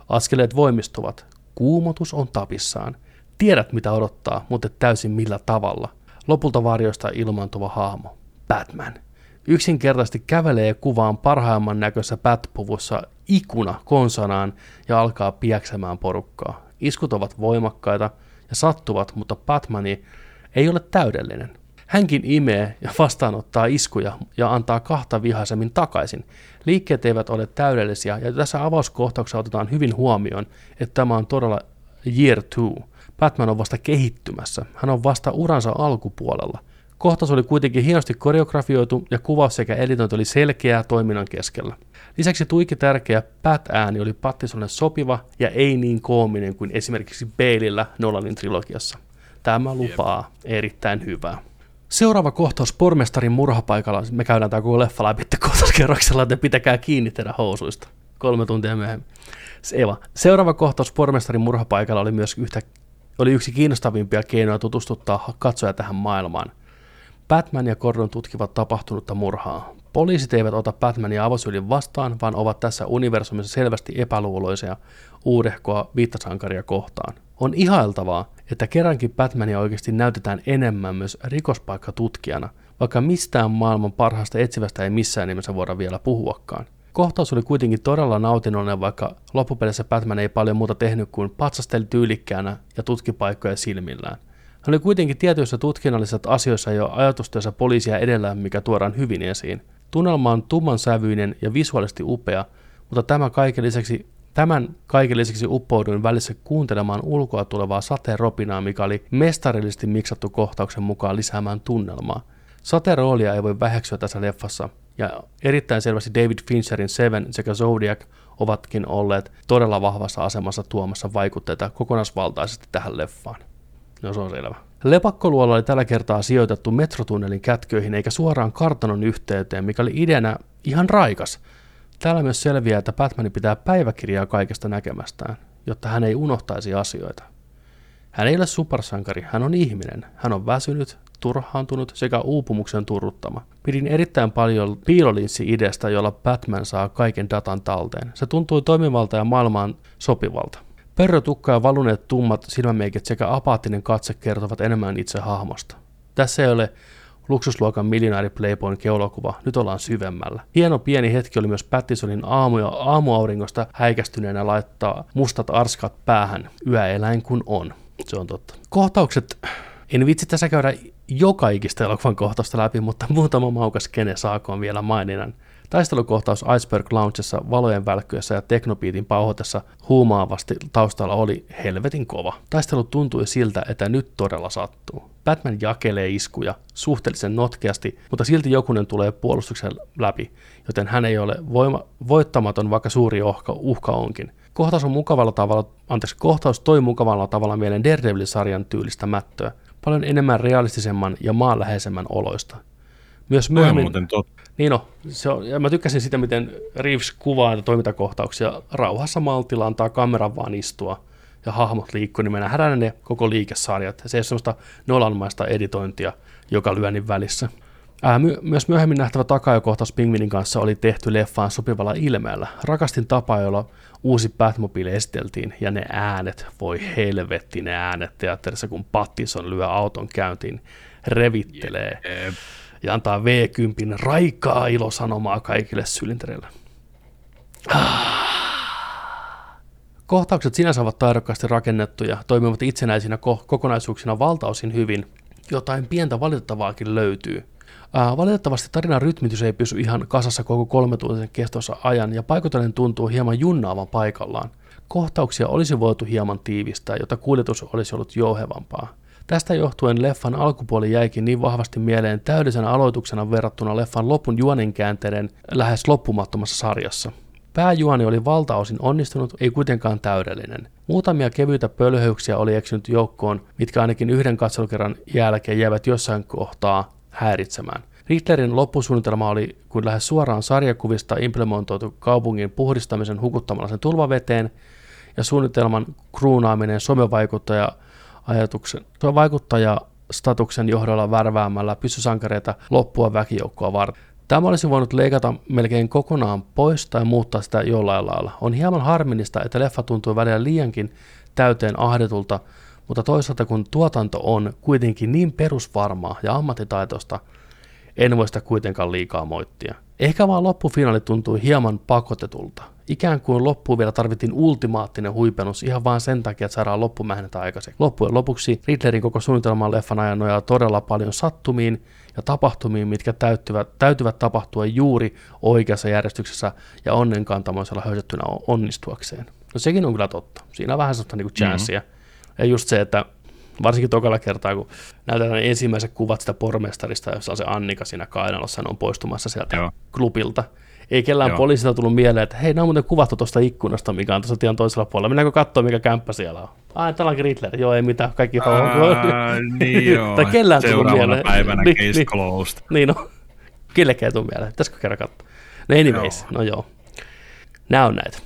B: Askeleet voimistuvat. Kuumotus on tapissaan. Tiedät mitä odottaa, mutta täysin millä tavalla. Lopulta varjoista ilmaantuva hahmo. Batman. Yksinkertaisesti kävelee kuvaan parhaimman näköisessä Bat-puvussa ikuna konsanaan ja alkaa piäksemään porukkaa. Iskut ovat voimakkaita ja sattuvat, mutta Batmani ei ole täydellinen. Hänkin imee ja vastaanottaa iskuja ja antaa kahta vihaisemmin takaisin. Liikkeet eivät ole täydellisiä ja tässä avauskohtauksessa otetaan hyvin huomioon, että tämä on todella year two. Batman on vasta kehittymässä. Hän on vasta uransa alkupuolella. Kohtaus oli kuitenkin hienosti koreografioitu ja kuvaus sekä editointi oli selkeää toiminnan keskellä. Lisäksi tuiki tärkeä Pat-ääni oli Pattisolle sopiva ja ei niin koominen kuin esimerkiksi Baleillä Nolanin trilogiassa. Tämä lupaa erittäin hyvää. Seuraava kohtaus pormestarin murhapaikalla. Me käydään tämä koko leffa läpi kohtauskerroksella, että pitäkää kiinni teidän housuista. Kolme tuntia myöhemmin. Eva. Seuraava kohtaus pormestarin murhapaikalla oli myös yhtä, oli yksi kiinnostavimpia keinoja tutustuttaa katsoja tähän maailmaan. Batman ja Gordon tutkivat tapahtunutta murhaa. Poliisit eivät ota Batmania avosyylin vastaan, vaan ovat tässä universumissa selvästi epäluuloisia uudehkoa viittasankaria kohtaan. On ihailtavaa, että kerrankin Batmania oikeasti näytetään enemmän myös rikospaikkatutkijana, vaikka mistään maailman parhaasta etsivästä ei missään nimessä voida vielä puhuakaan. Kohtaus oli kuitenkin todella nautinnollinen, vaikka loppupeleissä Batman ei paljon muuta tehnyt kuin patsasteli tyylikkäänä ja tutki paikkoja silmillään. Hän oli kuitenkin tietyissä tutkinnallisissa asioissa jo ajatustyössä poliisia edellä, mikä tuodaan hyvin esiin. Tunnelma on tumman sävyinen ja visuaalisesti upea, mutta tämä kaiken lisäksi Tämän kaiken lisäksi uppouduin välissä kuuntelemaan ulkoa tulevaa sateen ropinaa, mikä oli mestarillisesti miksattu kohtauksen mukaan lisäämään tunnelmaa. Sateen roolia ei voi väheksyä tässä leffassa, ja erittäin selvästi David Fincherin Seven sekä Zodiac ovatkin olleet todella vahvassa asemassa tuomassa vaikutteita kokonaisvaltaisesti tähän leffaan. No se on selvä. Lepakkoluola oli tällä kertaa sijoitettu metrotunnelin kätköihin eikä suoraan kartanon yhteyteen, mikä oli ideana ihan raikas. Täällä myös selviää, että Batman pitää päiväkirjaa kaikesta näkemästään, jotta hän ei unohtaisi asioita. Hän ei ole supersankari, hän on ihminen. Hän on väsynyt, turhaantunut sekä uupumuksen turruttama. Pidin erittäin paljon piilolinssi-ideasta, jolla Batman saa kaiken datan talteen. Se tuntui toimivalta ja maailmaan sopivalta. Perrotukka ja valuneet tummat silmämeikit sekä apaattinen katse kertovat enemmän itse hahmosta. Tässä ei ole luksusluokan miljonääri Playboyn keulakuva, nyt ollaan syvemmällä. Hieno pieni hetki oli myös Pattisonin aamu- ja aamuauringosta häikästyneenä laittaa mustat arskat päähän, yöeläin kun on. Se on totta. Kohtaukset, en vitsi tässä käydä joka ikistä elokuvan kohtausta läpi, mutta muutama maukas kene saakoon vielä maininnan. Taistelukohtaus Iceberg Loungessa valojen välkkyessä ja teknopiitin pauhotessa huumaavasti taustalla oli helvetin kova. Taistelu tuntui siltä, että nyt todella sattuu. Batman jakelee iskuja suhteellisen notkeasti, mutta silti jokunen tulee puolustuksen läpi, joten hän ei ole voima, voittamaton, vaikka suuri uhka, uhka onkin. Kohtaus on mukavalla tavalla, anteeksi, kohtaus toi mukavalla tavalla mieleen Daredevil-sarjan tyylistä mättöä, paljon enemmän realistisemman ja maanläheisemmän oloista. Myös myöhemmin,
A: muuten totta.
B: Niin no, se on, ja mä tykkäsin sitä, miten Reeves kuvaa ja toimintakohtauksia rauhassa maltilla, antaa kameran vaan istua ja hahmot liikkuu, niin me nähdään ne koko liikesarjat. Se ei ole semmoista nolanmaista editointia joka lyönnin välissä. Ää, my- myös myöhemmin nähtävä takajokohtaus Pingvinin kanssa oli tehty leffaan sopivalla ilmeellä. Rakastin tapa, jolla uusi Batmobile esteltiin, ja ne äänet, voi helvetti ne äänet teatterissa, kun Pattison lyö auton käyntiin, revittelee
A: Jep.
B: Ja antaa V10 raikaa ilosanomaa kaikille sylintereille. Kohtaukset sinänsä ovat taidokkaasti rakennettuja, toimivat itsenäisinä ko- kokonaisuuksina valtaosin hyvin. Jotain pientä valitettavaakin löytyy. Ää, valitettavasti tarinan rytmitys ei pysy ihan kasassa koko kolme tunnin kestossa ajan ja paikotellen tuntuu hieman junnaavan paikallaan. Kohtauksia olisi voitu hieman tiivistää, jotta kuljetus olisi ollut jouhevampaa. Tästä johtuen leffan alkupuoli jäikin niin vahvasti mieleen täydellisenä aloituksena verrattuna leffan lopun juonenkäänteiden lähes loppumattomassa sarjassa. Pääjuoni oli valtaosin onnistunut, ei kuitenkaan täydellinen. Muutamia kevyitä pölhöyksiä oli eksynyt joukkoon, mitkä ainakin yhden katselukerran jälkeen jäivät jossain kohtaa häiritsemään. Riddlerin loppusuunnitelma oli kuin lähes suoraan sarjakuvista implementoitu kaupungin puhdistamisen hukuttamalla sen tulvaveteen, ja suunnitelman kruunaaminen somevaikuttaja ajatuksen, vaikuttaja statuksen johdolla värväämällä pyssysankareita loppua väkijoukkoa varten. Tämä olisi voinut leikata melkein kokonaan pois tai muuttaa sitä jollain lailla. On hieman harmillista, että leffa tuntuu välillä liiankin täyteen ahdetulta, mutta toisaalta kun tuotanto on kuitenkin niin perusvarmaa ja ammattitaitoista, en voi sitä kuitenkaan liikaa moittia. Ehkä vaan loppufinaali tuntui hieman pakotetulta. Ikään kuin loppuun vielä tarvittiin ultimaattinen huipennus ihan vain sen takia, että saadaan loppumähnetä aikaiseksi. Loppujen lopuksi Riddlerin koko suunnitelman leffan ajan nojaa todella paljon sattumiin ja tapahtumiin, mitkä täytyvät, täytyvät tapahtua juuri oikeassa järjestyksessä ja onnenkantamoisella höystettynä onnistuakseen. No sekin on kyllä totta. Siinä on vähän sellaista niin chanssia. Mm-hmm. Ja just se, että varsinkin tokalla kertaa, kun näytetään ensimmäiset kuvat sitä pormestarista, jossa on se Annika siinä kainalossa, on poistumassa sieltä Joo. klubilta. Ei kellään Joo. poliisilta tullut mieleen, että hei, nämä on muuten kuvattu tuosta ikkunasta, mikä on tuossa tien toisella puolella. Mennäänkö katsoa, mikä kämppä siellä on? Ai, täällä onkin Riddler. Joo, ei mitään, kaikki
A: on. niin joo.
B: tai kellään tullut mieleen.
A: päivänä niin, case niin, closed.
B: Niin no, kellekään ei tullut mieleen. Pitäisikö kerran katsoa? No anyways, joo. no joo. Nämä on näitä.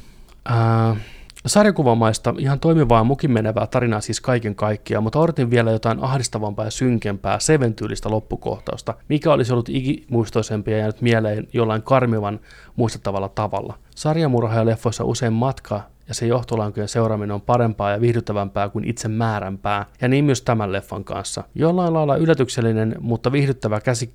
B: Uh, Sarjakuvamaista ihan toimivaa mukin menevää tarinaa siis kaiken kaikkiaan, mutta odotin vielä jotain ahdistavampaa ja synkempää, seventyylistä loppukohtausta, mikä olisi ollut ikimuistoisempi ja jäänyt mieleen jollain karmivan muistettavalla tavalla. Sarjamurhaaja leffoissa usein matka ja se johtolankojen seuraaminen on parempaa ja viihdyttävämpää kuin itse määränpää, ja niin myös tämän leffan kanssa. Jollain lailla yllätyksellinen, mutta viihdyttävä käsi,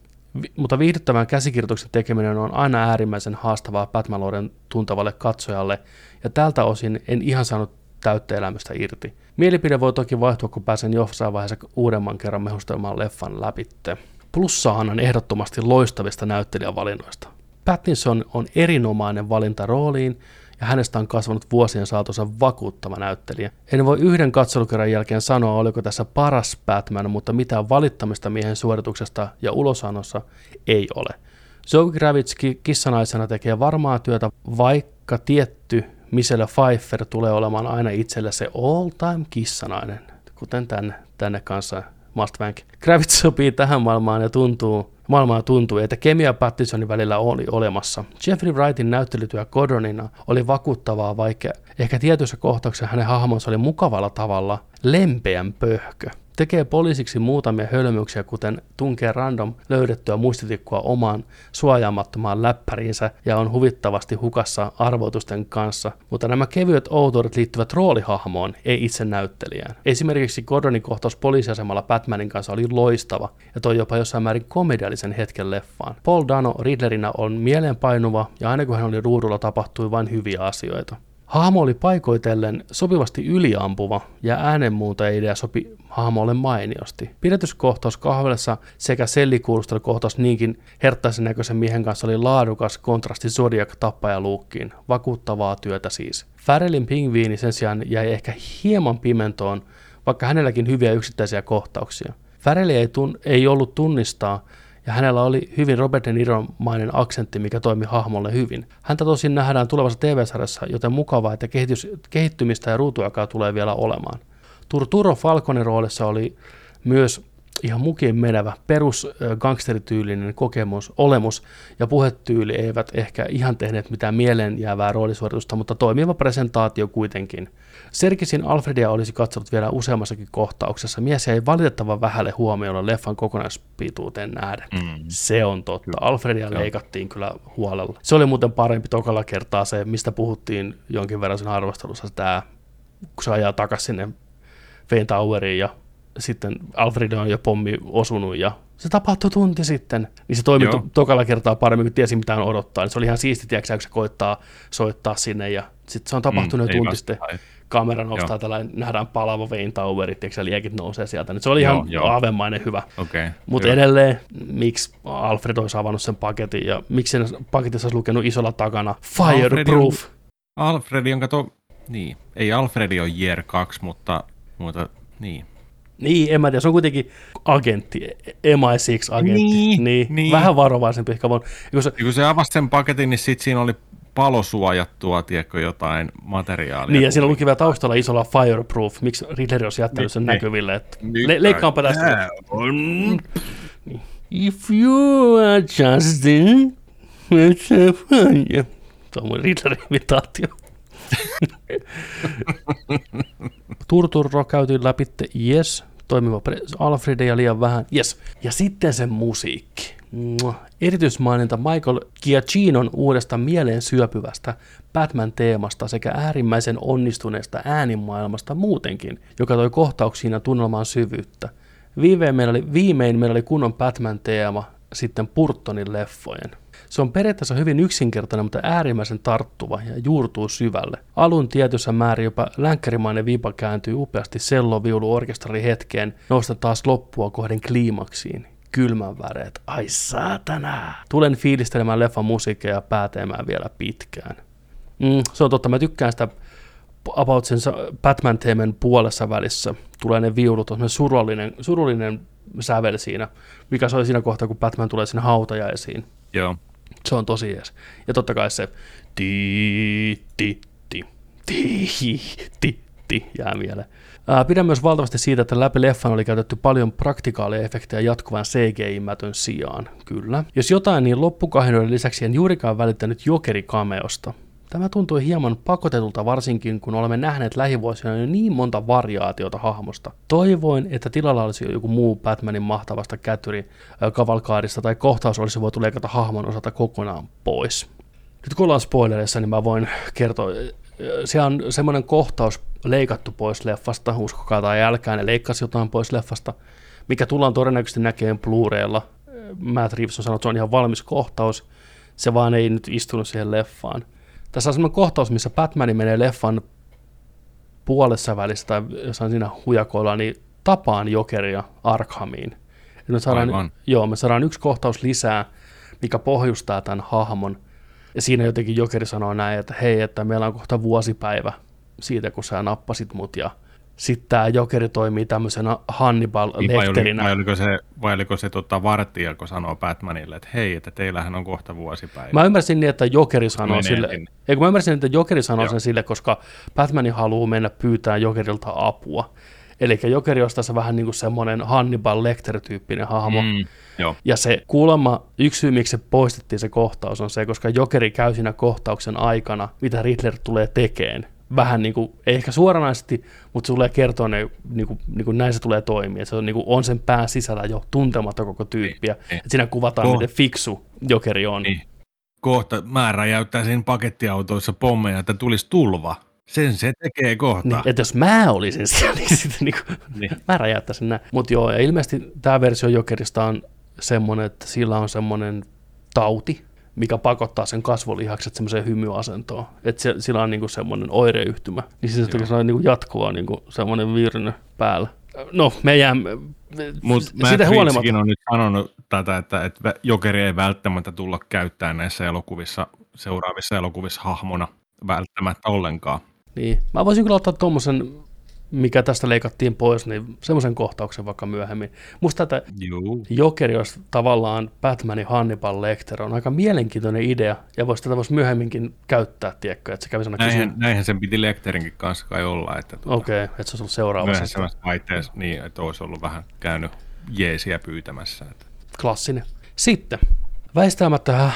B: mutta viihdyttävän käsikirjoituksen tekeminen on aina äärimmäisen haastavaa Batman tuntavalle katsojalle, ja tältä osin en ihan saanut täyttä elämästä irti. Mielipide voi toki vaihtua, kun pääsen jossain vaiheessa uudemman kerran mehustelmaan leffan läpitte. Plussahan on ehdottomasti loistavista näyttelijävalinnoista. Pattinson on erinomainen valinta rooliin, ja hänestä on kasvanut vuosien saatossa vakuuttava näyttelijä. En voi yhden katselukerran jälkeen sanoa, oliko tässä paras Batman, mutta mitään valittamista miehen suorituksesta ja ulosanossa ei ole. Zoe Kravitz kissanaisena tekee varmaa työtä, vaikka tietty Michelle Pfeiffer tulee olemaan aina itselle se all-time kissanainen, kuten tänne, tänne kanssa Mustbank. Kravitz sopii tähän maailmaan ja tuntuu, maailmaan tuntuu, että kemia Pattisonin välillä oli olemassa. Jeffrey Wrightin näyttelytyö Gordonina oli vakuuttavaa, vaikka ehkä tietyissä kohtauksissa hänen hahmonsa oli mukavalla tavalla lempeän pöhkö tekee poliisiksi muutamia hölmyyksiä, kuten tunkee random löydettyä muistitikkua omaan suojaamattomaan läppäriinsä ja on huvittavasti hukassa arvoitusten kanssa, mutta nämä kevyet outoudet liittyvät roolihahmoon, ei itse näyttelijään. Esimerkiksi Gordonin kohtaus poliisiasemalla Batmanin kanssa oli loistava ja toi jopa jossain määrin komediallisen hetken leffaan. Paul Dano Riddlerina on mieleenpainuva ja aina kun hän oli ruudulla tapahtui vain hyviä asioita. Hahmo oli paikoitellen sopivasti yliampuva ja äänenmuuntaidea sopi hahmolle mainiosti. Pidetyskohtaus kahvelessa sekä sellikuulustelukohtaus niinkin herttaisen näköisen miehen kanssa oli laadukas kontrasti Zodiac tappajaluukkiin. Vakuuttavaa työtä siis. Farrellin pingviini sen sijaan jäi ehkä hieman pimentoon, vaikka hänelläkin hyviä yksittäisiä kohtauksia. Farrelli ei, tun- ei ollut tunnistaa, ja hänellä oli hyvin Robert De Niromainen aksentti, mikä toimi hahmolle hyvin. Häntä tosin nähdään tulevassa TV-sarjassa, joten mukavaa, että kehitys, kehittymistä ja ruutuaikaa tulee vielä olemaan. Turturo Falconen roolissa oli myös ihan mukin menevä perus gangsterityylinen kokemus, olemus ja puhetyyli eivät ehkä ihan tehneet mitään mieleenjäävää roolisuoritusta, mutta toimiva presentaatio kuitenkin. Serkisin Alfredia olisi katsonut vielä useammassakin kohtauksessa. Mies jäi valitettavan vähälle huomioon leffan kokonaispituuteen nähden. Mm. Se on totta. Alfredia Joo. leikattiin kyllä huolella. Se oli muuten parempi tokalla kertaa se, mistä puhuttiin jonkin verran sen arvostelussa, tämä, kun se ajaa takaisin sinne Fane Toweriin ja sitten Alfred on jo pommi osunut ja se tapahtui tunti sitten, niin se toimi to- tokalla kertaa paremmin, kun tiesi mitä on odottaa. Niin se oli ihan siisti, tiedätkö, kun se koittaa soittaa sinne ja sitten se on tapahtunut mm, jo tunti sitten. Kamera nostaa tällainen, nähdään palava Vein Toweri, tiedätkö, liekit nousee sieltä. Niin se oli ihan joo, aavemainen hyvä.
A: Okay,
B: Mutta edelleen, miksi Alfred olisi avannut sen paketin ja miksi sen paketissa olisi lukenut isolla takana Fireproof.
A: Alfred, on, Alfred jonka to... Niin, ei Alfredi ole Year 2, mutta, mutta niin,
B: niin, en mä tiedä, se on kuitenkin agentti, MI6-agentti. Niin, niin, niin. Vähän varovaisempi ehkä vaan.
A: Kun se, kun se avasi sen paketin, niin sitten siinä oli palosuojattua, tiedätkö, jotain materiaalia.
B: Niin, ja siinä luki vielä taustalla isolla fireproof, miksi Riddler olisi jättänyt sen niin, näkyville. Että le- leikkaanpa tästä. On. If you are Justin, se on mun Riddler-imitaatio. Turturro käytiin läpi, yes, toimiva Alfred ja liian vähän, yes. Ja sitten se musiikki. Erityismaininta Michael Giacinon uudesta mieleen syöpyvästä Batman-teemasta sekä äärimmäisen onnistuneesta äänimaailmasta muutenkin, joka toi kohtauksiin ja tunnelmaan syvyyttä. Viimein meillä oli, viimein meillä oli kunnon Batman-teema sitten Purtonin leffojen. Se on periaatteessa hyvin yksinkertainen, mutta äärimmäisen tarttuva ja juurtuu syvälle. Alun tietyssä määrin jopa länkkärimainen viipa kääntyy upeasti selloviulu hetkeen, nousta taas loppua kohden kliimaksiin. Kylmän väreet. Ai saatana! Tulen fiilistelemään leffan musiikkia ja pääteemään vielä pitkään. Mm, se on totta, mä tykkään sitä about sen batman teemen puolessa välissä. Tulee ne viulut, on surullinen, surullinen sävel siinä, mikä se oli siinä kohtaa, kun Batman tulee sinne hautajaisiin.
A: Joo.
B: Se on tosi jees. Ja totta kai se ti, ti, ti, ti, ti, ti jää mieleen. Ää, Pidän myös valtavasti siitä, että läpi leffan oli käytetty paljon praktikaalia efektejä jatkuvan CGI-mätön sijaan. Kyllä. Jos jotain, niin loppukahinoiden lisäksi en juurikaan välittänyt Jokeri-kameosta. Tämä tuntui hieman pakotetulta varsinkin, kun olemme nähneet lähivuosina jo niin monta variaatiota hahmosta. Toivoin, että tilalla olisi joku muu Batmanin mahtavasta kätyri kavalkaadista tai kohtaus olisi voitu leikata hahmon osalta kokonaan pois. Nyt kun ollaan spoilerissa, niin mä voin kertoa, siellä on semmoinen kohtaus leikattu pois leffasta, uskokaa tai älkää, ne leikkasi jotain pois leffasta, mikä tullaan todennäköisesti näkemään Blu-raylla. Matt Reeves on sanonut, että se on ihan valmis kohtaus, se vaan ei nyt istunut siihen leffaan. Tässä on semmoinen kohtaus, missä Batman menee leffan puolessa välissä tai jossain siinä hujakoilla, niin tapaan Jokeria Arkhamiin. Ja me saadaan,
A: Aivan.
B: joo, me saadaan yksi kohtaus lisää, mikä pohjustaa tämän hahmon. Ja siinä jotenkin Jokeri sanoo näin, että hei, että meillä on kohta vuosipäivä siitä, kun sä nappasit mut. Ja sitten tämä Jokeri toimii tämmöisenä
A: Niin, vai, oli,
B: Hannibal-lehterinä.
A: vai oliko se, vai oliko se tota, vartija, kun sanoo Batmanille, että hei, että teillähän on kohta vuosipäivä.
B: Mä ymmärsin niin, että Jokeri sanoo
A: Menee
B: sille,
A: sinne.
B: eikö mä ymmärsin, että Jokeri sanoo
A: Joo.
B: sen sille, koska Batman haluaa mennä pyytää Jokerilta apua. Eli Jokeri on tässä vähän niin kuin semmoinen Hannibal Lecter-tyyppinen hahmo.
A: Mm, joo.
B: Ja se kuulemma, yksi syy, miksi se poistettiin se kohtaus, on se, koska Jokeri käy siinä kohtauksen aikana, mitä Riddler tulee tekeen. Vähän niin kuin, ei ehkä suoranaisesti, mutta se tulee kertoa ne, niin kuin, niin kuin näin se tulee toimia. Se on, niin kuin, on sen pään sisällä jo tuntematon koko tyyppiä.
A: Niin, niin.
B: Siinä kuvataan,
A: Oh.
B: miten fiksu Jokeri on.
A: Niin. Kohta mä räjäyttäisin pakettiautoissa pommeja, että tulisi tulva. Sen se tekee kohta.
B: Niin, että jos mä olisin siellä, niin sitten niin kuin,
A: Niin.
B: mä räjäyttäisin näin. Mutta joo, ja ilmeisesti tämä versio Jokerista on semmoinen, että sillä on semmoinen tauti, mikä pakottaa sen kasvolihakset semmoiseen hymyasentoon. Että se, sillä on niinku semmoinen oireyhtymä. Niin siis se on niinku jatkuva niinku semmoinen virne päällä. No, meidän...
A: Mutta
B: siitä
A: Matt
B: huolimatta.
A: On nyt sanonut tätä, että, että Jokeri ei välttämättä tulla käyttämään näissä elokuvissa, seuraavissa elokuvissa hahmona välttämättä ollenkaan.
B: Niin. Mä voisin kyllä ottaa tuommoisen, mikä tästä leikattiin pois, niin semmoisen kohtauksen vaikka myöhemmin. Musta tätä
A: Juu.
B: Jokeri olisi tavallaan Batmanin Hannibal Lecter on aika mielenkiintoinen idea, ja voisi tätä voisi myöhemminkin käyttää, tiedätkö, että se aina
A: Näinhän,
B: kysyä.
A: näinhän sen piti Lehterinkin kanssa kai olla, että tuota,
B: Okei, okay, että se olisi ollut seuraavassa.
A: myöhemmässä vaiheessa niin, että olisi ollut vähän käynyt jeesiä pyytämässä. Että.
B: Klassinen. Sitten, väistämättä,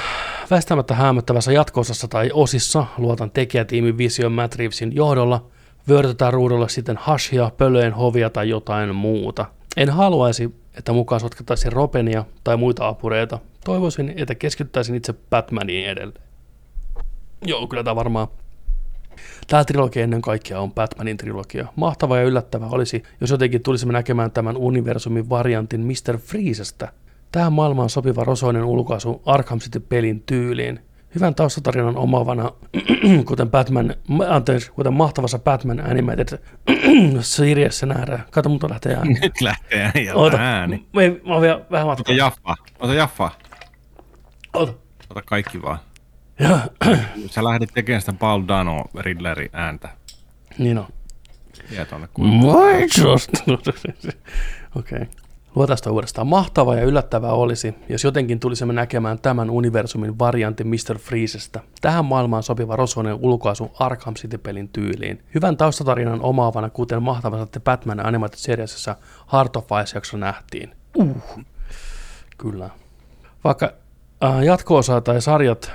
B: väistämättä häämöttävässä jatko-osassa tai osissa luotan tekijätiimin Vision Matt Reevesin johdolla vyörytetään ruudulle sitten hashia, pölöjen hovia tai jotain muuta. En haluaisi, että mukaan sotkettaisiin Robenia tai muita apureita. Toivoisin, että keskittäisin itse Batmaniin edelleen. Joo, kyllä tämä varmaan Tämä trilogia ennen kaikkea on Batmanin trilogia. Mahtava ja yllättävä olisi, jos jotenkin tulisimme näkemään tämän universumin variantin Mr. Freezestä. Tähän maailmaan sopiva rosoinen ulkoasu Arkham City-pelin tyyliin. Hyvän taustatarinan omaavana, kuten Batman, anteeksi, kuten mahtavassa Batman Animated Seriessä nähdään. Kato, mutta lähtee ääni.
A: Nyt lähtee ääni.
B: Oota,
A: ääni.
B: mä, mä oon vielä vähän
A: Ota
B: matkaa.
A: Jaffa. Ota Jaffa.
B: Ota.
A: Ota kaikki vaan.
B: Ja,
A: Sä lähdit tekemään sitä Paul Dano Riddlerin ääntä.
B: niin on.
A: Jää kuuluu.
B: Maitsost. Okei. Okay. Luetaan sitä uudestaan. Mahtavaa ja yllättävää olisi, jos jotenkin tulisimme näkemään tämän universumin variantin Mr. Freezestä. Tähän maailmaan sopiva rosoinen ulkoasu Arkham City-pelin tyyliin. Hyvän taustatarinan omaavana, kuten mahtavassa The Batman Animated Seriesissa Heart of Ice-jakso nähtiin. Uh. Kyllä. Vaikka äh, jatko-osa tai sarjat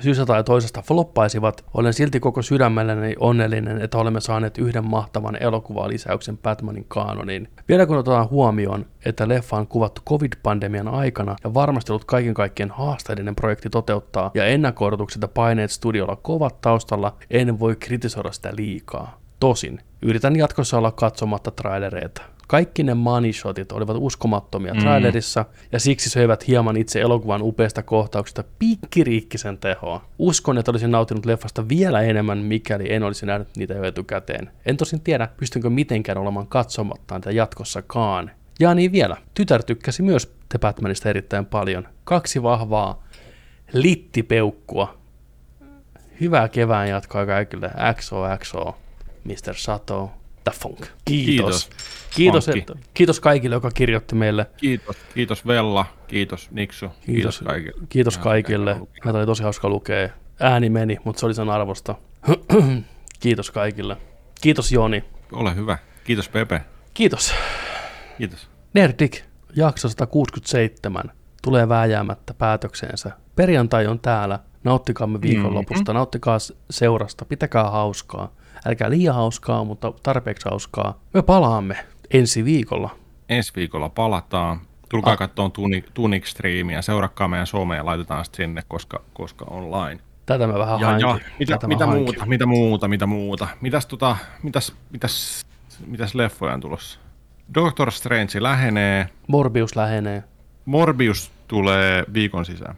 B: syystä tai toisesta floppaisivat, olen silti koko sydämelläni onnellinen, että olemme saaneet yhden mahtavan elokuvalisäyksen Batmanin kaanoniin. Vielä kun otetaan huomioon, että leffa on kuvattu covid-pandemian aikana ja varmasti ollut kaiken kaikkien haasteellinen projekti toteuttaa ja ennakko ja paineet studiolla kovat taustalla, en voi kritisoida sitä liikaa. Tosin yritän jatkossa olla katsomatta trailereita. Kaikki ne money shotit olivat uskomattomia trailerissa, ja siksi söivät hieman itse elokuvan upeasta kohtauksesta pikkiriikkisen tehoa. Uskon, että olisin nautinut leffasta vielä enemmän, mikäli en olisi nähnyt niitä jo etukäteen. En tosin tiedä, pystynkö mitenkään olemaan katsomatta niitä jatkossakaan. Ja niin vielä, tytär tykkäsi myös The Batmanista erittäin paljon. Kaksi vahvaa littipeukkua. Hyvää kevään jatkoa kaikille. XOXO, Mr. Sato, The Funk. Kiitos.
A: Kiitos.
B: Kiitos, että, kiitos kaikille, joka kirjoitti meille.
A: Kiitos, kiitos Vella, kiitos Niksu, kiitos,
B: Kiitos,
A: kaikille.
B: kiitos kaikille. Näitä oli tosi hauska lukea. Ääni meni, mutta se oli sen arvosta. kiitos kaikille. Kiitos Joni.
A: Ole hyvä. Kiitos Pepe.
B: Kiitos.
A: Kiitos.
B: Nerdik, jakso 167, tulee vääjäämättä päätökseensä. Perjantai on täällä. Nauttikaamme viikonlopusta, mm-hmm. nauttikaa seurasta, pitäkää hauskaa. Älkää liian hauskaa, mutta tarpeeksi hauskaa. Me palaamme ensi viikolla.
A: Ensi viikolla palataan. Tulkaa ah. katsoa Tunic, Tunic-striimiä, seurakkaa meidän somea ja laitetaan sitten sinne, koska, koska online.
B: Tätä mä vähän
A: Ja, ja mitä,
B: Tätä mä
A: mitä muuta, mitä muuta, mitä muuta. Mitäs, tota, mitäs, mitäs, mitäs leffoja on tulossa? Doctor Strange lähenee.
B: Morbius lähenee.
A: Morbius tulee viikon sisään.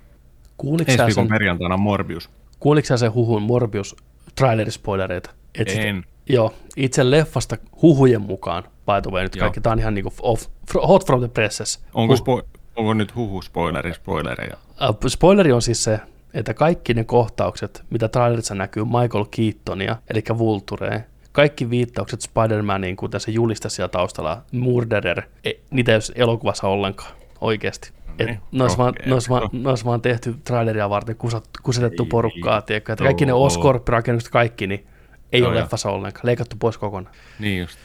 B: Kuuliko
A: Ensi viikon
B: sen,
A: perjantaina Morbius.
B: kuuliko sä sen huhun Morbius trailerispoilereita? Et sit-
A: En.
B: Joo, itse leffasta huhujen mukaan, by the way, nyt
A: Joo.
B: kaikki, tää on ihan niinku off, hot from the presses.
A: Onko,
B: Huh-
A: spo, onko nyt huhu spoileri, spoilereja?
B: Äh, Spoileri on siis se, että kaikki ne kohtaukset, mitä trailerissa näkyy Michael Keatonia, eli Vulturea, kaikki viittaukset Spider-Maniin, kuten se juliste siellä taustalla, Murderer, e, niitä ei ole elokuvassa ollenkaan, oikeasti. Et
A: niin,
B: ne olisi vaan, ne olisi vaan, ne olisi vaan tehty traileria varten kusat, kusetettu
A: Ei
B: porukkaa, tiedätkö, että kaikki ne. Oscorp-rakennukset, kaikki, niin ei
A: Joo,
B: ole
A: joo.
B: leffassa ollenkaan, leikattu pois kokonaan.
A: Niin just.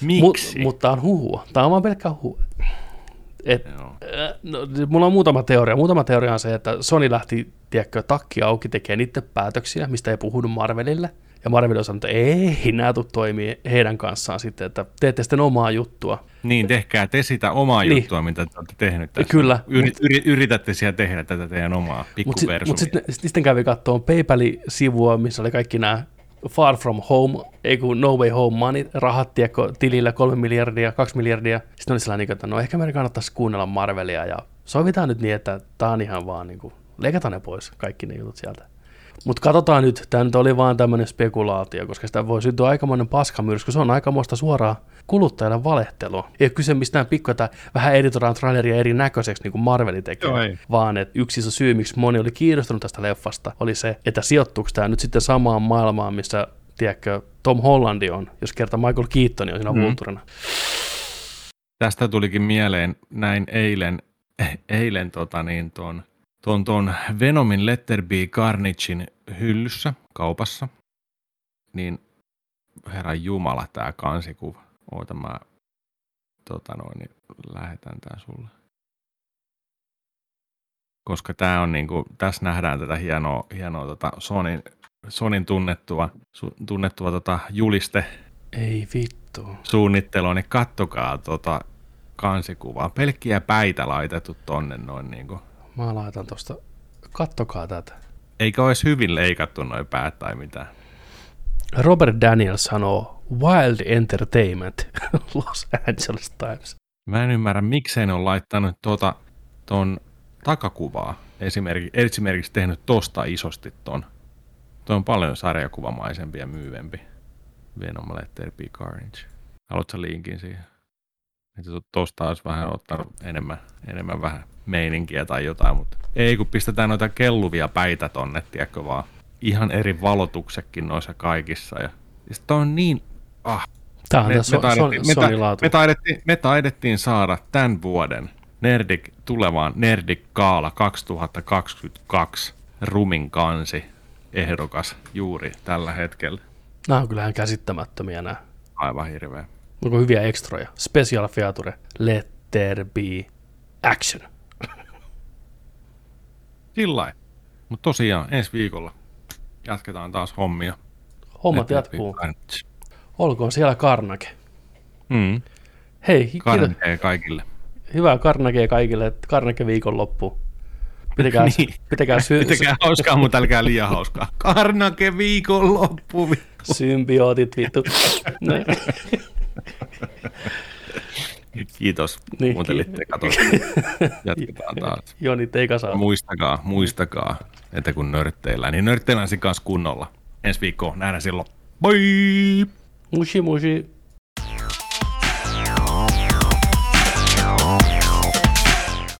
B: Mut,
A: Miksi?
B: mutta on huhua. Tämä on vaan pelkkä huhu. Et,
A: Joo.
B: äh, no, mulla on muutama teoria. Muutama teoria on se, että Sony lähti, tiedätkö, takki auki tekemään niiden päätöksiä, mistä ei puhunut Marvelille. Ja Marvel on sanonut, että ei, nämä tuu toimii heidän kanssaan sitten, että teette sitten omaa juttua.
A: Niin, tehkää te sitä omaa
B: Niin.
A: juttua, mitä te olette tehnyt tässä.
B: Kyllä,
A: Yri,
B: mut-
A: yri, yritätte siellä tehdä tätä teidän omaa
B: Mutta
A: pikkuversumia.
B: mut sitten sit, sitten kävi katsoa PayPal-sivua, missä oli kaikki nämä Far From Home, ei kun No Way Home money, rahat tiedätkö, tilillä 3 miljardia, 2 miljardia. Sitten oli sellainen, että no ehkä meidän kannattaisi kuunnella Marvelia ja sovitaan nyt niin, että tämä on ihan vaan niin kuin, leikataan ne pois, kaikki ne jutut sieltä. Mutta katsotaan nyt, tämä nyt oli vaan tämmöinen spekulaatio, koska sitä voi syntyä aikamoinen paskamyrsky. Se on aikamoista suoraa kuluttajalle valehtelua. Ei ole kyse mistään pikku, että vähän editoidaan traileria eri näköiseksi, niin kuin Marveli tekee,
A: Joo, ei.
B: vaan että yksi iso syy, miksi moni oli kiinnostunut tästä leffasta, oli se, että sijoittuuko tämä nyt sitten samaan maailmaan, missä, tiedätkö, Tom Hollandi on, jos kerta Michael Keaton on siinä mm. vulturina.
A: Tästä tulikin mieleen näin eilen, eilen tota niin, ton, ton, ton Venomin Letter B Carnagein hyllyssä kaupassa, niin herran jumala tämä kansikuva. Oota mä, tota noin, niin lähetän tää sulle. Koska tää on niinku, tässä nähdään tätä hienoa, hienoa tota Sonin, Sonin tunnettua, su, tunnettua tota juliste
B: Ei vittu.
A: suunnittelua, niin kattokaa tota kansikuvaa. Pelkkiä päitä laitettu tonne noin niinku.
B: Mä laitan tosta, kattokaa tätä.
A: Eikä olisi hyvin leikattu noin päät tai mitään.
B: Robert Daniels sanoo Wild Entertainment, Los Angeles Times.
A: Mä en ymmärrä, miksei ne on laittanut tota, ton takakuvaa. Esimerkiksi, esimerkiksi tehnyt tosta isosti ton. Toi on paljon sarjakuvamaisempi ja myyvempi. Venom Letter B Carnage. Haluatko linkin siihen? Että tosta olisi vähän ottanut enemmän, enemmän vähän meininkiä tai jotain, mutta ei kun pistetään noita kelluvia päitä tonne, tiedätkö vaan. Ihan eri valotuksekin noissa kaikissa. Ja, ja sit on niin, ah,
B: on
A: me, me, taidettiin, me,
B: Sony
A: ta,
B: laatu.
A: me, taidettiin, me taidettiin saada tämän vuoden Nerdik, tulevaan Nerdik Kaala 2022 Rumin kansi ehdokas juuri tällä hetkellä.
B: Nämä on kyllähän käsittämättömiä nämä.
A: Aivan hirveä.
B: Onko hyviä ekstroja? Special feature, let there be action.
A: Sillä Mutta tosiaan ensi viikolla jatketaan taas hommia.
B: Hommat
A: Let
B: jatkuu. Olkoon siellä Karnake.
A: Mm.
B: Hei, kiitos.
A: Karnee kaikille.
B: Hyvää Karnakea kaikille. Karnake viikonloppu. Pitäkää,
A: Niin.
B: pitäkää, sy-
A: Pitäkää hauskaa, mutta älkää liian hauskaa. Karnake viikonloppu.
B: symbiootit vittu.
A: Kiitos,
B: Niin,
A: kuuntelitte. Jatketaan taas.
B: Joni saa.
A: Muistakaa, muistakaa, että kun nörtteillään, niin nörtteillään sen kanssa kunnolla. Ensi viikkoon nähdään silloin. Bye!
B: Mushi mushi.